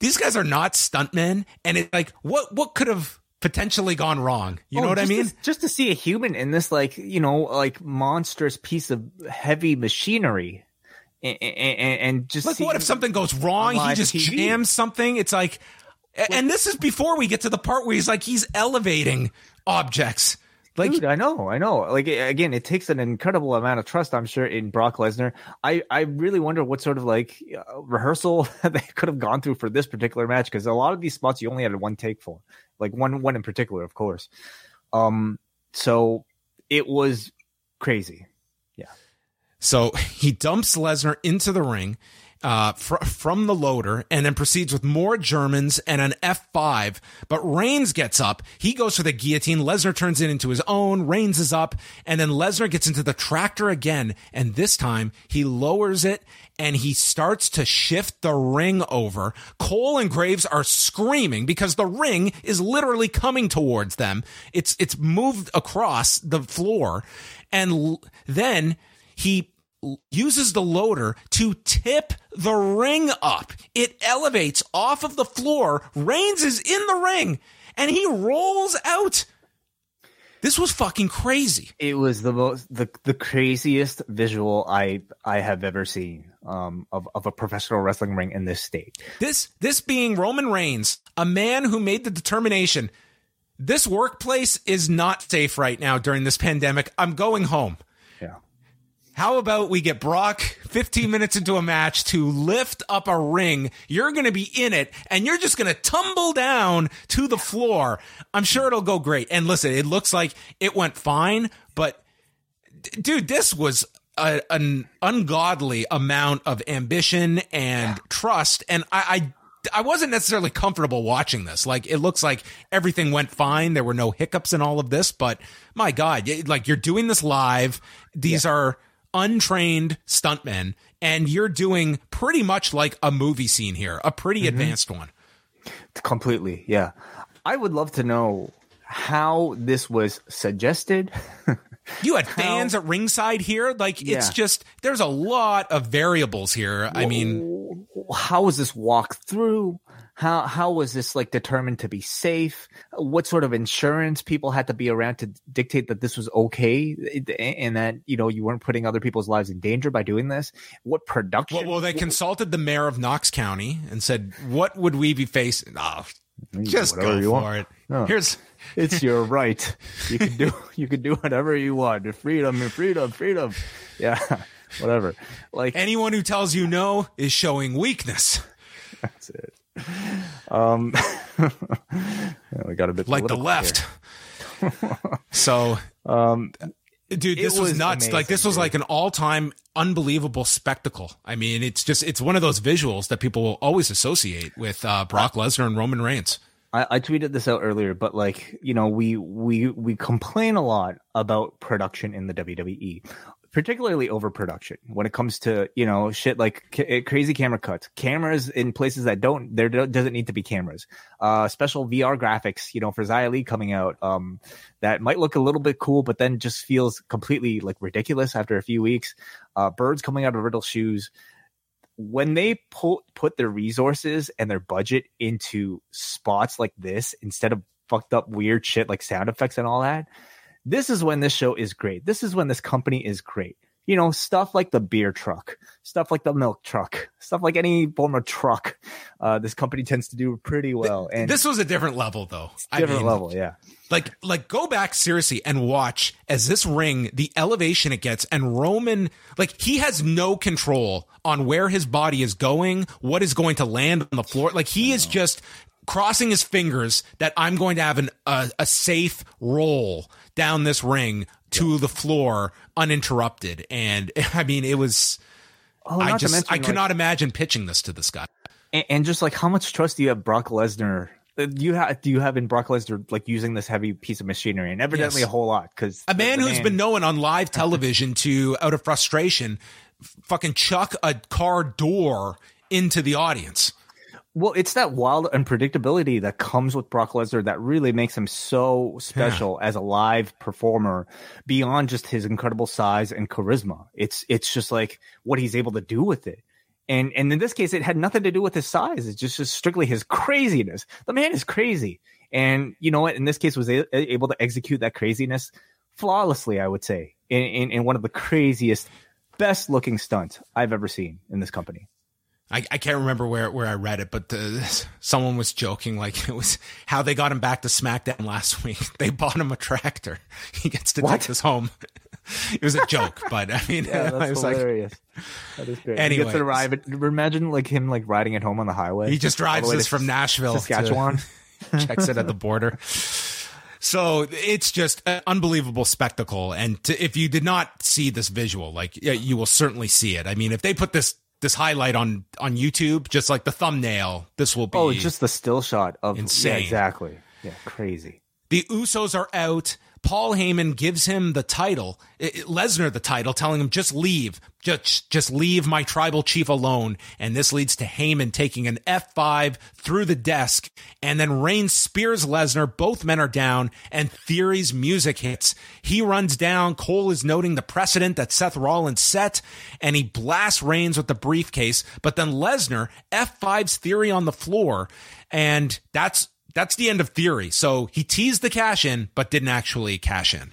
C: these guys are not stuntmen. And it's like, what, what could have potentially gone wrong? You know
D: Oh,
C: what I mean?
D: To, just to see a human in this, like you know, like monstrous piece of heavy machinery, and, and, and just
C: Like, what if something goes wrong? He just
D: TV.
C: jams something. It's like, and this is before we get to the part where he's like, he's elevating objects. Like,
D: Dude, I know, I know. Like again, it takes an incredible amount of trust, I'm sure, in Brock Lesnar. I, I really wonder what sort of like uh, rehearsal they could have gone through for this particular match because a lot of these spots you only had one take for, like one one in particular, of course. Um, so it was crazy. Yeah.
C: So he dumps Lesnar into the ring uh, fr- from the loader and then proceeds with more Germans and an F5. But Reigns gets up. He goes for the guillotine. Lesnar turns it into his own. Reigns is up. And then Lesnar gets into the tractor again. And this time he lowers it and he starts to shift the ring over. Cole and Graves are screaming because the ring is literally coming towards them. It's, it's moved across the floor. And l- then he uses the loader to tip the ring up. It elevates off of the floor. Reigns is in the ring. and he rolls out. This was fucking crazy.
D: It was the most the the craziest visual I I have ever seen um, of of a professional wrestling ring in this state.
C: This this being Roman Reigns, a man who made the determination this workplace is not safe right now during this pandemic. I'm going home. How about we get Brock 15 minutes into a match to lift up a ring? You're going to be in it and you're just going to tumble down to the floor. I'm sure it'll go great. And listen, it looks like it went fine, but d- dude, this was a, an ungodly amount of ambition and yeah. trust. And I, I I wasn't necessarily comfortable watching this. Like it looks like everything went fine. There were no hiccups in all of this, but my God, like you're doing this live. These yeah. are untrained stuntmen and you're doing pretty much like a movie scene here, a pretty mm-hmm. advanced one.
D: Completely. Yeah. I would love to know how this was suggested.
C: you had fans how, at ringside here. Like yeah. it's just there's a lot of variables here. I mean,
D: how was this walked through? How how was this like determined to be safe? What sort of insurance people had to be around to dictate that this was okay and that you know you weren't putting other people's lives in danger by doing this? What production?
C: Well, well they consulted the mayor of Knox County and said, "What would we be facing?" Oh, just go for want. it. No. Here's
D: it's your right. You can do you can do whatever you want. Freedom and freedom, freedom. Yeah, whatever. Like
C: anyone who tells you no is showing weakness.
D: That's it. Um, we got a bit
C: like the left. so, um, dude, this was, was, nuts. Amazing, like this was dude. like an all-time unbelievable spectacle. I mean, it's just it's one of those visuals that people will always associate with uh, Brock Lesnar and Roman Reigns.
D: I, I, tweeted this out earlier, but like you know, we we we complain a lot about production in the WWE particularly overproduction when it comes to you know shit like c- eh, crazy camera cuts. Cameras in places that don't there doesn't need to be cameras. Uh special vr graphics you know for Xia Li coming out um that might look a little bit cool but then just feels completely like ridiculous after a few weeks. Uh birds coming out of riddle shoes. When they pull put their resources and their budget into spots like this instead of fucked up weird shit like sound effects and all that this is when this show is great. This is when this company is great. You know, stuff like the beer truck, stuff like the milk truck, stuff like any form of truck. Uh, this company tends to do pretty well. And
C: this was a different level, though.
D: Different I mean, level, yeah.
C: Like, like, go back seriously and watch as this ring, the elevation it gets, and Roman, like, he has no control on where his body is going, what is going to land on the floor. Like, he is just crossing his fingers that I'm going to have an, a, a safe roll down this ring to the floor uninterrupted. And I mean, it was. Oh, I just mention, I could like, not imagine pitching this to this guy.
D: And, and, just like how much trust do you have Brock Lesnar? Uh, do you have do you have in Brock Lesnar like using this heavy piece of machinery? And evidently yes. a whole lot because
C: a man who's man, been known on live television to out of frustration, fucking chuck a car door into the audience.
D: Well, it's that wild unpredictability that comes with Brock Lesnar that really makes him so special yeah. as a live performer beyond just his incredible size and charisma. It's it's just like what he's able to do with it. And and in this case it had nothing to do with his size. It's just, just strictly his craziness. The man is crazy. And you know what, in this case was a- able to execute that craziness flawlessly, I would say. In, in in one of the craziest best looking stunts I've ever seen in this company.
C: I, I can't remember where, where I read it, but someone was joking like it was how they got him back to SmackDown last week. They bought him a tractor. He gets to what? take this home. it was a joke, but I mean,
D: yeah, that's hilarious. Like, that is great. Anyway, he gets to ride. Imagine like him like riding it home on the highway.
C: He just drives this from Nashville,
D: Saskatchewan,
C: checks it at the border. So it's just an unbelievable spectacle. And to, if you did not see this visual, like you will certainly see it. I mean, if they put this this highlight on on YouTube, just like the thumbnail. This will be
D: oh, just the still shot of
C: insane.
D: Yeah, exactly. Yeah, crazy.
C: The Usos are out. Paul Heyman gives him the title, eh, eh, Lesnar the title, telling him just leave, just just leave my tribal chief alone. And this leads to Heyman taking an F5 through the desk, and then Reigns spears Lesnar. Both men are down, and Theory's music hits. He runs down. Cole is noting the precedent that Seth Rollins set, and he blasts Reigns with the briefcase. But then Lesnar F5's Theory on the floor, and that's that's the end of theory. So he teased the cash in, but didn't actually cash in.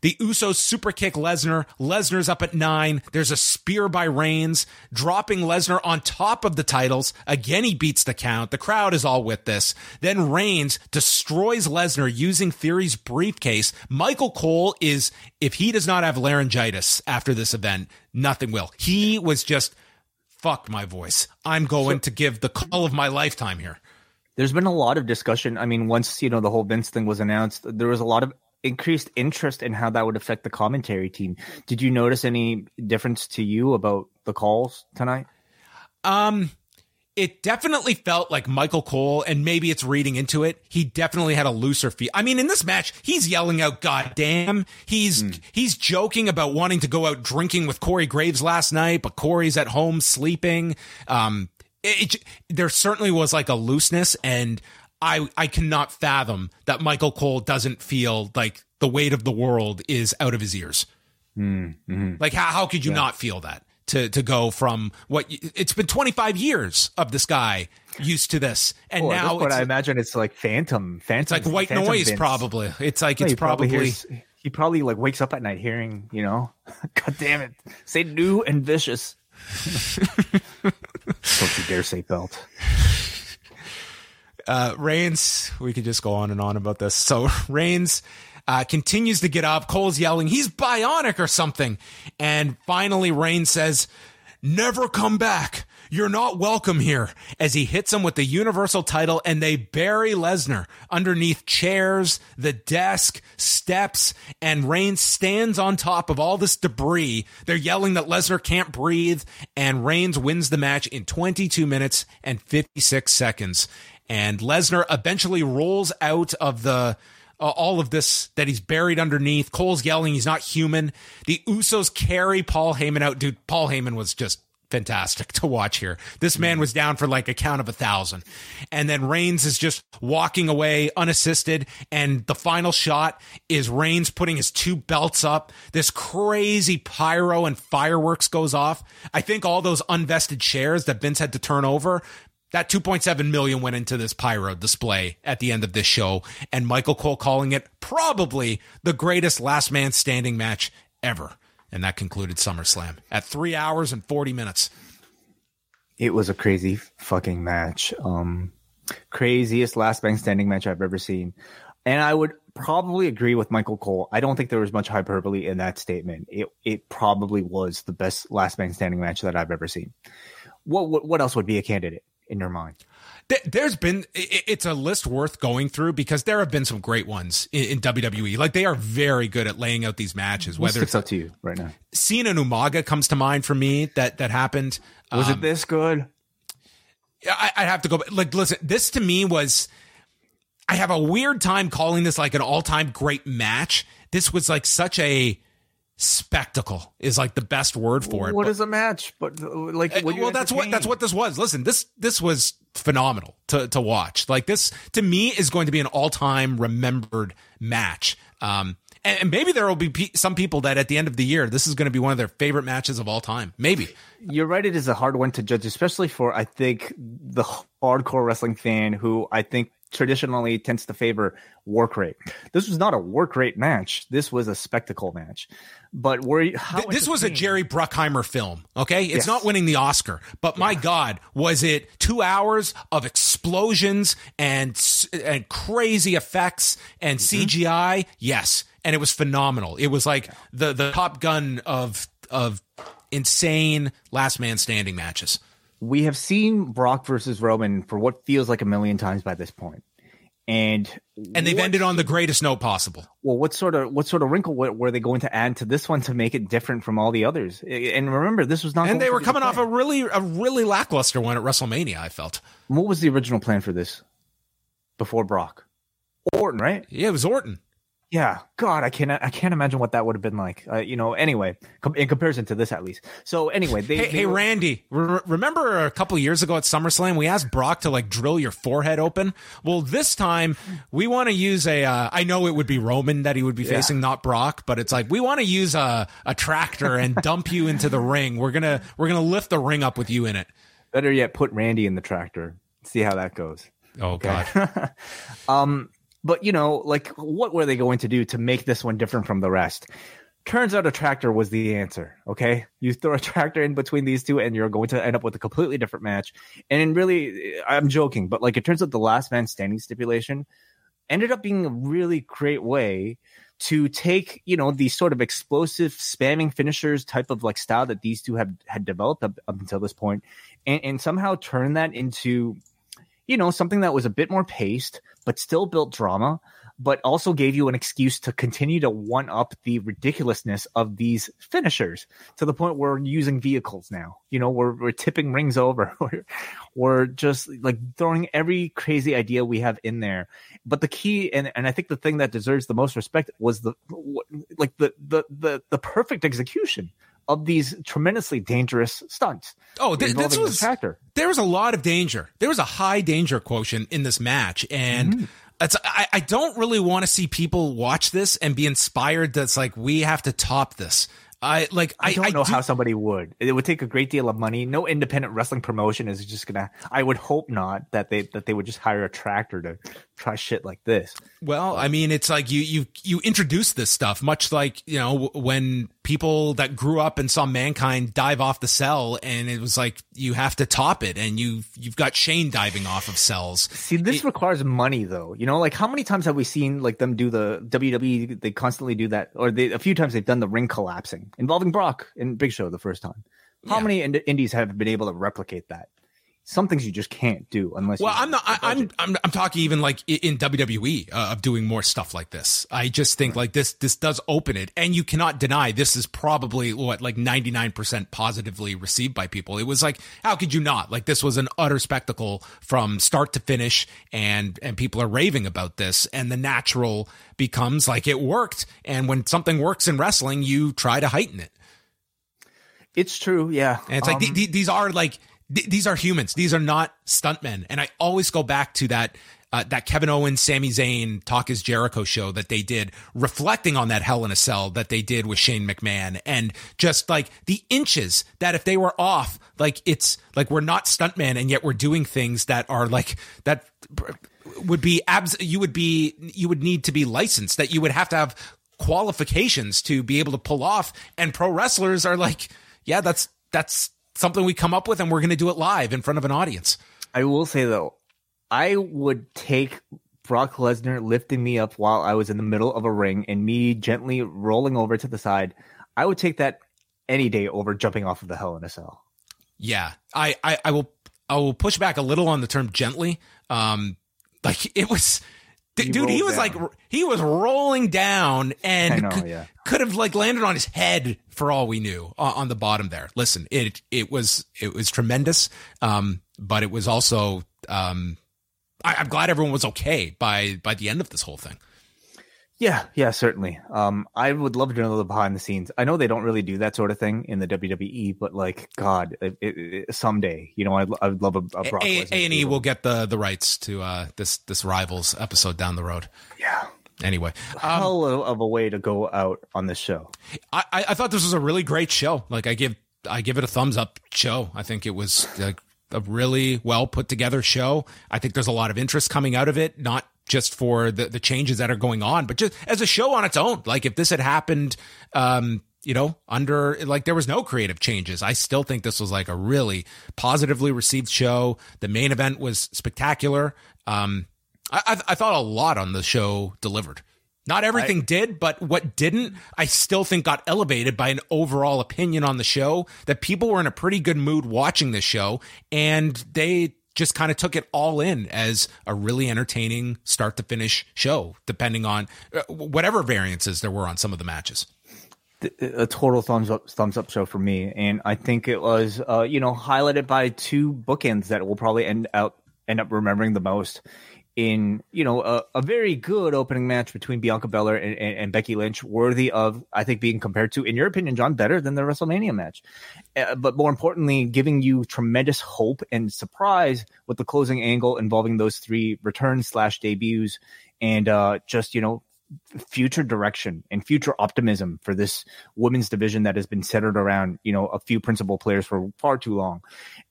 C: The Usos super kick Lesnar. Lesnar's up at nine. There's a spear by Reigns, dropping Lesnar on top of the titles. Again, he beats the count. The crowd is all with this. Then Reigns destroys Lesnar using Theory's briefcase. Michael Cole is, if he does not have laryngitis after this event, nothing will. He was just, fuck my voice. I'm going to give the call of my lifetime here.
D: There's been a lot of discussion. I mean, once, you know, the whole Vince thing was announced, there was a lot of increased interest in how that would affect the commentary team. Did you notice any difference to you about the calls tonight?
C: Um, it definitely felt like Michael Cole, and maybe it's reading into it. He definitely had a looser feel. I mean, in this match, he's yelling out "God damn!" He's mm. he's joking about wanting to go out drinking with Corey Graves last night, but Corey's at home sleeping. Um, it, it, there certainly was like a looseness, and I I cannot fathom that Michael Cole doesn't feel like the weight of the world is out of his ears. Mm-hmm. Like how how could you yeah. not feel that? To, to go from what it's been 25 years of this guy used to this and oh, now
D: I imagine it's like phantom phantom
C: it's like white
D: phantom
C: noise Vince. probably it's like
D: no,
C: it's probably,
D: probably hears, he probably like wakes up at night hearing you know god damn it say new and vicious don't you dare say belt
C: uh, Reigns, we could just go on and on about this. So Reigns uh, continues to get up. Cole's yelling, he's bionic or something. And finally, Reigns says, never come back. You're not welcome here as he hits him with the universal title and they bury Lesnar underneath chairs, the desk, steps, and Reigns stands on top of all this debris. They're yelling that Lesnar can't breathe and Reigns wins the match in 22 minutes and 56 seconds and Lesnar eventually rolls out of the uh, all of this that he's buried underneath. Cole's yelling he's not human. The Usos carry Paul Heyman out. Dude, Paul Heyman was just fantastic to watch here. This man was down for like a count of a thousand. And then Reigns is just walking away unassisted. And the final shot is Reigns putting his two belts up. This crazy pyro and fireworks goes off. I think all those unvested shares that Vince had to turn over that 2.7 million went into this pyro display at the end of this show and Michael Cole calling it probably the greatest last man standing match ever. And that concluded SummerSlam at 3 hours and 40 minutes.
D: It was a crazy fucking match. Um craziest last man standing match I've ever seen. And I would probably agree with Michael Cole. I don't think there was much hyperbole in that statement. It it probably was the best last man standing match that I've ever seen. What what, what else would be a candidate? in your mind?
C: There's been it's a list worth going through because there have been some great ones in, WWE. Like they are very good at laying out these matches.
D: Whether it's up to you right now,
C: Cena and Umaga comes to mind for me. That that happened.
D: Was um, it this good?
C: I, I'd have to go. Like, listen, this to me was. I have a weird time calling this like an all time great match. This was like such a spectacle is like the best word for it.
D: What but, is a match? But like,
C: uh, well, that's what that's what this was. Listen, this this was phenomenal to to watch. Like this to me is going to be an all time remembered match. Um, and, and maybe there will be pe- some people that at the end of the year, this is going to be one of their favorite matches of all time. Maybe
D: you're right. It is a hard one to judge, especially for I think the hardcore wrestling fan who I think traditionally tends to favor work rate. This was not a work rate match. This was a spectacle match. But were you,
C: this was a Jerry Bruckheimer film. Okay, it's yes. not winning the Oscar, but yeah. my God, was it two hours of explosions and and crazy effects and mm-hmm. CGI? Yes, and it was phenomenal. It was like the the Top Gun of of insane last man standing matches
D: we have seen Brock versus Roman for what feels like a million times by this point. And
C: and they've what, ended on the greatest note possible.
D: Well, what sort of what sort of wrinkle were they going to add to this one to make it different from all the others? And remember, this was not.
C: And they were coming off a really a really lackluster one at WrestleMania. I felt.
D: What was the original plan for this? Before Brock, Orton, right?
C: Yeah, it was Orton.
D: Yeah, God, I can't I can't imagine what that would have been like. Uh, you know, anyway, com- in comparison to this, at least. So anyway, they.
C: Hey,
D: they
C: hey
D: were-
C: Randy, re- remember a couple years ago at SummerSlam, we asked Brock to like drill your forehead open. Well, this time we want to use a. Uh, I know it would be Roman that he would be yeah. facing, not Brock, but it's like we want to use a a tractor and dump you into the ring. We're gonna we're gonna lift the ring up with you in it.
D: Better yet, put Randy in the tractor. See how that goes.
C: Oh
D: Okay.
C: God.
D: um, but you know, like, what were they going to do to make this one different from the rest? Turns out a tractor was the answer. Okay, you throw a tractor in between these two, and you're going to end up with a completely different match. And really, I'm joking, but like, it turns out the last man standing stipulation ended up being a really great way to take you know the sort of explosive spamming finishers type of like style that these two have had developed up, up until this point and, and somehow turn that into you know something that was a bit more paced but still built drama but also gave you an excuse to continue to one up the ridiculousness of these finishers to the point where we're using vehicles now. You know, we're, we're tipping rings over. We're, we're just like throwing every crazy idea we have in there. But the key, and, and I think the thing that deserves the most respect was the, like the, the, the, the perfect execution of these tremendously dangerous stunts.
C: Oh, th- this was
D: tractor.
C: there was a lot of danger. There was a high danger quotient in this match, and
D: Mm-hmm.
C: it's I, I don't really want to see people watch this and be inspired. That's like we have to top this. I like
D: I don't know
C: do-
D: how somebody would. It would take a great deal of money. No independent wrestling promotion is just gonna. I would hope not that they that they would just hire a tractor to try shit like this.
C: Well, I mean, it's like you you you introduce this stuff, much like you know when people that grew up and saw mankind dive off the cell, and it was like you have to top it, and you you've got Shane diving off of cells.
D: See, this requires money, though. You know, like how many times have we seen like them do the WWE? They constantly do that, or they, a few times they've done the ring collapsing involving Brock and Big Show the first time. How
C: Yeah.
D: many ind- indies have been able to replicate that? Some things you just can't do unless.
C: Well, I'm not. I, I'm, I'm I'm talking even like in WWE uh, of doing more stuff like this. I just think like this this does open it, and you cannot deny this is probably what like 99 percent positively received by people. It was like how could you not? Like this was an utter spectacle from start to finish, and and people are raving about this, and the natural becomes like it worked, and when something works in wrestling, you try to heighten it.
D: It's true, yeah.
C: And it's like
D: Um,
C: th- th- these are like th- these are humans. These are not stuntmen. And I always go back to that uh, that Kevin Owens, Sami Zayn, Talk is Jericho show that they did, reflecting on that Hell in a Cell that they did with Shane McMahon, and just like the inches that if they were off, like it's like we're not stuntmen, and yet we're doing things that are like that would be abs. You would be you would need to be licensed. That you would have to have qualifications to be able to pull off. And pro wrestlers are like, yeah, that's that's something we come up with, and we're going to do it live in front of an audience.
D: I will say though, I would take Brock Lesnar lifting me up while I was in the middle of a ring and me gently rolling over to the side. I would take that any day over jumping off of the Hell in a Cell.
C: Yeah, I, I, I will, I will push back a little on the term gently. Um, like it was, d- dude, he was like, he was rolling down and
D: know,
C: could,
D: yeah.
C: could have like landed on his head for all we knew uh, on the bottom there. Listen, it, it was, it was tremendous. Um, but it was also, um, I, I'm glad everyone was okay by, by the end of this whole thing.
D: Yeah, yeah, certainly. Um, I would love to know the behind the scenes. I know they don't really do that sort of thing in the WWE, but like, God, it, it, someday, you know, I'd, I would love a, a Brock
C: A
D: Lesnar
C: and E will get the the rights to uh this this rivals episode down the road.
D: Yeah,
C: Anyway, um,
D: hell of, a way to go out on this show.
C: I I I thought this was a really great show. Like I give I give it a thumbs up show. I think it was like a really well put together show. I think there's a lot of interest coming out of it, not just for the the changes that are going on, but just as a show on its own. Like if this had happened, um, you know, under like there was no creative changes. I still think this was like a really positively received show. The main event was spectacular. Um, I, I, I thought a lot on the show delivered. Not everything did, but what didn't, I still think got elevated by an overall opinion on the show that people were in a pretty good mood watching the show and they just kind of took it all in as a really entertaining start to finish show, depending on uh, whatever variances there were on some of the matches.
D: a total thumbs up thumbs up show for me and i think it was uh you know highlighted by two bookends that we'll probably end out end up remembering the most in you know a, a very good opening match between bianca belair and, and, and becky lynch worthy of i think being compared to in your opinion john better than the wrestlemania match. Uh, but more importantly giving you tremendous hope and surprise with the closing angle involving those three returns slash debuts and uh just you know future direction and future optimism for this women's division that has been centered around you know a few principal players for far too long.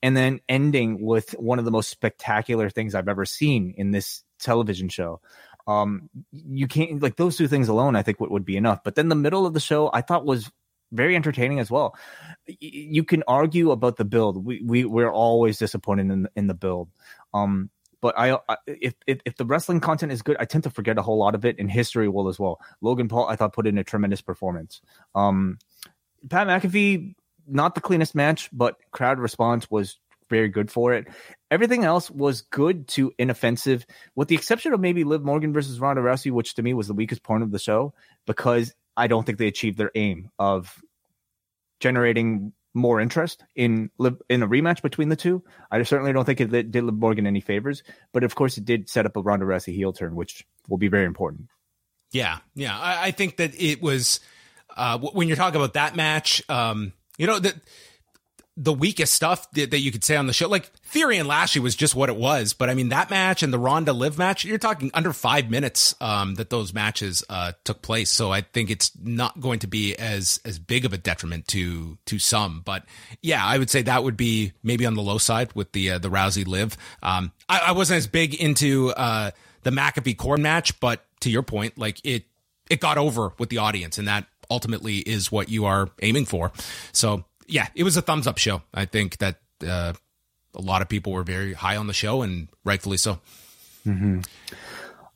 D: And then ending with one of the most spectacular things i've ever seen in this television show. Um you can't like those two things alone i think would, would be enough. But then the middle of the show i thought was very entertaining as well. You can argue about the build. We, we we're always disappointed in in the build. Um but I, I if, if, if the wrestling content is good, I tend to forget a whole lot of it, and history will as well. Logan Paul, I thought, put in a tremendous performance. Um, Pat McAfee, not the cleanest match, but crowd response was very good for it. Everything else was good to inoffensive, with the exception of maybe Liv Morgan versus Ronda Rousey, which to me was the weakest point of the show because I don't think they achieved their aim of generating more interest in in a rematch between the two. I certainly don't think it did Liv Morgan any favors, but of course it did set up a Ronda Rousey heel turn, which will be very important.
C: Yeah, yeah, I, I think that it was uh, when you're talking about that match. Um, you know that the weakest stuff that, that, you could say on the show. Like Theory and Lashley was just what it was, but I mean that match and the Ronda Liv match, you're talking under five minutes um, that those matches uh, took place. So I think it's not going to be as as big of a detriment to to some. But yeah, I would say that would be maybe on the low side with the uh, the Rousey Liv. Um, I, I, wasn't as big into uh, the McAfee Corbin match, but to your point, like it it got over with the audience, and that ultimately is what you are aiming for. So yeah, it was a thumbs up show. I think that uh, a lot of people were very high on the show, and rightfully so.
D: Mm-hmm.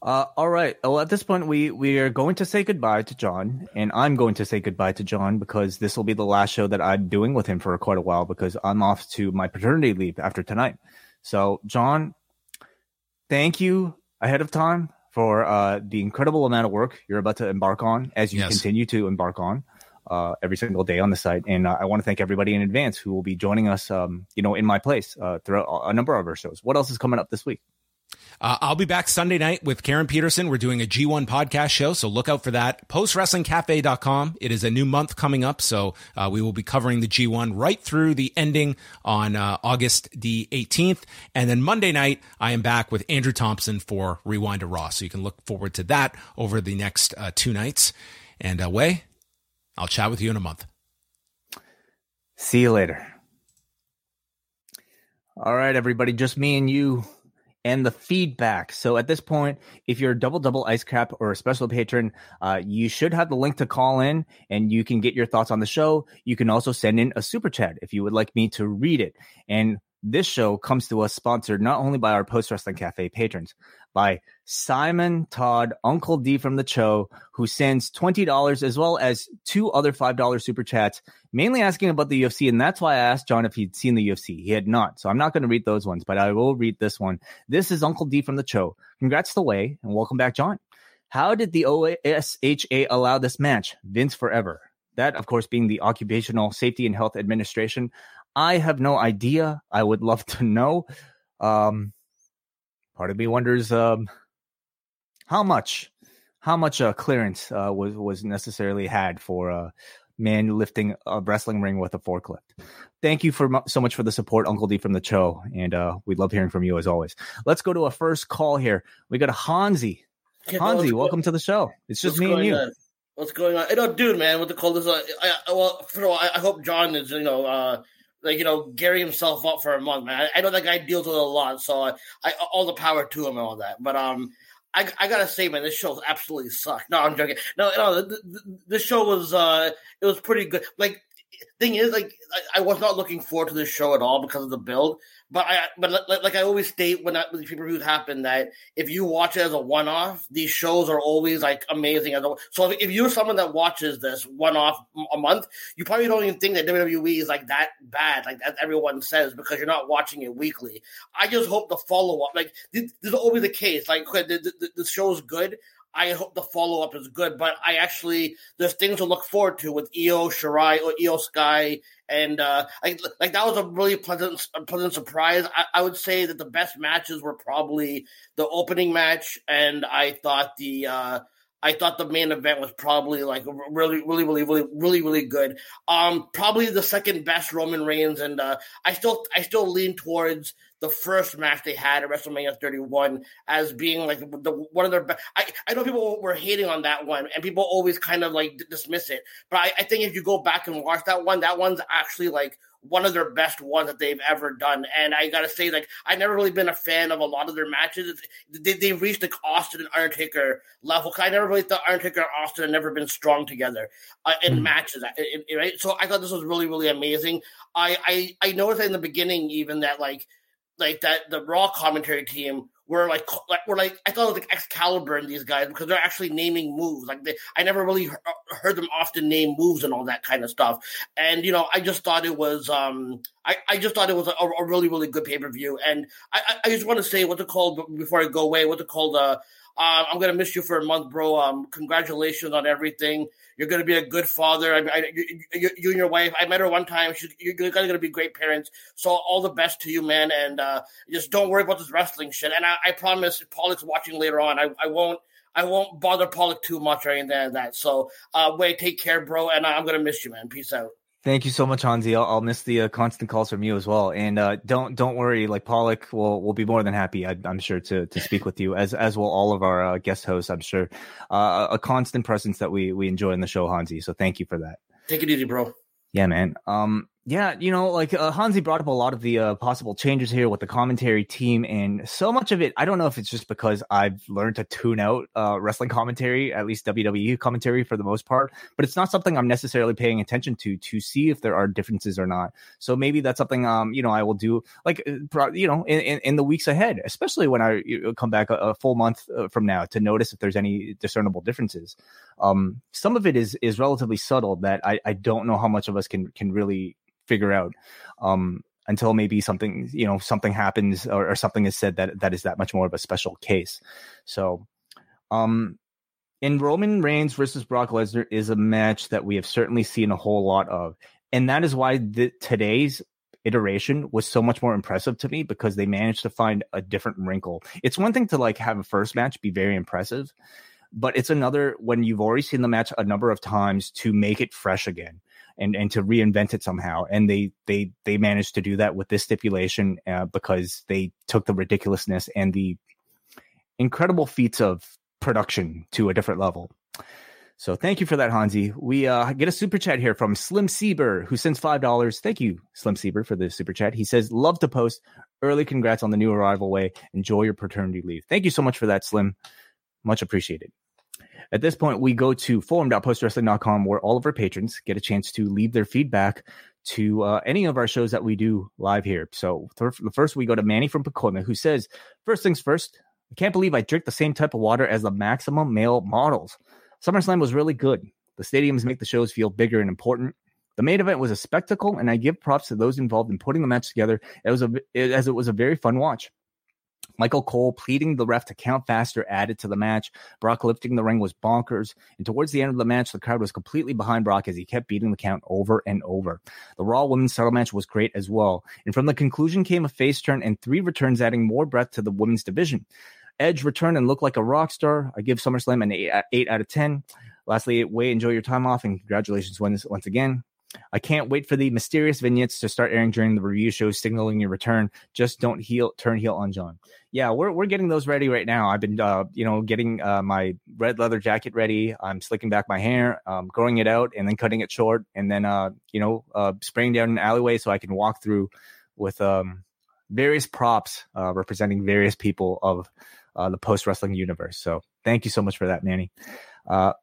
D: Uh, all right. Well, at this point, we we are going to say goodbye to John, and I'm going to say goodbye to John because this will be the last show that I'm doing with him for quite a while because I'm off to my paternity leave after tonight. So, John, thank you ahead of time for uh, the incredible amount of work you're about to embark on as you yes. continue to embark on uh, every single day on the site. And uh, I want to thank everybody in advance who will be joining us, um, you know, in my place uh, throughout a number of our shows. What else is coming up this week?
C: Uh, I'll be back Sunday night with Karen Peterson. We're doing a G1 podcast show, so look out for that. PostWrestlingCafe.com. It is a new month coming up, so uh, we will be covering the G1 right through the ending on uh, August the 18th. And then Monday night, I am back with Andrew Thompson for Rewind to Raw, so you can look forward to that over the next uh, two nights. And uh, I'll chat with you in a month.
D: See you later. All right, everybody, just me and you and the feedback. So at this point, if you're a double double ice cap or a special patron, uh, you should have the link to call in and you can get your thoughts on the show. You can also send in a super chat if you would like me to read it. And this show comes to us sponsored not only by our Post Wrestling Cafe patrons, by Simon Todd, Uncle D from the Cho, who sends $20 as well as two other $5 super chats, mainly asking about the UFC. And that's why I asked John if he'd seen the UFC. He had not. So I'm not going to read those ones, but I will read this one. This is Uncle D from the Cho. Congrats to Wai and welcome back, John. How did the OSHA allow this match? Vince forever. That, of course, being the Occupational Safety and Health Administration. I have no idea. I would love to know. Um, part of me wonders um, how much, how much uh, clearance uh, was was necessarily had for a uh, man lifting a wrestling ring with a forklift. Thank you for so much for the support, Uncle D from the Cho, and uh, we love hearing from you as always. Let's go to a first call here. We got a Hansi. Hansi, welcome to the show. It's just me and you.
E: On? What's going on? I don't, dude, man. What the call is? Uh, I, I, well, for all, I, I hope John is, you know, uh, like you know, Gary himself up for a month, man. I, I, know that guy deals with a lot, so I, I, all the power to him and all that. But um, I, I gotta say, man, this show absolutely sucked. No, I'm joking. No, no, the, show was uh, it was pretty good. Like, thing is, like, I, I was not looking forward to this show at all because of the build. But I, but like, I always state when when pay per views happen, that if you watch it as a one off, these shows are always like amazing. As so if you're someone that watches this one off a month, you probably don't even think that WWE is like that bad, like that everyone says, because you're not watching it weekly. I just hope the follow up, like this, this is always the case. Like the, the, the show's good. I hope the follow up is good, but I actually there's things to look forward to with Io Shirai or IYO SKY, and uh, like like that was a really pleasant pleasant surprise. I, I, would say that the best matches were probably the opening match, and I thought the uh, I thought the main event was probably like really, really, really, really, really, really good. Um, probably the second best Roman Reigns, and uh, I still, I still lean towards the first match they had at WrestleMania 31 as being like the one of their best. I, I know people were hating on that one, and people always kind of like dismiss it. But I, I think if you go back and watch that one, that one's actually like one of their best ones that they've ever done. And I gotta say, like, I've never really been a fan of a lot of their matches. They, they reached the Austin and Undertaker level. Cause I never really thought Undertaker and Austin had never been strong together uh, in mm matches, right? So I thought this was really, really amazing. I, I, I noticed in the beginning even that like, like that the Raw commentary team were like, like were like I thought it was like Excalibur and these guys because they're actually naming moves. Like they, I never really heard them often name moves and all that kind of stuff. And you know, I just thought it was um I, I just thought it was a, a really really good pay per view. And I, I just want to say what's it called before I go away. What's it called? Uh, uh, I'm gonna miss you for a month, bro. Um, congratulations on everything. You're going to be a good father. I, I, you, you, and your wife. I met her one time. She's, you're going to be great parents. So all the best to you, man. And uh, just don't worry about this wrestling shit. And I, I promise, Pollock's watching later on. I, I won't. I won't bother Pollock too much or anything like that. So, uh, wait, take care, bro. And I'm gonna miss you, man. Peace out.
D: Thank you so much, Hansi. I'll, I'll miss the uh, constant calls from you as well. And uh, don't don't worry, like Pollock will will be more than happy. I, am sure to to speak with you as as will all of our uh, guest hosts. I'm sure uh, a constant presence that we we enjoy in the show, Hansi. So thank you for that.
E: Take it easy, bro.
D: Yeah, man. Um, yeah, you know, like uh, Hansi brought up a lot of the uh, possible changes here with the commentary team, and so much of it, I don't know if it's just because I've learned to tune out uh, wrestling commentary, at least WWE commentary for the most part, but it's not something I'm necessarily paying attention to to see if there are differences or not. So maybe that's something, um, you know, I will do, like, uh, you know, in, in, in the weeks ahead, especially when I come back a, a full month uh, from now to notice if there's any discernible differences. Um, some of it is is relatively subtle that I, I don't know how much of us can can really figure out um, until maybe something you know something happens or, or, something is said that that is that much more of a special case. So, um, in Roman Reigns versus Brock Lesnar is a match that we have certainly seen a whole lot of, and that is why the, today's iteration was so much more impressive to me because they managed to find a different wrinkle. It's one thing to like have a first match be very impressive, but it's another when you've already seen the match a number of times to make it fresh again and and to reinvent it somehow. And they they they managed to do that with this stipulation uh, because they took the ridiculousness and the incredible feats of production to a different level. So thank you for that, Hansi. We uh, get a super chat here from Slim Sieber, who sends five dollars. Thank you, Slim Sieber, for the super chat. He says, "Love to post early. Congrats on the new arrival Wai. Enjoy your paternity leave." Thank you so much for that, Slim. Much appreciated. At this point, we go to forum.postwrestling.com where all of our patrons get a chance to leave their feedback to uh, any of our shows that we do live here. So th- first, we go to Manny from Pacoima, who says, First things first, I can't believe I drink the same type of water as the maximum male models. SummerSlam was really good. The stadiums make the shows feel bigger and important. The main event was a spectacle, and I give props to those involved in putting the match together. It was a, as it was a very fun watch. Michael Cole pleading the ref to count faster added to the match. Brock lifting the ring was bonkers. And towards the end of the match, the crowd was completely behind Brock as he kept beating the count over and over. The Raw Women's title match was great as well. And from the conclusion came a face turn and three returns, adding more breadth to the women's division. Edge returned and looked like a rock star. I give SummerSlam an 8, uh, eight out of 10. Lastly, Wai, enjoy your time off and congratulations once again. I can't wait for the mysterious vignettes to start airing during the review show, signaling your return. Just don't heel, turn heel on John. Yeah, we're we're getting those ready right now. I've been, uh, you know, getting uh, my red leather jacket ready. I'm slicking back my hair, um, growing it out, and then cutting it short, and then, uh, you know, uh, spraying down an alleyway so I can walk through with um, various props uh, representing various people of uh, the post wrestling universe. So thank you so much for that, Manny. Uh,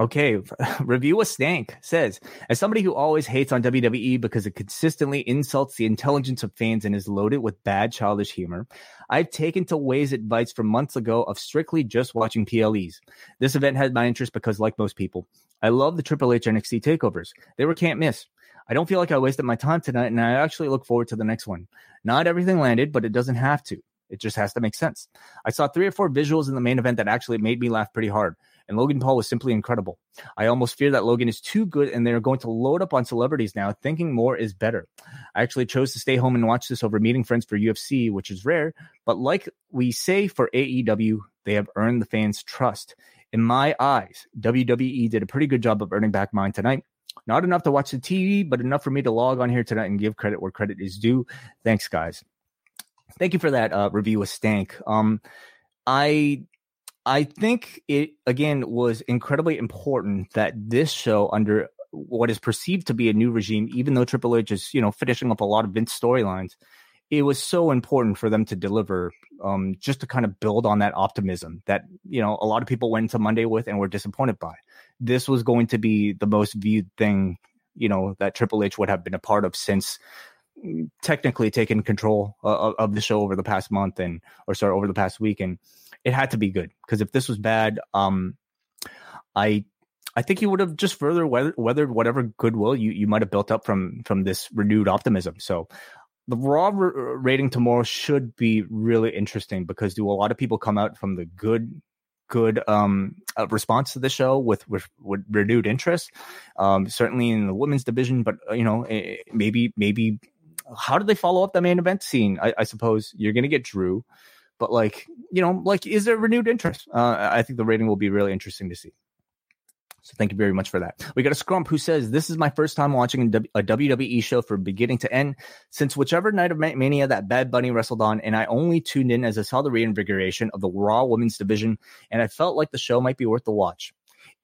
D: Okay, review a stank says, as somebody who always hates on WWE because it consistently insults the intelligence of fans and is loaded with bad childish humor, I've taken to Wai's advice from months ago of strictly just watching PLEs. This event had my interest because, like most people, I love the Triple H NXT takeovers. They were can't miss. I don't feel like I wasted my time tonight, and I actually look forward to the next one. Not everything landed, but it doesn't have to. It just has to make sense. I saw three or four visuals in the main event that actually made me laugh pretty hard and Logan Paul was simply incredible. I almost fear that Logan is too good and they're going to load up on celebrities now, thinking more is better. I actually chose to stay home and watch this over meeting friends for UFC, which is rare, but like we say for AEW, they have earned the fans' trust. In my eyes, WWE did a pretty good job of earning back mine tonight. Not enough to watch the TV, but enough for me to log on here tonight and give credit where credit is due. Thanks, guys. thank you for that uh, review with Stank. Um, I I think it again was incredibly important that this show under what is perceived to be a new regime, even though Triple H is, you know, finishing up a lot of Vince storylines, it was so important for them to deliver, um, just to kind of build on that optimism that, you know, a lot of people went to Monday with and were disappointed by. This was going to be the most viewed thing, you know, that Triple H would have been a part of since mm, technically taking control of, of the show over the past month and, or sorry, over the past week. And it had to be good because if this was bad, um, I I think he would have just further weathered whatever goodwill you, you might have built up from from this renewed optimism. So the raw r- rating tomorrow should be really interesting because do a lot of people come out from the good good um, uh, response to the show with, with, with renewed interest? Um, certainly in the women's division but uh, you know eh, maybe maybe how do they follow up the main event scene? I, I suppose you're gonna get drew but like you know like is there renewed interest uh, i think the rating will be really interesting to see so thank you very much for that. We got a Scrump who says, This is my first time watching a WWE show from beginning to end since whichever night of Mania that Bad Bunny wrestled on, and I only tuned in as I saw the reinvigoration of the Raw Women's Division, and I felt like the show might be worth the watch.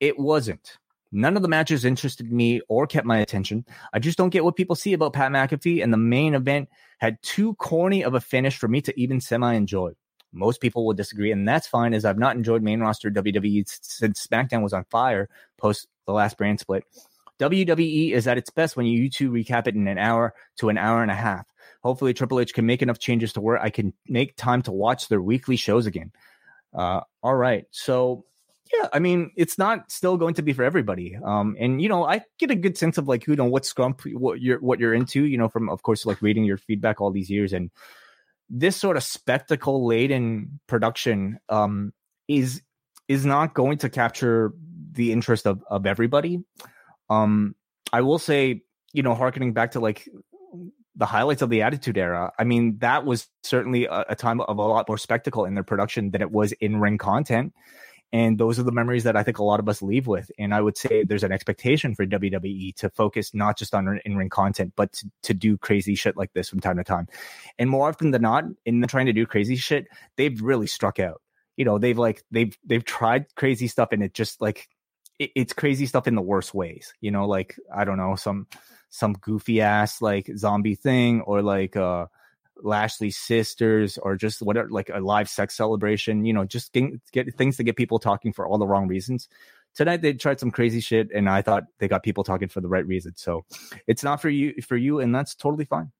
D: It wasn't. None of the matches interested me or kept my attention. I just don't get what people see about Pat McAfee, and the main event had too corny of a finish for me to even semi enjoy. Most people will disagree, and that's fine, as I've not enjoyed main roster WWE since SmackDown was on fire post the last brand split. WWE is at its best when you two recap it in an hour to an hour and a half. Hopefully, Triple H can make enough changes to where I can make time to watch their weekly shows again. Uh, all right, so yeah, I mean, it's not still going to be for everybody. Um, and you know, I get a good sense of like, you know, what scrump, what you're, what you're into, you know, from of course, like reading your feedback all these years, and this sort of spectacle laden production um, is is not going to capture the interest of of everybody. Um, I will say, you know, harkening back to like the highlights of the Attitude Era. I mean, that was certainly a, a time of a lot more spectacle in their production than it was in ring content. And those are the memories that I think a lot of us leave with. And I would say there's an expectation for WWE to focus not just on in ring content, but to, to, do crazy shit like this from time to time. And more often than not, in trying to do crazy shit, they've really struck out. You know, they've like they've they've tried crazy stuff and it just like it, it's crazy stuff in the worst ways. You know, like I don't know, some some goofy ass like zombie thing or like uh Lashley's sisters or just whatever, like a live sex celebration, you know, just get, get things to get people talking for all the wrong reasons. Tonight they tried some crazy shit, and I thought they got people talking for the right reasons. So it's not for you, for you, and that's totally fine.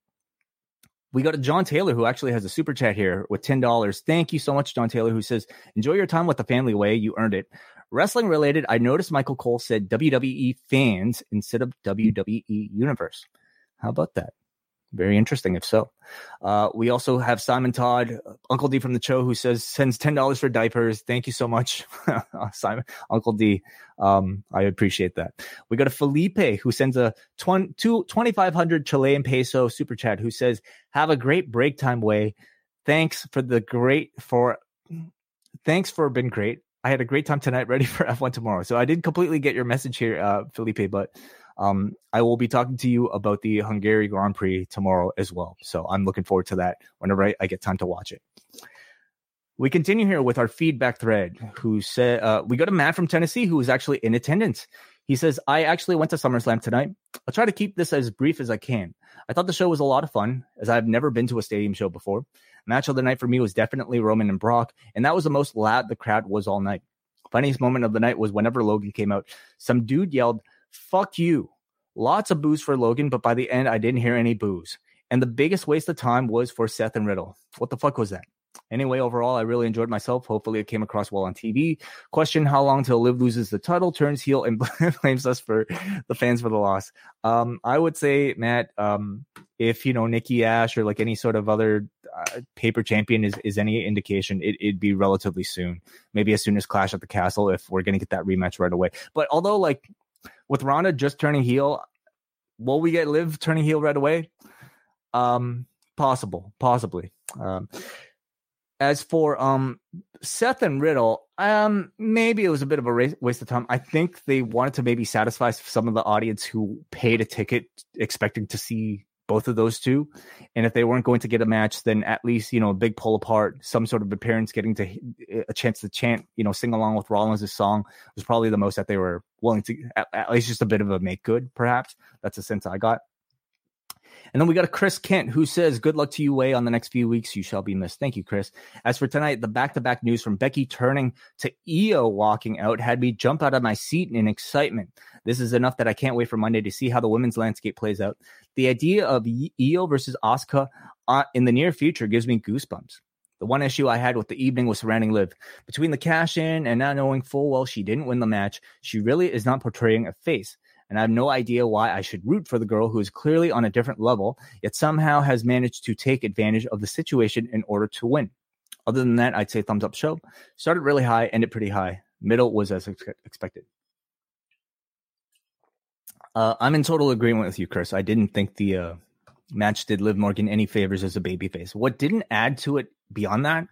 D: We got a John Taylor who actually has a super chat here with ten dollars. Thank you so much, John Taylor, who says, "Enjoy your time with the family Wai. You earned it." Wrestling related, I noticed Michael Cole said WWE fans instead of WWE Universe. How about that? Very interesting, if so. Uh, we also have Simon Todd, Uncle D from the show, who says sends ten dollars for diapers. Thank you so much, Simon, Uncle D. Um, I appreciate that. We got a Felipe who sends a 20, 2500 Chilean peso super chat. Who says, "Have a great break time Wai. Thanks for the great for, thanks for been great. I had a great time tonight. Ready for F1 tomorrow. So I did completely get your message here, uh, Felipe, but." Um, I will be talking to you about the Hungary Grand Prix tomorrow as well. So I'm looking forward to that whenever I, I get time to watch it. We continue here with our feedback thread. Who said uh, we got a man from Tennessee who is actually in attendance. He says, "I actually went to SummerSlam tonight. I'll try to keep this as brief as I can. I thought the show was a lot of fun, as I've never been to a stadium show before. Match of the night for me was definitely Roman and Brock, and that was the most loud the crowd was all night. Funniest moment of the night was whenever Logan came out. Some dude yelled, fuck you. Lots of boos for Logan, but by the end, I didn't hear any boos. And the biggest waste of time was for Seth and Riddle. What the fuck was that? Anyway, overall, I really enjoyed myself. Hopefully, it came across well on TV. Question How long till Liv loses the title, turns heel, and blames us for the fans for the loss? Um, I would say, Matt, um, if you know Nikki Ash or like any sort of other uh, paper champion is, is any indication, it, it'd be relatively soon. Maybe as soon as Clash at the Castle if we're going to get that rematch right away. But although, like, with Ronda just turning heel, will we get Liv turning heel right away? Um, possible, possibly. Um, as for um Seth and Riddle, um, maybe it was a bit of a waste of time. I think they wanted to maybe satisfy some of the audience who paid a ticket expecting to see both of those two. And if they weren't going to get a match, then at least, you know, a big pull apart, some sort of appearance, getting to a chance to chant, you know, sing along with Rollins' song was probably the most that they were willing to, at, at least just a bit of a make good, perhaps. That's the sense I got. And then we got a Chris Kent who says, Good luck to you, Wai, on the next few weeks. You shall be missed. Thank you, Chris. As for tonight, the back to back news from Becky turning to Io walking out had me jump out of my seat in excitement. This is enough that I can't wait for Monday to see how the women's landscape plays out. The idea of Io versus Asuka uh, in the near future gives me goosebumps. The one issue I had with the evening was surrounding Liv. Between the cash in and not knowing full well she didn't win the match, she really is not portraying a face and I have no idea why I should root for the girl who is clearly on a different level, yet somehow has managed to take advantage of the situation in order to win. Other than that, I'd say thumbs up show. Started really high, ended pretty high. Middle was as ex- expected. Uh, I'm in total agreement with you, Chris. I didn't think the uh, match did Liv Morgan any favors as a babyface. What didn't add to it beyond that,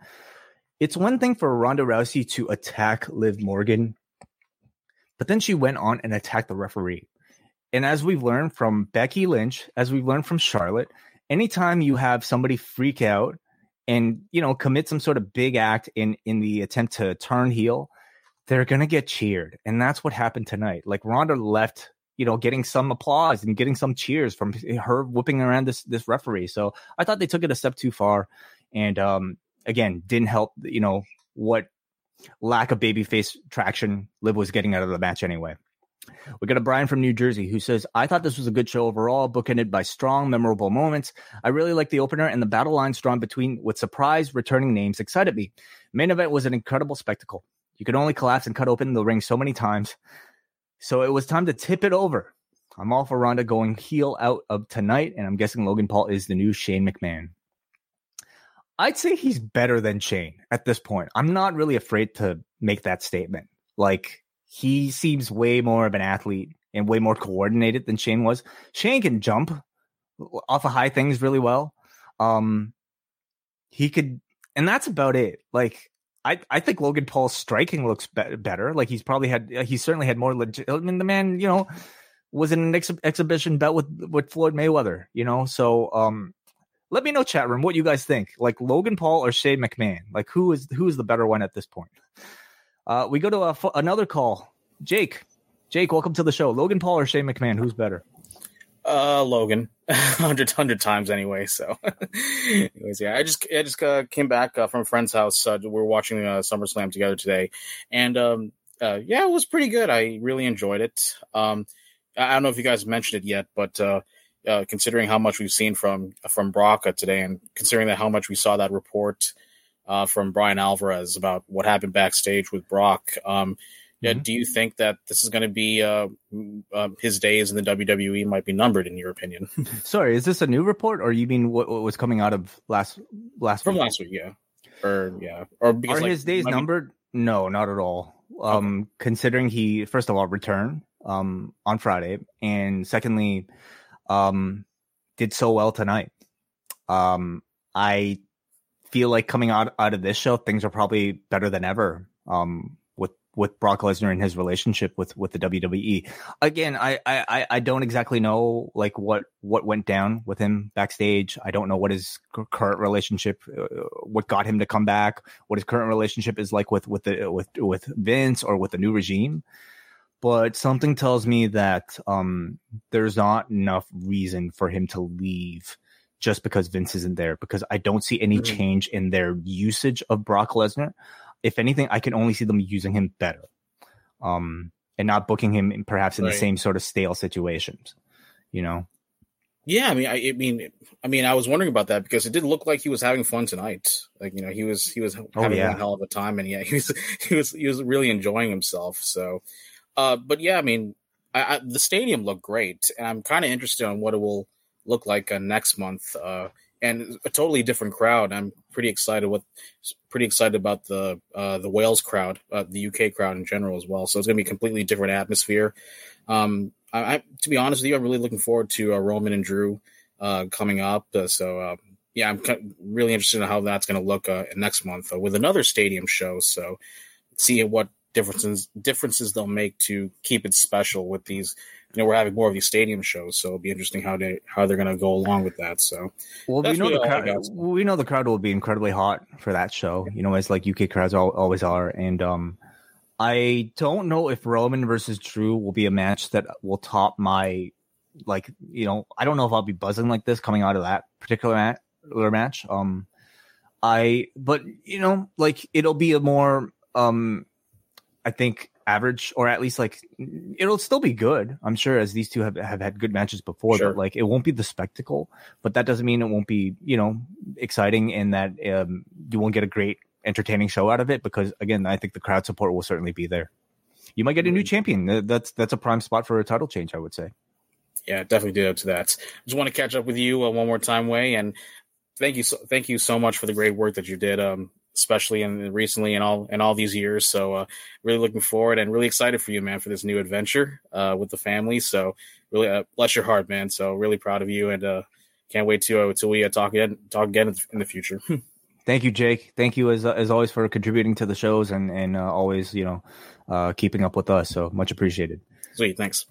D: it's one thing for Ronda Rousey to attack Liv Morgan but then she went on and attacked the referee. And as we've learned from Becky Lynch, as we've learned from Charlotte, anytime you have somebody freak out and you know commit some sort of big act in in the attempt to turn heel, they're gonna get cheered, and that's what happened tonight. Like Ronda left, you know, getting some applause and getting some cheers from her whipping around this this referee. So I thought they took it a step too far, and um, again, didn't help. You know what lack of babyface traction Liv was getting out of the match anyway. We got a Brian from New Jersey who says, I thought this was a good show overall, bookended by strong, memorable moments. I really like the opener and the battle lines drawn between with surprise returning names excited me. Main event was an incredible spectacle. You could only collapse and cut open the ring so many times. So it was time to tip it over. I'm all for Ronda going heel out of tonight, and I'm guessing Logan Paul is the new Shane McMahon. I'd say he's better than Shane at this point. I'm not really afraid to make that statement. Like he seems way more of an athlete and way more coordinated than Shane was. Shane can jump off of high things really well. Um he could and that's about it. Like I, I think Logan Paul's striking looks be- better. Like he's probably had, he certainly had more legit. I mean, the man, you know, was in an ex- exhibition bout with with Floyd Mayweather. You know, so um, let me know, chat room, what you guys think. Like Logan Paul or Shane McMahon? Like who is who is the better one at this point? Uh, we go to a, another call. Jake, Jake, welcome to the show. Logan Paul or Shane McMahon? Who's better?
F: Uh, Logan, hundred hundred times anyway. So, anyways, yeah, I just I just uh, came back uh, from a friend's house. Uh, we are watching uh, SummerSlam together today, and um, uh, yeah, it was pretty good. I really enjoyed it. Um, I don't know if you guys mentioned it yet, but uh, considering how much we've seen from from Brock today, and considering that how much we saw that report uh, from Bryan Alvarez about what happened backstage with Brock. Um, mm-hmm. do you think that this is going to be uh, uh, his days in the WWE might be numbered in your opinion?
D: Sorry, is this a new report, or you mean what, what was coming out of last last
F: from week? last week? Yeah, or yeah, or
D: because, are like, his days numbered? No, not at all. Um, okay. considering he first of all returned um on Friday, and secondly, um, did so well tonight. Um, I feel like coming out out of this show, things are probably better than ever. Um, with with Brock Lesnar and his relationship with with the WWE. Again, I I I don't exactly know like what what went down with him backstage. I don't know what his current relationship, uh, what got him to come back, what his current relationship is like with with the with with Vince or with the new regime but something tells me that um, there's not enough reason for him to leave just because Vince isn't there because I don't see any mm-hmm. change in their usage of Brock Lesnar. If anything, I can only see them using him better. Um, and not booking him in, perhaps in right. the same sort of stale situations, you know?
F: Yeah, I mean, I, I, mean, I mean, I was wondering about that because it did look like he was having fun tonight. Like, you know, he was he was oh, having oh, yeah. one hell of a time, and yeah, he was he was he was really enjoying himself. So, uh, but yeah, I mean, I, I, the stadium looked great, and I'm kind of interested on what it will look like uh, next month. Uh, and a totally different crowd. I'm pretty excited with, pretty excited about the uh, the Wales crowd, uh, the UK crowd in general as well. So it's going to be a completely different atmosphere. Um, I, I, to be honest with you, I'm really looking forward to uh, Roman and Drew uh, coming up. Uh, so uh, yeah, I'm really interested in how that's going to look next month with another stadium show. So see what differences differences they'll make to keep it special with these. You know, we're having more of these stadium shows, so it'll be interesting how they how they're going to go along with that. So,
D: well, we know the crowd. We know the crowd will be incredibly hot for that show. You know, as like UK crowds always are, and um, I don't know if Roman versus Drew will be a match that will top my like. You know, I don't know if I'll be buzzing like this coming out of that particular mat- match. Um, I but you know, like it'll be a more um I think average or at least like it'll still be good. I'm sure as these two have, have had good matches before, sure. but like it won't be the spectacle. But that doesn't mean it won't be, you know, exciting and that um, you won't get a great entertaining show out of it because again, I think the crowd support will certainly be there. You might get a new champion. That's that's a prime spot for a title change, I would say.
F: Yeah, definitely do to that. Just want to catch up with you uh, one more time, Wai, and thank you so thank you so much for the great work that you did. Um, especially in recently in all in all these years. So uh, really looking forward and really excited for you, man, for this new adventure uh, with the family. So really uh, bless your heart, man. So really proud of you and uh, can't wait to uh, until we uh, talk again talk again in the future.
D: Thank you, Jake. Thank you as as always for contributing to the shows and and always you know keeping up with us. So much appreciated.
F: Sweet, thanks.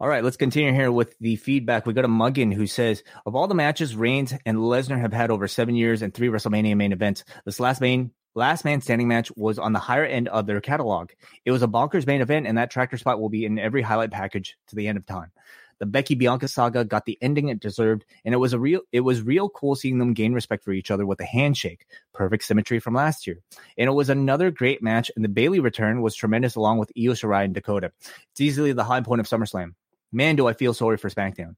D: All right, let's continue here with the feedback. We got a Muggin who says, of all the matches Reigns and Lesnar have had over seven years and three WrestleMania main events, this last main last man standing match was on the higher end of their catalog. It was a bonkers main event, and that tractor spot will be in every highlight package to the end of time. The Becky Bianca saga got the ending it deserved, and it was a real it was real cool seeing them gain respect for each other with a handshake. Perfect symmetry from last year. And it was another great match, and the Bayley return was tremendous along with Io Shirai and Dakota. It's easily the high point of SummerSlam. Man, do I feel sorry for SmackDown.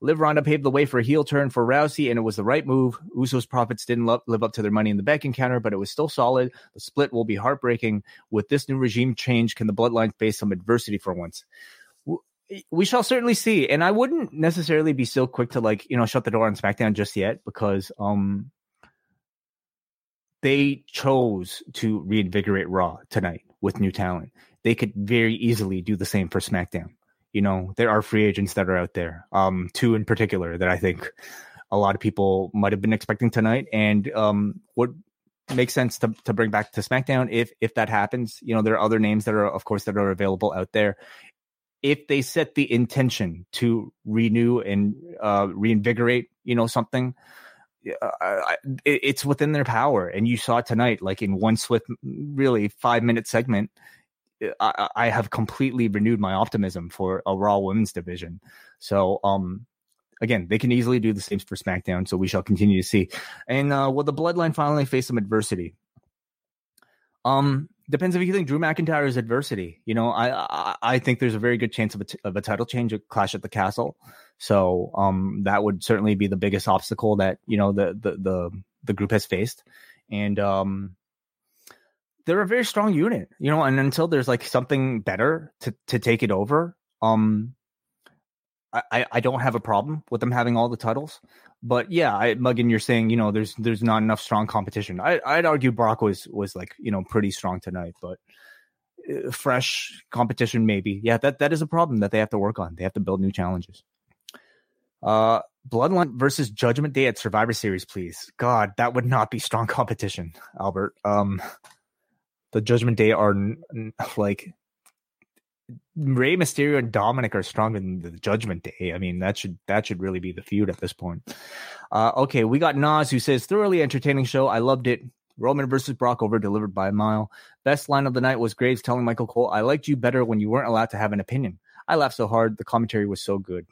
D: Liv Ronda paved the way for a heel turn for Rousey, and it was the right move. Usos profits didn't live up to their money in the back encounter, but it was still solid. The split will be heartbreaking. With this new regime change, can the bloodline face some adversity for once? We shall certainly see. And I wouldn't necessarily be so quick to like, you know, shut the door on SmackDown just yet because um they chose to reinvigorate Raw tonight with new talent. They could very easily do the same for SmackDown you know, there are free agents that are out there. Um, two in particular that I think a lot of people might have been expecting tonight, and um, would make sense to to bring back to SmackDown if if that happens. You know, there are other names that are, of course, that are available out there. If they set the intention to renew and uh, reinvigorate, you know, something, uh, it's within their power. And you saw tonight, like in one swift, really five minute segment, I, I, have completely renewed my optimism for a Raw Women's division. So, um, again, they can easily do the same for SmackDown. So we shall continue to see. And uh, will the Bloodline finally face some adversity? Um, depends if you think Drew McIntyre is adversity. You know, I I, I think there's a very good chance of a, t- of a title change, a clash at the castle. So, um, that would certainly be the biggest obstacle that you know the the the the group has faced. And um, they're a very strong unit, you know, and until there's like something better to to take it over, um I, I don't have a problem with them having all the titles. But yeah, I, Muggin, you're saying, you know, there's there's not enough strong competition. I I'd argue Brock was was like, you know, pretty strong tonight, but uh, fresh competition maybe. Yeah, that that is a problem that they have to work on. They have to build new challenges. Uh Bloodline versus Judgment Day at Survivor Series, please. God, that would not be strong competition, Albert. Um the Judgment Day are like Rey Mysterio and Dominik are stronger than the Judgment Day. I mean, that should that should really be the feud at this point. Uh, okay, we got Nas who says thoroughly entertaining show. I loved it. Roman versus Brock over delivered by a mile. Best line of the night was Graves telling Michael Cole, "I liked you better when you weren't allowed to have an opinion." I laughed so hard. The commentary was so good.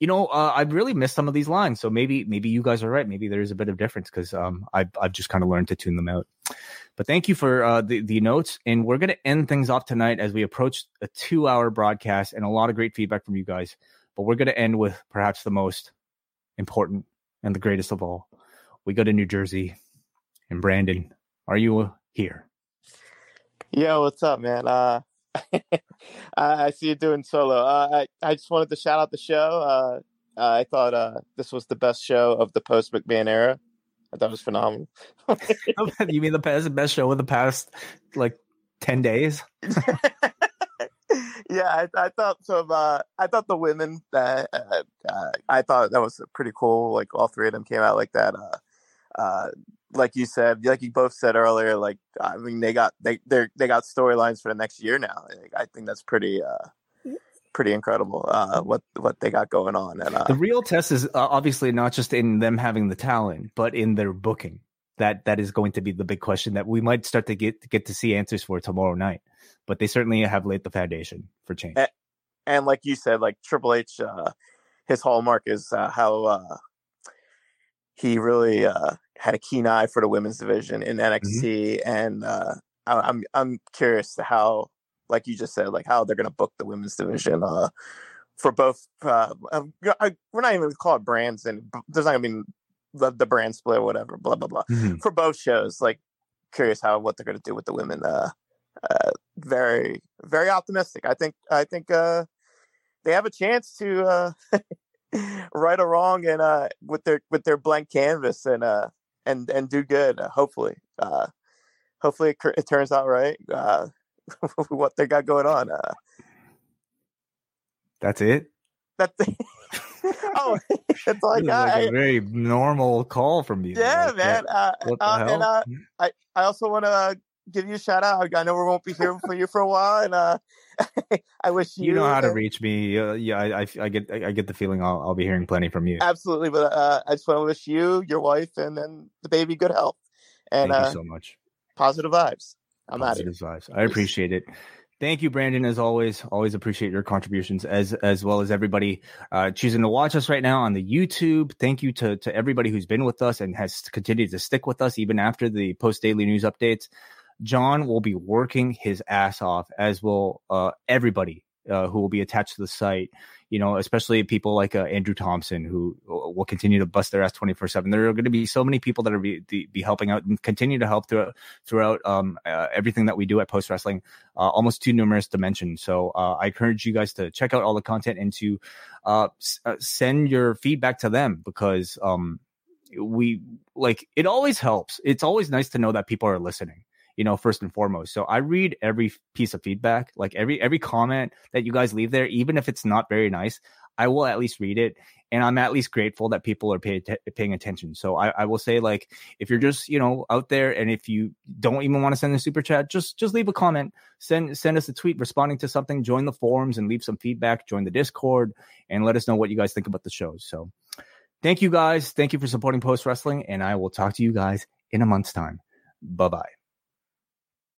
D: You know, uh, I've really missed some of these lines, so maybe maybe you guys are right. Maybe there's a bit of difference because um, I've I've just kind of learned to tune them out. But thank you for uh, the, the notes. And we're going to end things off tonight as we approach a two hour broadcast and a lot of great feedback from you guys. But we're going to end with perhaps the most important and the greatest of all. We go to New Jersey. And Brandon, are you here?
G: Yo, what's up, man? Uh, I see you doing solo. Uh, I I just wanted to shout out the show. Uh, I thought uh, this was the best show of the post McMahon era. I thought it was phenomenal.
D: you mean the best best show in the past like ten days?
G: yeah, I, I, thought so. Uh, I thought the women. Uh, uh, I thought that was pretty cool. Like all three of them came out like that. Uh, uh, like you said, like you both said earlier, like I mean, they got they they they got storylines for the next year now. I think that's pretty uh pretty incredible uh what what they got going on. And uh,
D: the real test is uh, obviously not just in them having the talent, but in their booking. That that is going to be the big question that we might start to get get to see answers for tomorrow night. But they certainly have laid the foundation for change.
G: And, and like you said, like Triple H, uh, his hallmark is uh, how uh, he really uh, had a keen eye for the women's division in NXT, mm-hmm. and uh, I, I'm I'm curious to how, like you just said, like how they're going to book the women's division uh, for both. Uh, um, I, we're not even going to call it brands, and there's not going to be the, the, brand split or whatever. Blah blah blah. Mm-hmm. For both shows, like curious how what they're going to do with the women. Uh, uh, very very optimistic. I think I think uh, they have a chance to uh, right or wrong and uh, with their with their blank canvas and uh, and and do good. Uh, hopefully, uh, hopefully it, it, turns out right. Uh, what they got going on. Uh,
D: that's it.
G: That's it. oh, it's like,
D: like a very normal call from you.
G: Yeah, like, man. Uh, what the uh, hell? And uh, I, I also want to give you a shout out. I know we won't be here for you for a while, and uh, I wish you,
D: you know how to reach me. Uh, yeah, I, I, I, get I get the feeling I'll, I'll be hearing plenty from you.
G: Absolutely, but uh, I just want to wish you, your wife, and then the baby good health. And
D: Thank
G: uh,
D: you so much.
G: Positive vibes. I'm
D: positive vibes. I appreciate it. Thank you, Brandon. As always, always appreciate your contributions as as well as everybody uh, choosing to watch us right now on the YouTube. Thank you to to everybody who's been with us and has continued to stick with us even after the post daily news updates. John will be working his ass off, as will uh, everybody uh, who will be attached to the site. You know, especially people like uh, Andrew Thompson, who uh, will continue to bust their ass twenty four seven. There are going to be so many people that are be, be helping out and continue to help throughout throughout um, uh, everything that we do at Post Wrestling. Uh, almost too numerous to mention. So I encourage you guys to check out all the content and to s- send your feedback to them because um, we like it always helps. It's always nice to know that people are listening you know first and foremost. So i read every piece of feedback like every every comment that you guys leave there even if it's not very nice i will at least read it and i'm at least grateful that people are pay, paying attention. So I, I will say like if you're just you know out there and if you don't even want to send a super chat just just leave a comment. Send send us a tweet responding to something join the forums and leave some feedback join the discord and let us know what you guys think about the shows so thank you guys. Thank you for supporting post wrestling and i will talk to you guys in a month's time. Bye bye